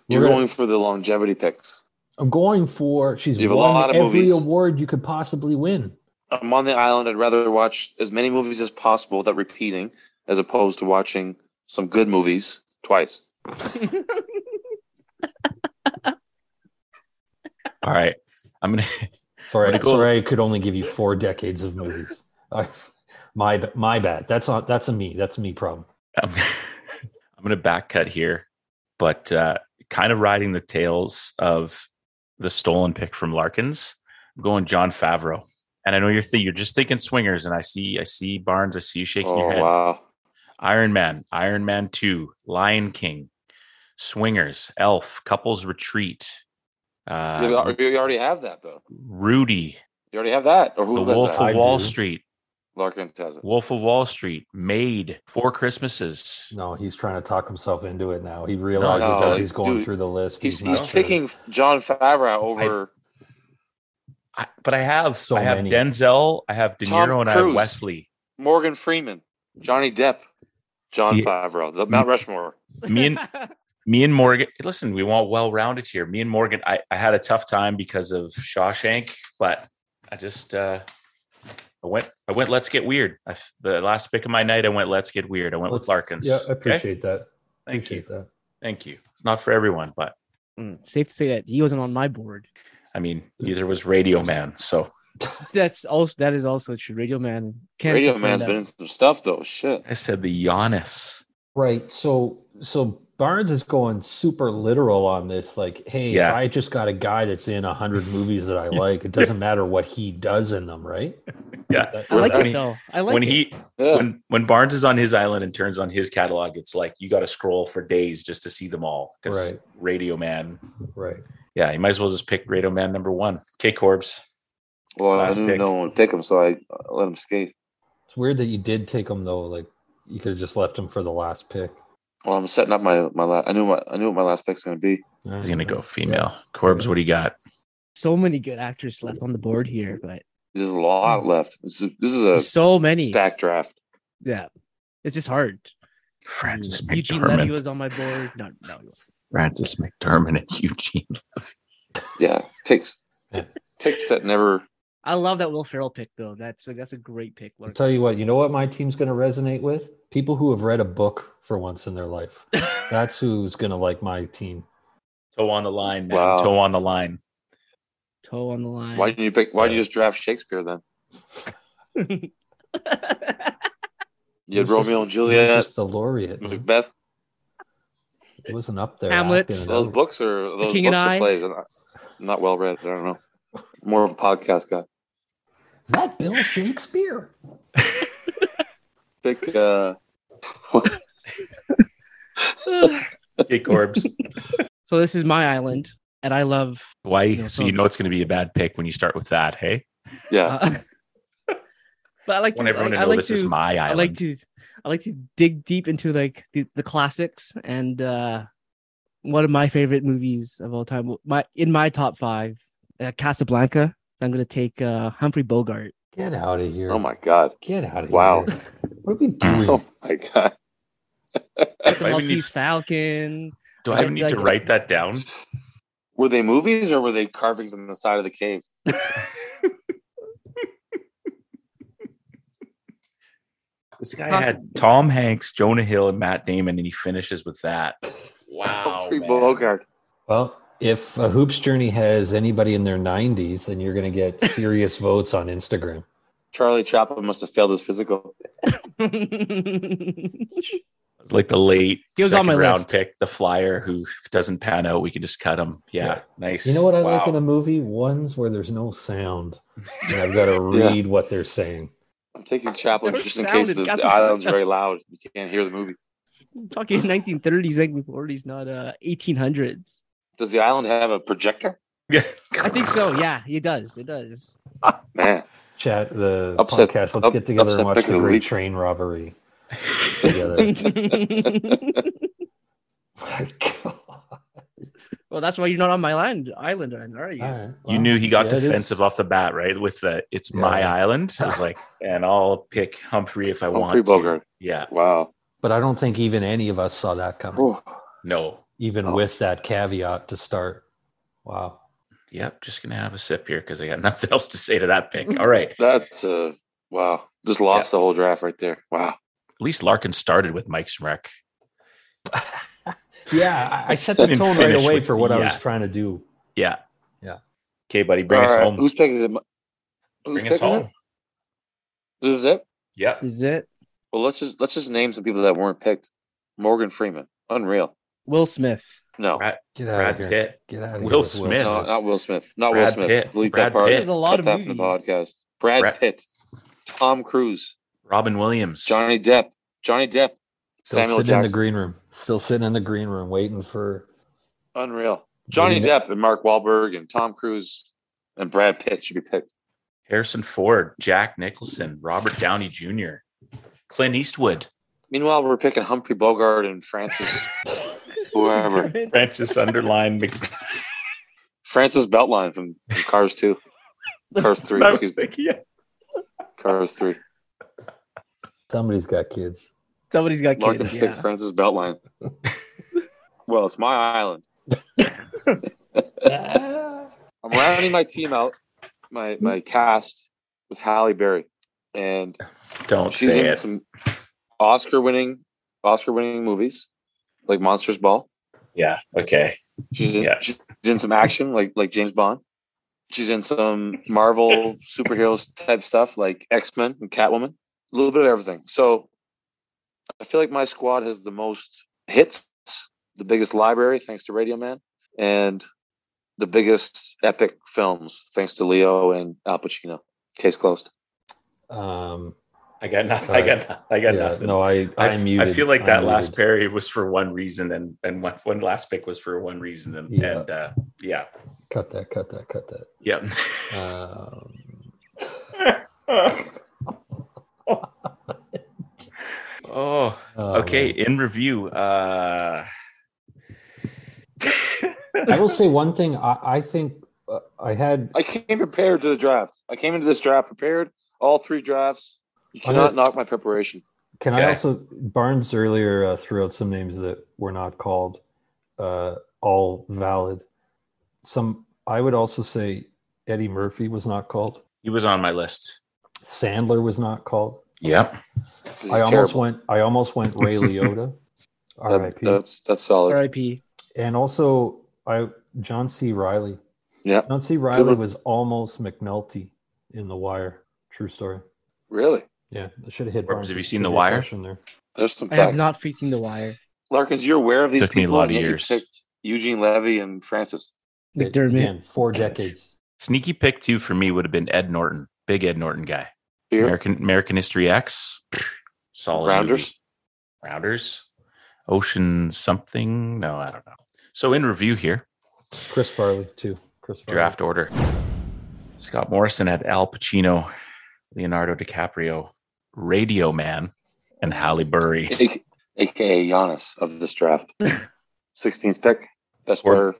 C: you're
F: We're gonna-
C: for the longevity picks.
F: I'm going for. She's
C: You have a
F: won
C: lot of
F: every
C: movies.
F: award you could possibly win.
C: I'm on the island. I'd rather watch as many movies as possible without repeating, as opposed to watching some good movies twice.
A: All right. I'm gonna.
F: Sorry,
A: Wanna
F: sorry, I could only give you four decades of movies. My my bad. That's not. That's a me. That's a me problem.
A: I'm, I'm gonna back cut here, but uh, kind of riding the tails of the stolen pick from Larkins. I'm going Jon Favreau, and I know you're th- you're just thinking swingers, and I see I see Barnes, I see you shaking
C: Oh
A: your head.
C: wow!
A: Iron Man, Iron Man Two, Lion King, Swingers, Elf, Couples Retreat,
C: you,
A: uh,
C: you already have that though.
A: Rudy,
C: You already have that, or who
A: The Wolf
C: that?
A: of
F: I
A: Wall
F: do.
A: Street,
C: Larkin has it.
A: Wolf of Wall Street, Made, Four Christmases.
F: No, he's trying to talk himself into it now. He realizes
C: No,
F: as he's going
C: dude,
F: through the list,
C: He's
F: he's,
C: he's
F: not sure.
C: picking Jon Favreau over.
A: I, but I have
F: So
A: I have
F: many.
A: Denzel, I have De
C: Tom
A: Niro, and I have Wesley.
C: Morgan Freeman, Johnny Depp, John
A: See-
C: Favreau, the Mount Rushmore.
A: Me and me and Morgan. Listen, we want well rounded here. Me and Morgan. I, I had a tough time because of Shawshank, but I just uh I went I went. Let's get weird. I, the last pick of my night, I went. Let's get weird. I went with
F: Let's-
A: Larkins.
F: Yeah, I
A: Okay?
F: appreciate that.
A: Thank
F: appreciate
A: you.
F: that.
A: Thank you. It's not for everyone, but
B: Mm, Safe to say that he wasn't on my board.
A: I mean, neither was Radio Man. So
B: So that's also that is also true. Radio Man can't
C: Radio
B: confirm
C: Man's
B: that.
C: been in some stuff though. Shit.
A: I said the Giannis.
F: Right. So so Barnes is going super literal on this. Like, hey,
A: Yeah.
F: I just got a guy that's in a hundred movies that I like, it doesn't matter what he does in them, right?
A: Yeah.
B: I like
A: When
B: it
A: he-
B: though. I like
A: when
B: it.
A: he
C: Yeah.
A: when when Barnes is on his island and turns on his catalog, it's like you got to scroll for days just to see them all. Because
F: Right.
A: Radio Man,
F: Right.
A: yeah, you might as well just pick Radio Man number one. K Corbs.
C: well,
A: last
C: I knew
A: pick.
C: no one would pick him, so I uh, let him skate.
F: It's weird that you did take him though. Like you could have just left him for the last pick.
C: Well, I'm setting up my my. La- I knew my I knew what my last pick's going to be.
A: He's gonna go female. Corbs, what do you got?
B: so many good actors left on the board here, but
C: There's a lot hmm. left. This is this is a
B: so many.
C: stack draft.
B: Yeah, it's just hard.
A: Francis
B: Eugene Levy
A: McDermott.
B: was on my board. No, no.
A: Francis McDermott and Eugene.
C: Yeah, picks
F: Yeah.
C: picks that never.
B: I love that Will Ferrell pick though. That's a, that's a great pick.
F: I'll tell you what, you know what my team's going to resonate with? People who have read a book for once in their life. That's who's going to like my team.
A: Toe on the line, man.
C: Wow.
A: Toe on the line.
B: Toe on the line.
C: Why didn't you pick? Why did you just draft Shakespeare then? You had Romeo
F: just-
C: and Juliet,
F: just the laureate. man.
C: Macbeth.
F: It wasn't up there.
B: Hamlet.
C: Those books are those
B: King
C: books
B: and
C: are
B: I.
C: plays. I'm not well read. I don't know. More of a podcast guy.
F: Is that Bill Shakespeare?
C: Pick uh,
A: Okay, Corbs.
B: so this is my island, and I love.
A: Why?
B: Yeah,
A: so
B: so-
A: you know it's going to be a bad pick when you start with that, hey?
C: yeah.
B: Uh, but I like
A: I want
B: to.
A: everyone to know
B: like
A: this
B: to,
A: is my island.
B: I like to. I like to dig deep into like the, the classics and uh one of my favorite movies of all time. My in my top five, uh, Casablanca. I'm gonna take uh Humphrey Bogart.
F: Get out of here.
C: Oh my god.
F: Get out of
C: Wow.
F: here. Wow! What are we doing?
C: Oh my god.
B: The
A: Do
B: Maltese
A: need,
B: Falcon.
A: do I even need to write that down?
C: Were they movies or were they carvings on the side of the cave?
A: This guy had Tom Hanks, Jonah Hill, and Matt Damon, and he finishes with that. Wow.
C: Humphrey
A: man.
C: Bogart.
F: Well, if a hoops journey has anybody in their 90s, then you're going to get serious votes on Instagram.
C: Charlie Chaplin must have failed his physical.
A: It's like the late
B: He was on
A: second
B: my
A: round
B: list.
A: pick, the flyer who doesn't pan out, we can just cut him. Yeah,
F: Yeah.
A: nice.
F: You know what I like in a movie? Ones where there's no sound. And I've got to read what they're saying.
C: I'm taking Chaplin just in case the, the island's very loud. You can't hear the movie.
B: Talking 1930s, 1940s, not uh 1800s.
C: Does the island have a projector?
A: Yeah.
B: I think so. Yeah, it does. It does.
C: Man,
F: Chat the
C: Upset-
F: podcast. Let's
C: up-
F: get together and watch the
C: the
F: Great
C: week.
F: Train Robbery together. My God.
B: well, that's why you're not on my land island, then, are you?
F: All right.
A: You knew he got
F: yeah,
A: defensive off the bat, right? With the "It's my island." I was like, and I'll pick Humphrey if I
C: Humphrey
A: want
C: Bogart.
A: Yeah,
C: Wow.
F: But I don't think even any of us saw that coming,
C: Whew.
A: no,
F: even
C: Oh.
F: with that caveat to start. Wow.
A: yep. Just gonna have a sip here because I got nothing else to say to that pick. All right,
C: That's uh wow. Just lost the whole draft right there. Wow.
A: at least Larkin started with Mike's wreck.
F: Yeah, I I set the tone right away
A: with-
F: for what I was trying to do.
A: Yeah,
F: Yeah.
A: Okay, buddy, bring
C: All
A: us
C: right,
A: home.
C: Who's picking it? Who's
A: Bring us
C: picking
A: home.
C: it? This is it.
A: Yep.
B: Is it
C: Well, let's just let's just name some people that weren't picked. Morgan Freeman, unreal.
B: Will Smith?
C: No,
A: Brad,
F: Get out
A: Brad
F: of here.
A: Pitt.
F: Get out of
A: Will
F: here. with
A: Smith.
C: no, not Will Smith. Not
A: Brad
C: Will Smith.
A: Pitt.
C: Delete
A: Brad
C: that part.
A: Pitt.
B: There's a lot
C: Cut
B: of
C: that from the
B: movies.
C: podcast. Brad
A: Brad-
C: Pitt, Tom Cruise,
A: Robin Williams.
C: Johnny Depp, Johnny Depp,
F: Still
C: Samuel
F: sitting in the
C: Jackson.
F: green room. Still sitting in the green room waiting for.
C: Unreal. Johnny
F: Maybe-
C: Depp and Mark Wahlberg and Tom Cruise and Brad Pitt should be picked.
A: Harrison Ford, Jack Nicholson, Robert Downey Jr., Clint Eastwood,
C: Meanwhile, we're picking Humphrey Bogart and Francis, whoever.
A: Francis Underline. Mc-
C: Francis Beltline from, from Cars 2. Cars 3.
A: I was thinking. Yeah.
C: Cars 3.
F: Somebody's got kids.
B: Somebody's got
C: Larkin
B: kids.
C: picked
B: Yeah.
C: Francis Beltline. well, it's my island. I'm rounding my team out, my my cast with Halle Berry, and
A: Don't
C: she's
A: say
C: in
A: it.
C: some Oscar-winning Oscar-winning movies like Monsters Ball.
A: Yeah. Okay.
C: She's in,
A: Yeah.
C: she's in some action like like James Bond. She's in some Marvel superheroes type stuff like X Men and Catwoman. A little bit of everything. So I feel like my squad has the most hits, the biggest library thanks to Radio Man, and the biggest epic films thanks to Leo and Al Pacino. Case closed.
F: Um,
A: I got nothing. I got. I got
F: yeah,
A: nothing.
F: no, I,
A: I,
F: I'm muted.
A: I feel like
F: I'm
A: that last
F: muted.
A: parry was for one reason, and and one, one last pick was for one reason, and
F: Yeah.
A: and uh, yeah,
F: Cut that, cut that, cut that.
A: yeah.
F: Um,
A: oh,
F: oh,
A: okay.
F: man.
A: In review, uh,
F: I will say one thing. I, I think uh, I had
C: I came prepared to the draft. I came into this draft prepared. All three drafts. You cannot
F: know-
C: knock my preparation.
F: Can I also Barnes earlier uh, threw out some names that were not called, uh, all valid. Some I would also say Eddie Murphy was not called.
A: he was on my list.
F: Sandler was not called.
A: Yep.
F: I almost
C: terrible.
F: went. I almost went Ray Liotta.
C: That-
F: R.I.P.
C: that's that's solid.
B: R.I.P.
F: And also I John C. Reilly.
C: Yeah.
F: John C.
C: Reilly
F: was almost McNulty in The Wire. True story.
C: Really?
F: Yeah, I should have hit.
A: Corbs,
F: Barnes
A: have you seen The
F: trivia
A: Wire?
F: question There.
C: There's some
B: I have not seen The Wire.
C: Larkins, you're aware of these
A: Took me a
C: people,
A: lot of years.
C: picked Eugene Levy and Francis.
B: McDermott.
F: Again, four decades.
A: Sneaky pick two for me would have been Ed Norton. big Ed Norton guy.
C: Here,
A: American American History X, solid
C: Rounders.
A: movie. Rounders, Ocean something. No, I don't know. So in review here,
F: Chris Farley too. Chris Farley.
A: draft order. Scott Morrison had Al Pacino, Leonardo DiCaprio, Radio Man, and Halle Berry.
C: A- AKA Giannis of this draft. 16th pick, best
A: Or-
C: player.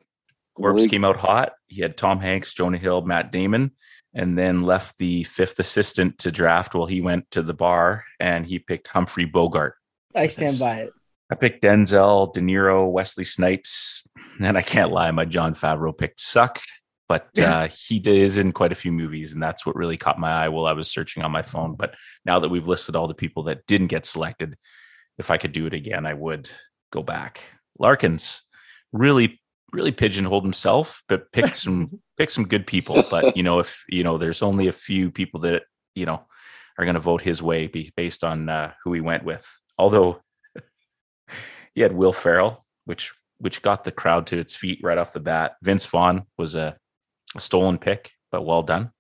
C: Corbs
A: came out hot. He had Tom Hanks, Jonah Hill, Matt Damon, and then left the fifth assistant to draft while he went to the bar and he picked Humphrey Bogart.
B: I stand by it.
A: I picked Denzel, De Niro, Wesley Snipes, and I can't lie, my Jon Favreau pick sucked, but uh, he is in quite a few movies, and that's what really caught my eye while I was searching on my phone. But now that we've listed all the people that didn't get selected, if I could do it again, I would go back. Larkins really, really pigeonholed himself, but picked some picked some good people. But you know, if you know, there's only a few people that you know are going to vote his way based on uh, who he went with. Although he had Will Ferrell, which which got the crowd to its feet right off the bat. Vince Vaughn was a, a stolen pick, but well done.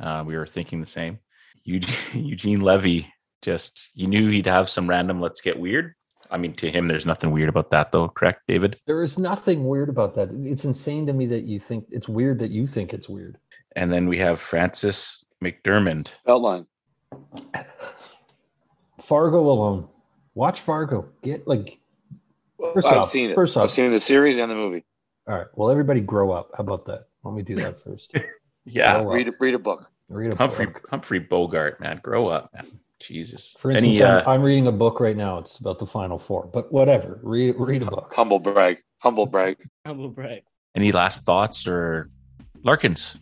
A: Uh, we were thinking the same. Eugene, Eugene Levy just you knew he'd have some random let's get weird. I mean, to him, there's nothing weird about that, though. Correct, David?
F: There is nothing weird about that. It's insane to me that you think it's weird that you think it's weird.
A: And then we have Francis McDermott.
C: Outline.
F: Fargo alone. Watch Fargo. Get like First
C: I've
F: off-
C: seen it.
F: first
C: I've seen the series and the movie.
F: all right. Well, everybody grow up. How about that? Let me do that first.
A: Yeah,
C: Read a, read a book.
F: Read a
A: Humphrey
F: book.
A: Humphrey Bogart, man, grow up, man. Jesus.
F: For instance,
A: Any
F: I'm,
A: uh,
F: I'm reading a book right now. It's about the Final Four, but whatever. Read read a book.
C: Humble brag. Humble brag.
B: Humble brag.
A: any last thoughts or Larkins?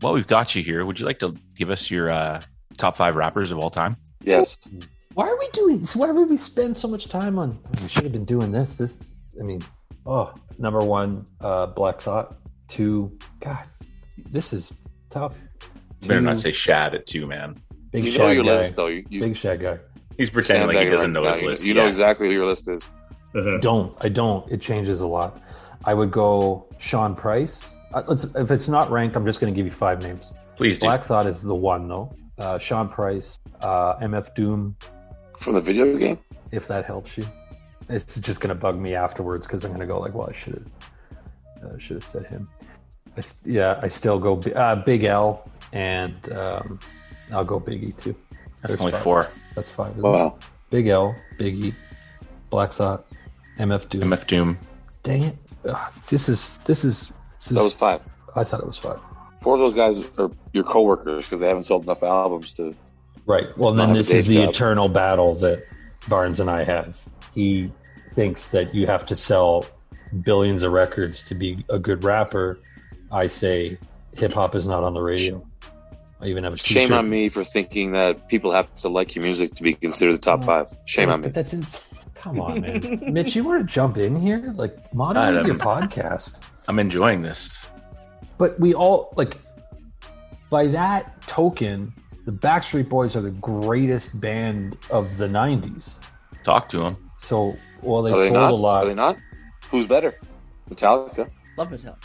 A: Well, we've got you here. Would you like to give us your uh, top five rappers of all time?
C: Yes.
F: Why are we doing this? Why would we spend so much time on? We should have been doing this. This, I mean, oh, number one, uh, Black Thought. Two, God, this is tough.
A: You better not
F: Two,
A: say Shad at two, man.
F: Big
C: you
F: Shad
C: know your
F: guy.
C: list, though. You, you
F: Big Shad guy.
A: He's pretending like he doesn't
C: right
A: know his
C: now. You-
A: list.
C: You know
A: Yeah.
C: exactly who your list is.
F: Don't. I don't. It changes a lot. I would go Sean Price. Uh, let's, if it's not ranked, I'm just going to give you five names.
A: Please do.
F: Black Thought is the one, though. Uh, Sean Price, uh, MF Doom,
C: From the video game?
F: if that helps you. It's just going to bug me afterwards because I'm going to go like, well, I should have uh, should have said him. I, s- yeah, I still go uh, Big L, and um, I'll go Biggie too.
A: That's
F: There's
A: only
F: five.
A: four.
F: That's five. isn't it?
C: Wow.
F: Big L, Biggie, Black Thought, MF Doom.
A: MF Doom.
F: Dang it! Ugh, this is this is. This is
C: That was five.
F: I thought it was five.
C: Four of those guys are your coworkers because they haven't sold enough albums to.
F: Right. Well, then this is the
C: job.
F: eternal battle that Barnes and I have. He thinks that you have to sell billions of records to be a good rapper. I say hip hop is not on the radio. I even have a
C: Shame on me for thinking that people have to like your music to be considered the top oh, five. Shame on me.
F: But that's ins- come on, man. Mitch, you want to jump in here? Like
A: I
F: moderate
A: don't-
F: your podcast.
A: I'm enjoying this.
F: But we all like by that token, the Backstreet Boys are the greatest band of the '90s.
A: Talk to them.
F: So, well, they
C: Are they
F: sold
C: not?
F: a lot.
C: Are they not? Who's better? Metallica.
B: Love Mattel.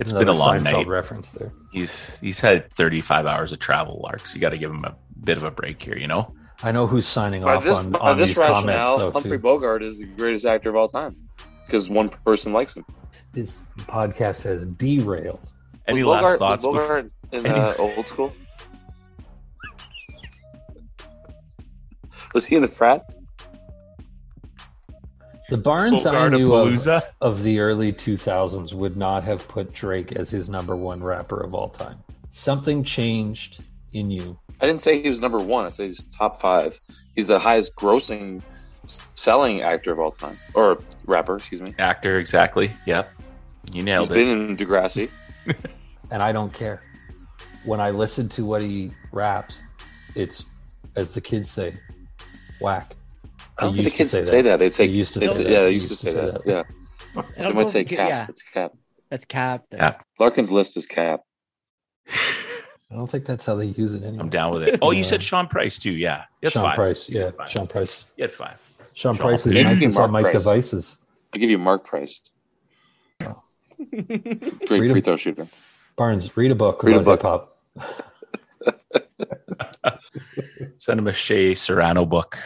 A: It's
F: Another
A: been a long
F: Seinfeld
A: night.
F: reference there.
A: He's he's had 35 hours of travel, Larks. You got to give him a bit of a break here, you know?
F: I know who's signing
C: By
F: off
C: this,
F: on, on
C: this
F: these comments,
C: rationale,
F: though.
C: Humphrey
F: Too.
C: Bogart is the greatest actor of all time because one person likes him.
F: This podcast has derailed.
A: Any
C: was
A: last
C: Bogart,
A: thoughts?
C: Was
A: before-
C: Bogart in
A: Any-
C: uh, old school? Was he in the frat?
F: The Barnes I knew of, of the early 2000s would not have put Drake as his number one rapper of all time. Something changed in you.
C: I didn't say he was number one. I said he's top five. He's the highest grossing selling actor of all time. Or rapper, excuse me.
A: Actor, exactly. Yep. You
C: He's
A: nailed
C: been in Degrassi.
F: and I don't care. When I listen to what he raps, it's as the kids say, whack.
C: I don't
F: They
C: think the
F: used to
C: kids
F: say
C: say
F: that.
C: that. They'd say,
F: They used to
C: they'd
F: say that.
C: Yeah, they
F: They
C: used to say that. Yeah.
B: I
C: They might say cap.
B: Yeah,
C: It's cap.
B: that's cap.
A: Cap.
C: Larkin's list is cap.
F: I don't think that's how they use it anymore.
A: I'm down with it. Oh, you said Sean Price too. Yeah. That's
F: Sean
A: five.
F: Price, yeah,
A: Five.
F: Sean Price.
A: You had five.
F: Sean
A: Sean
F: Price is
C: Price.
F: nicest
C: Mark
F: on Mike
C: Price.
F: devices.
C: I'll give you Mark Price.
F: Oh.
C: Great
F: Read
C: free
F: him.
C: throw shooter.
F: Barnes, read a book
C: Read a book.
F: hip hop.
A: Send him a Shea Serrano book.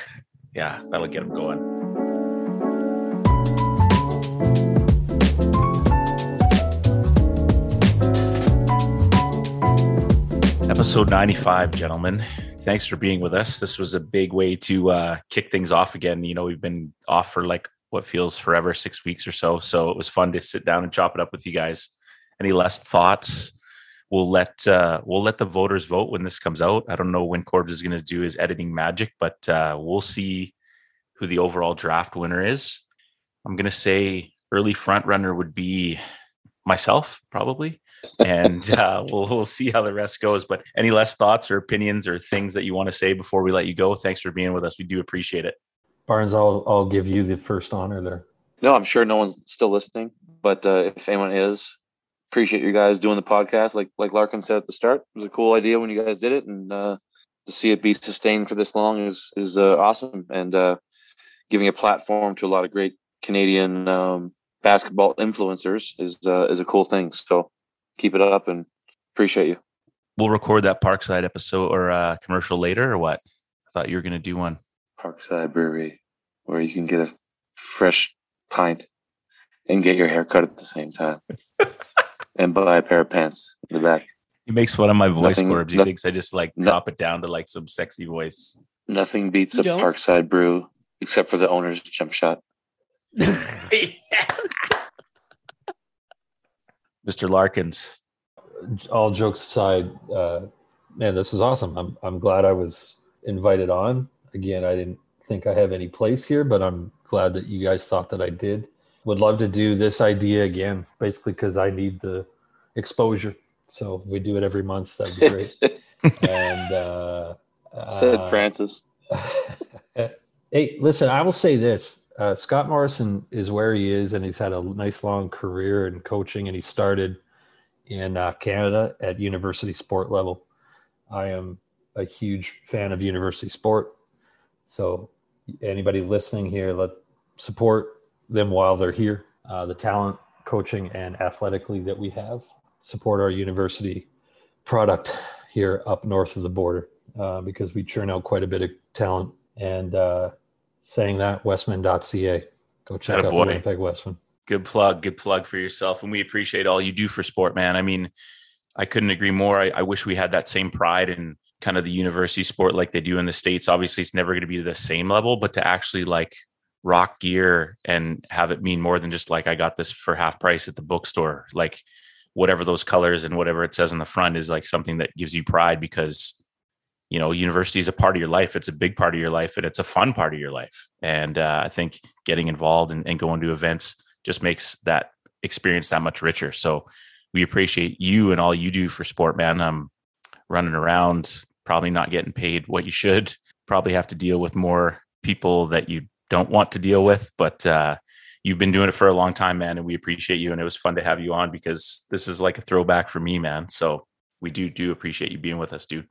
A: Yeah, that'll get them going. Episode 95, gentlemen. Thanks for being with us. This was a big way to uh, kick things off again. You know, we've been off for like what feels forever, six weeks or so. So it was fun to sit down and chop it up with you guys. Any last thoughts? We'll let uh, we'll let the voters vote when this comes out. I don't know when Corbs is going to do his editing magic, but uh, we'll see who the overall draft winner is. I'm going to say early front runner would be myself, probably and uh, we'll we'll see how the rest goes. But any less thoughts or opinions or things that you want to say before we let you go? Thanks for being with us. We do appreciate it.
F: Barnes, I'll I'll give you the first honor there.
C: No, I'm sure no one's still listening, but uh, if anyone is, appreciate you guys doing the podcast. Like like Larkin said at the start, it was a cool idea when you guys did it, and uh, to see it be sustained for this long is is uh, awesome, and uh, giving a platform to a lot of great Canadian um, basketball influencers is uh, is a cool thing. So keep it up and appreciate you.
A: We'll record that Parkside episode or uh, commercial later, or what? I thought you were going to do one.
C: Parkside Brewery, where you can get a fresh pint and get your hair cut at the same time, and buy a pair of pants in the back.
A: He makes fun of my voice,
C: Nothing-
A: Corbs. He
C: no-
A: thinks I just like
C: no-
A: drop it down to like some sexy voice.
C: Nothing beats
B: You
C: a
B: don't?
C: Parkside brew except for the owner's jump shot.
A: Mr. Larkins.
F: all jokes aside, uh, man, this was awesome. I'm I'm glad I was invited on. Again, I didn't think I have any place here, but I'm glad that you guys thought that I did. Would love to do this idea again, basically because I need the exposure. So if we do it every month, that'd be great. and uh,
C: Said
F: uh,
C: Francis.
F: hey, listen, I will say this. Uh, Scott Morrison is where he is, and he's had a nice long career in coaching, and he started in uh, Canada at university sport level. I am a huge fan of university sport. So, anybody listening here, let support them while they're here. Uh, the talent, coaching, and athletically that we have support our university product here up north of the border uh, because we churn out quite a bit of talent. And uh, saying that, Wesmen.ca. Go check out the. Winnipeg Wesmen.
A: Good plug. Good plug for yourself. And we appreciate all you do for sport, man. I mean, I couldn't agree more. I, I wish we had that same pride in kind of the university sport like they do in the States. Obviously, it's never going to be the same level, but to actually like rock gear and have it mean more than just like, I got this for half price at the bookstore. Like, whatever those colors and whatever it says on the front is like something that gives you pride because you know university is a part of your life. It's a big part of your life and it's a fun part of your life. And uh, i think getting involved and, and going to events just makes that experience that much richer. So we appreciate you and all you do for sport man. Um running around probably not getting paid what you should. Probably have to deal with more people that you don't want to deal with but uh you've been doing it for a long time man and we appreciate you and it was fun to have you on because this is like a throwback for me man so we do do appreciate you being with us dude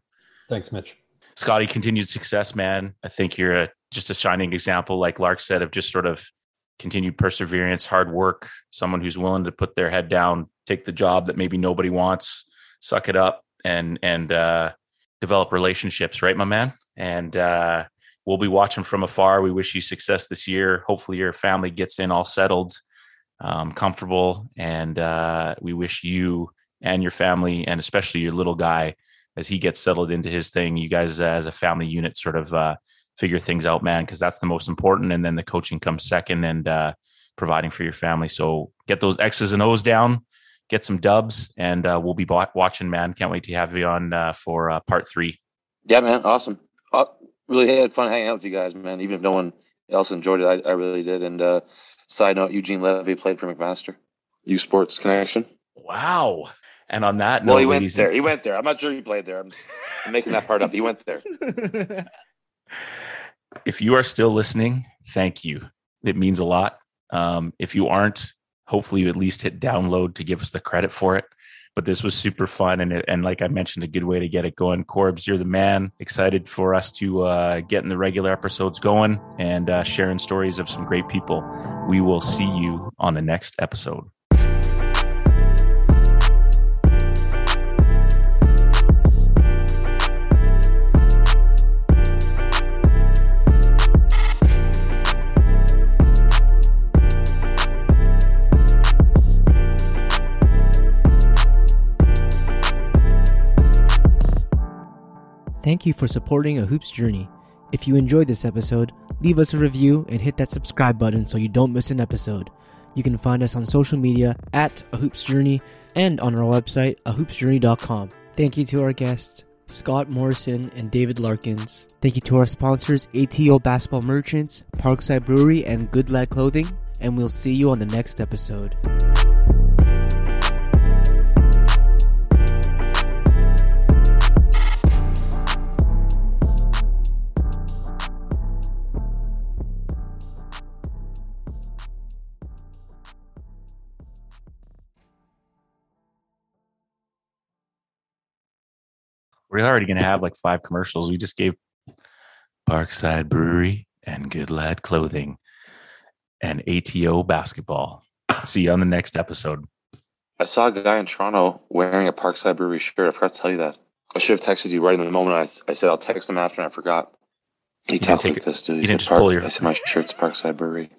F: Thanks, Mitch.
A: Scotty, continued success, man. I think you're a, just a shining example, like Lark said, of just sort of continued perseverance, hard work, someone who's willing to put their head down, take the job that maybe nobody wants, suck it up, and and uh, develop relationships, right, my man? And uh, we'll be watching from afar. We wish you success this year. Hopefully, your family gets in all settled, um, comfortable, and uh, we wish you and your family, and especially your little guy, as he gets settled into his thing, you guys uh, as a family unit sort of uh, figure things out, man, because that's the most important. And then the coaching comes second and uh, providing for your family. So get those X's and O's down, get some dubs, and uh, we'll be watching, man. Can't wait to have you on uh, for part three.
C: Yeah, man, awesome. Really had fun hanging out with you guys, man. Even if no one else enjoyed it, I, I really did. And uh, side note, Eugene Levy played for McMaster. U Sports Connection.
A: Wow. And on that
C: well,
A: note,
C: he went there.
A: and-
C: He went there. I'm not sure he played there. I'm, I'm making that part up. He went there.
A: if you are still listening, thank you. It means a lot. Um, if you aren't, hopefully you at least hit download to give us the credit for it. But this was super fun, and it, and like I mentioned, a good way to get it going. Corbs, you're the man. Excited for us to uh, get in the regular episodes going and uh, sharing stories of some great people. We will see you on the next episode.
H: Thank you for supporting A Hoops Journey. If you enjoyed this episode, leave us a review and hit that subscribe button so you don't miss an episode. You can find us on social media at A Hoops Journey and on our website, ahoopsjourney.com. Thank you to our guests, Scott Morrison and David Larkins. Thank you to our sponsors, ATO Basketball Merchants, Parkside Brewery, and Good Lad Clothing. And we'll see you on the next episode.
A: We're already going to have like five commercials. We just gave Parkside Brewery and Good Lad Clothing and ATO Basketball. See you on the next episode.
C: I saw a guy in Toronto wearing a Parkside Brewery shirt. I forgot to tell you that. I should have texted you right in the moment. I, I said I'll text him after, and I forgot. He
A: didn't
C: talked
A: take
C: like this, dude.
A: you
C: He
A: didn't
C: said
A: just pull your-
C: I said my shirt's Parkside Brewery.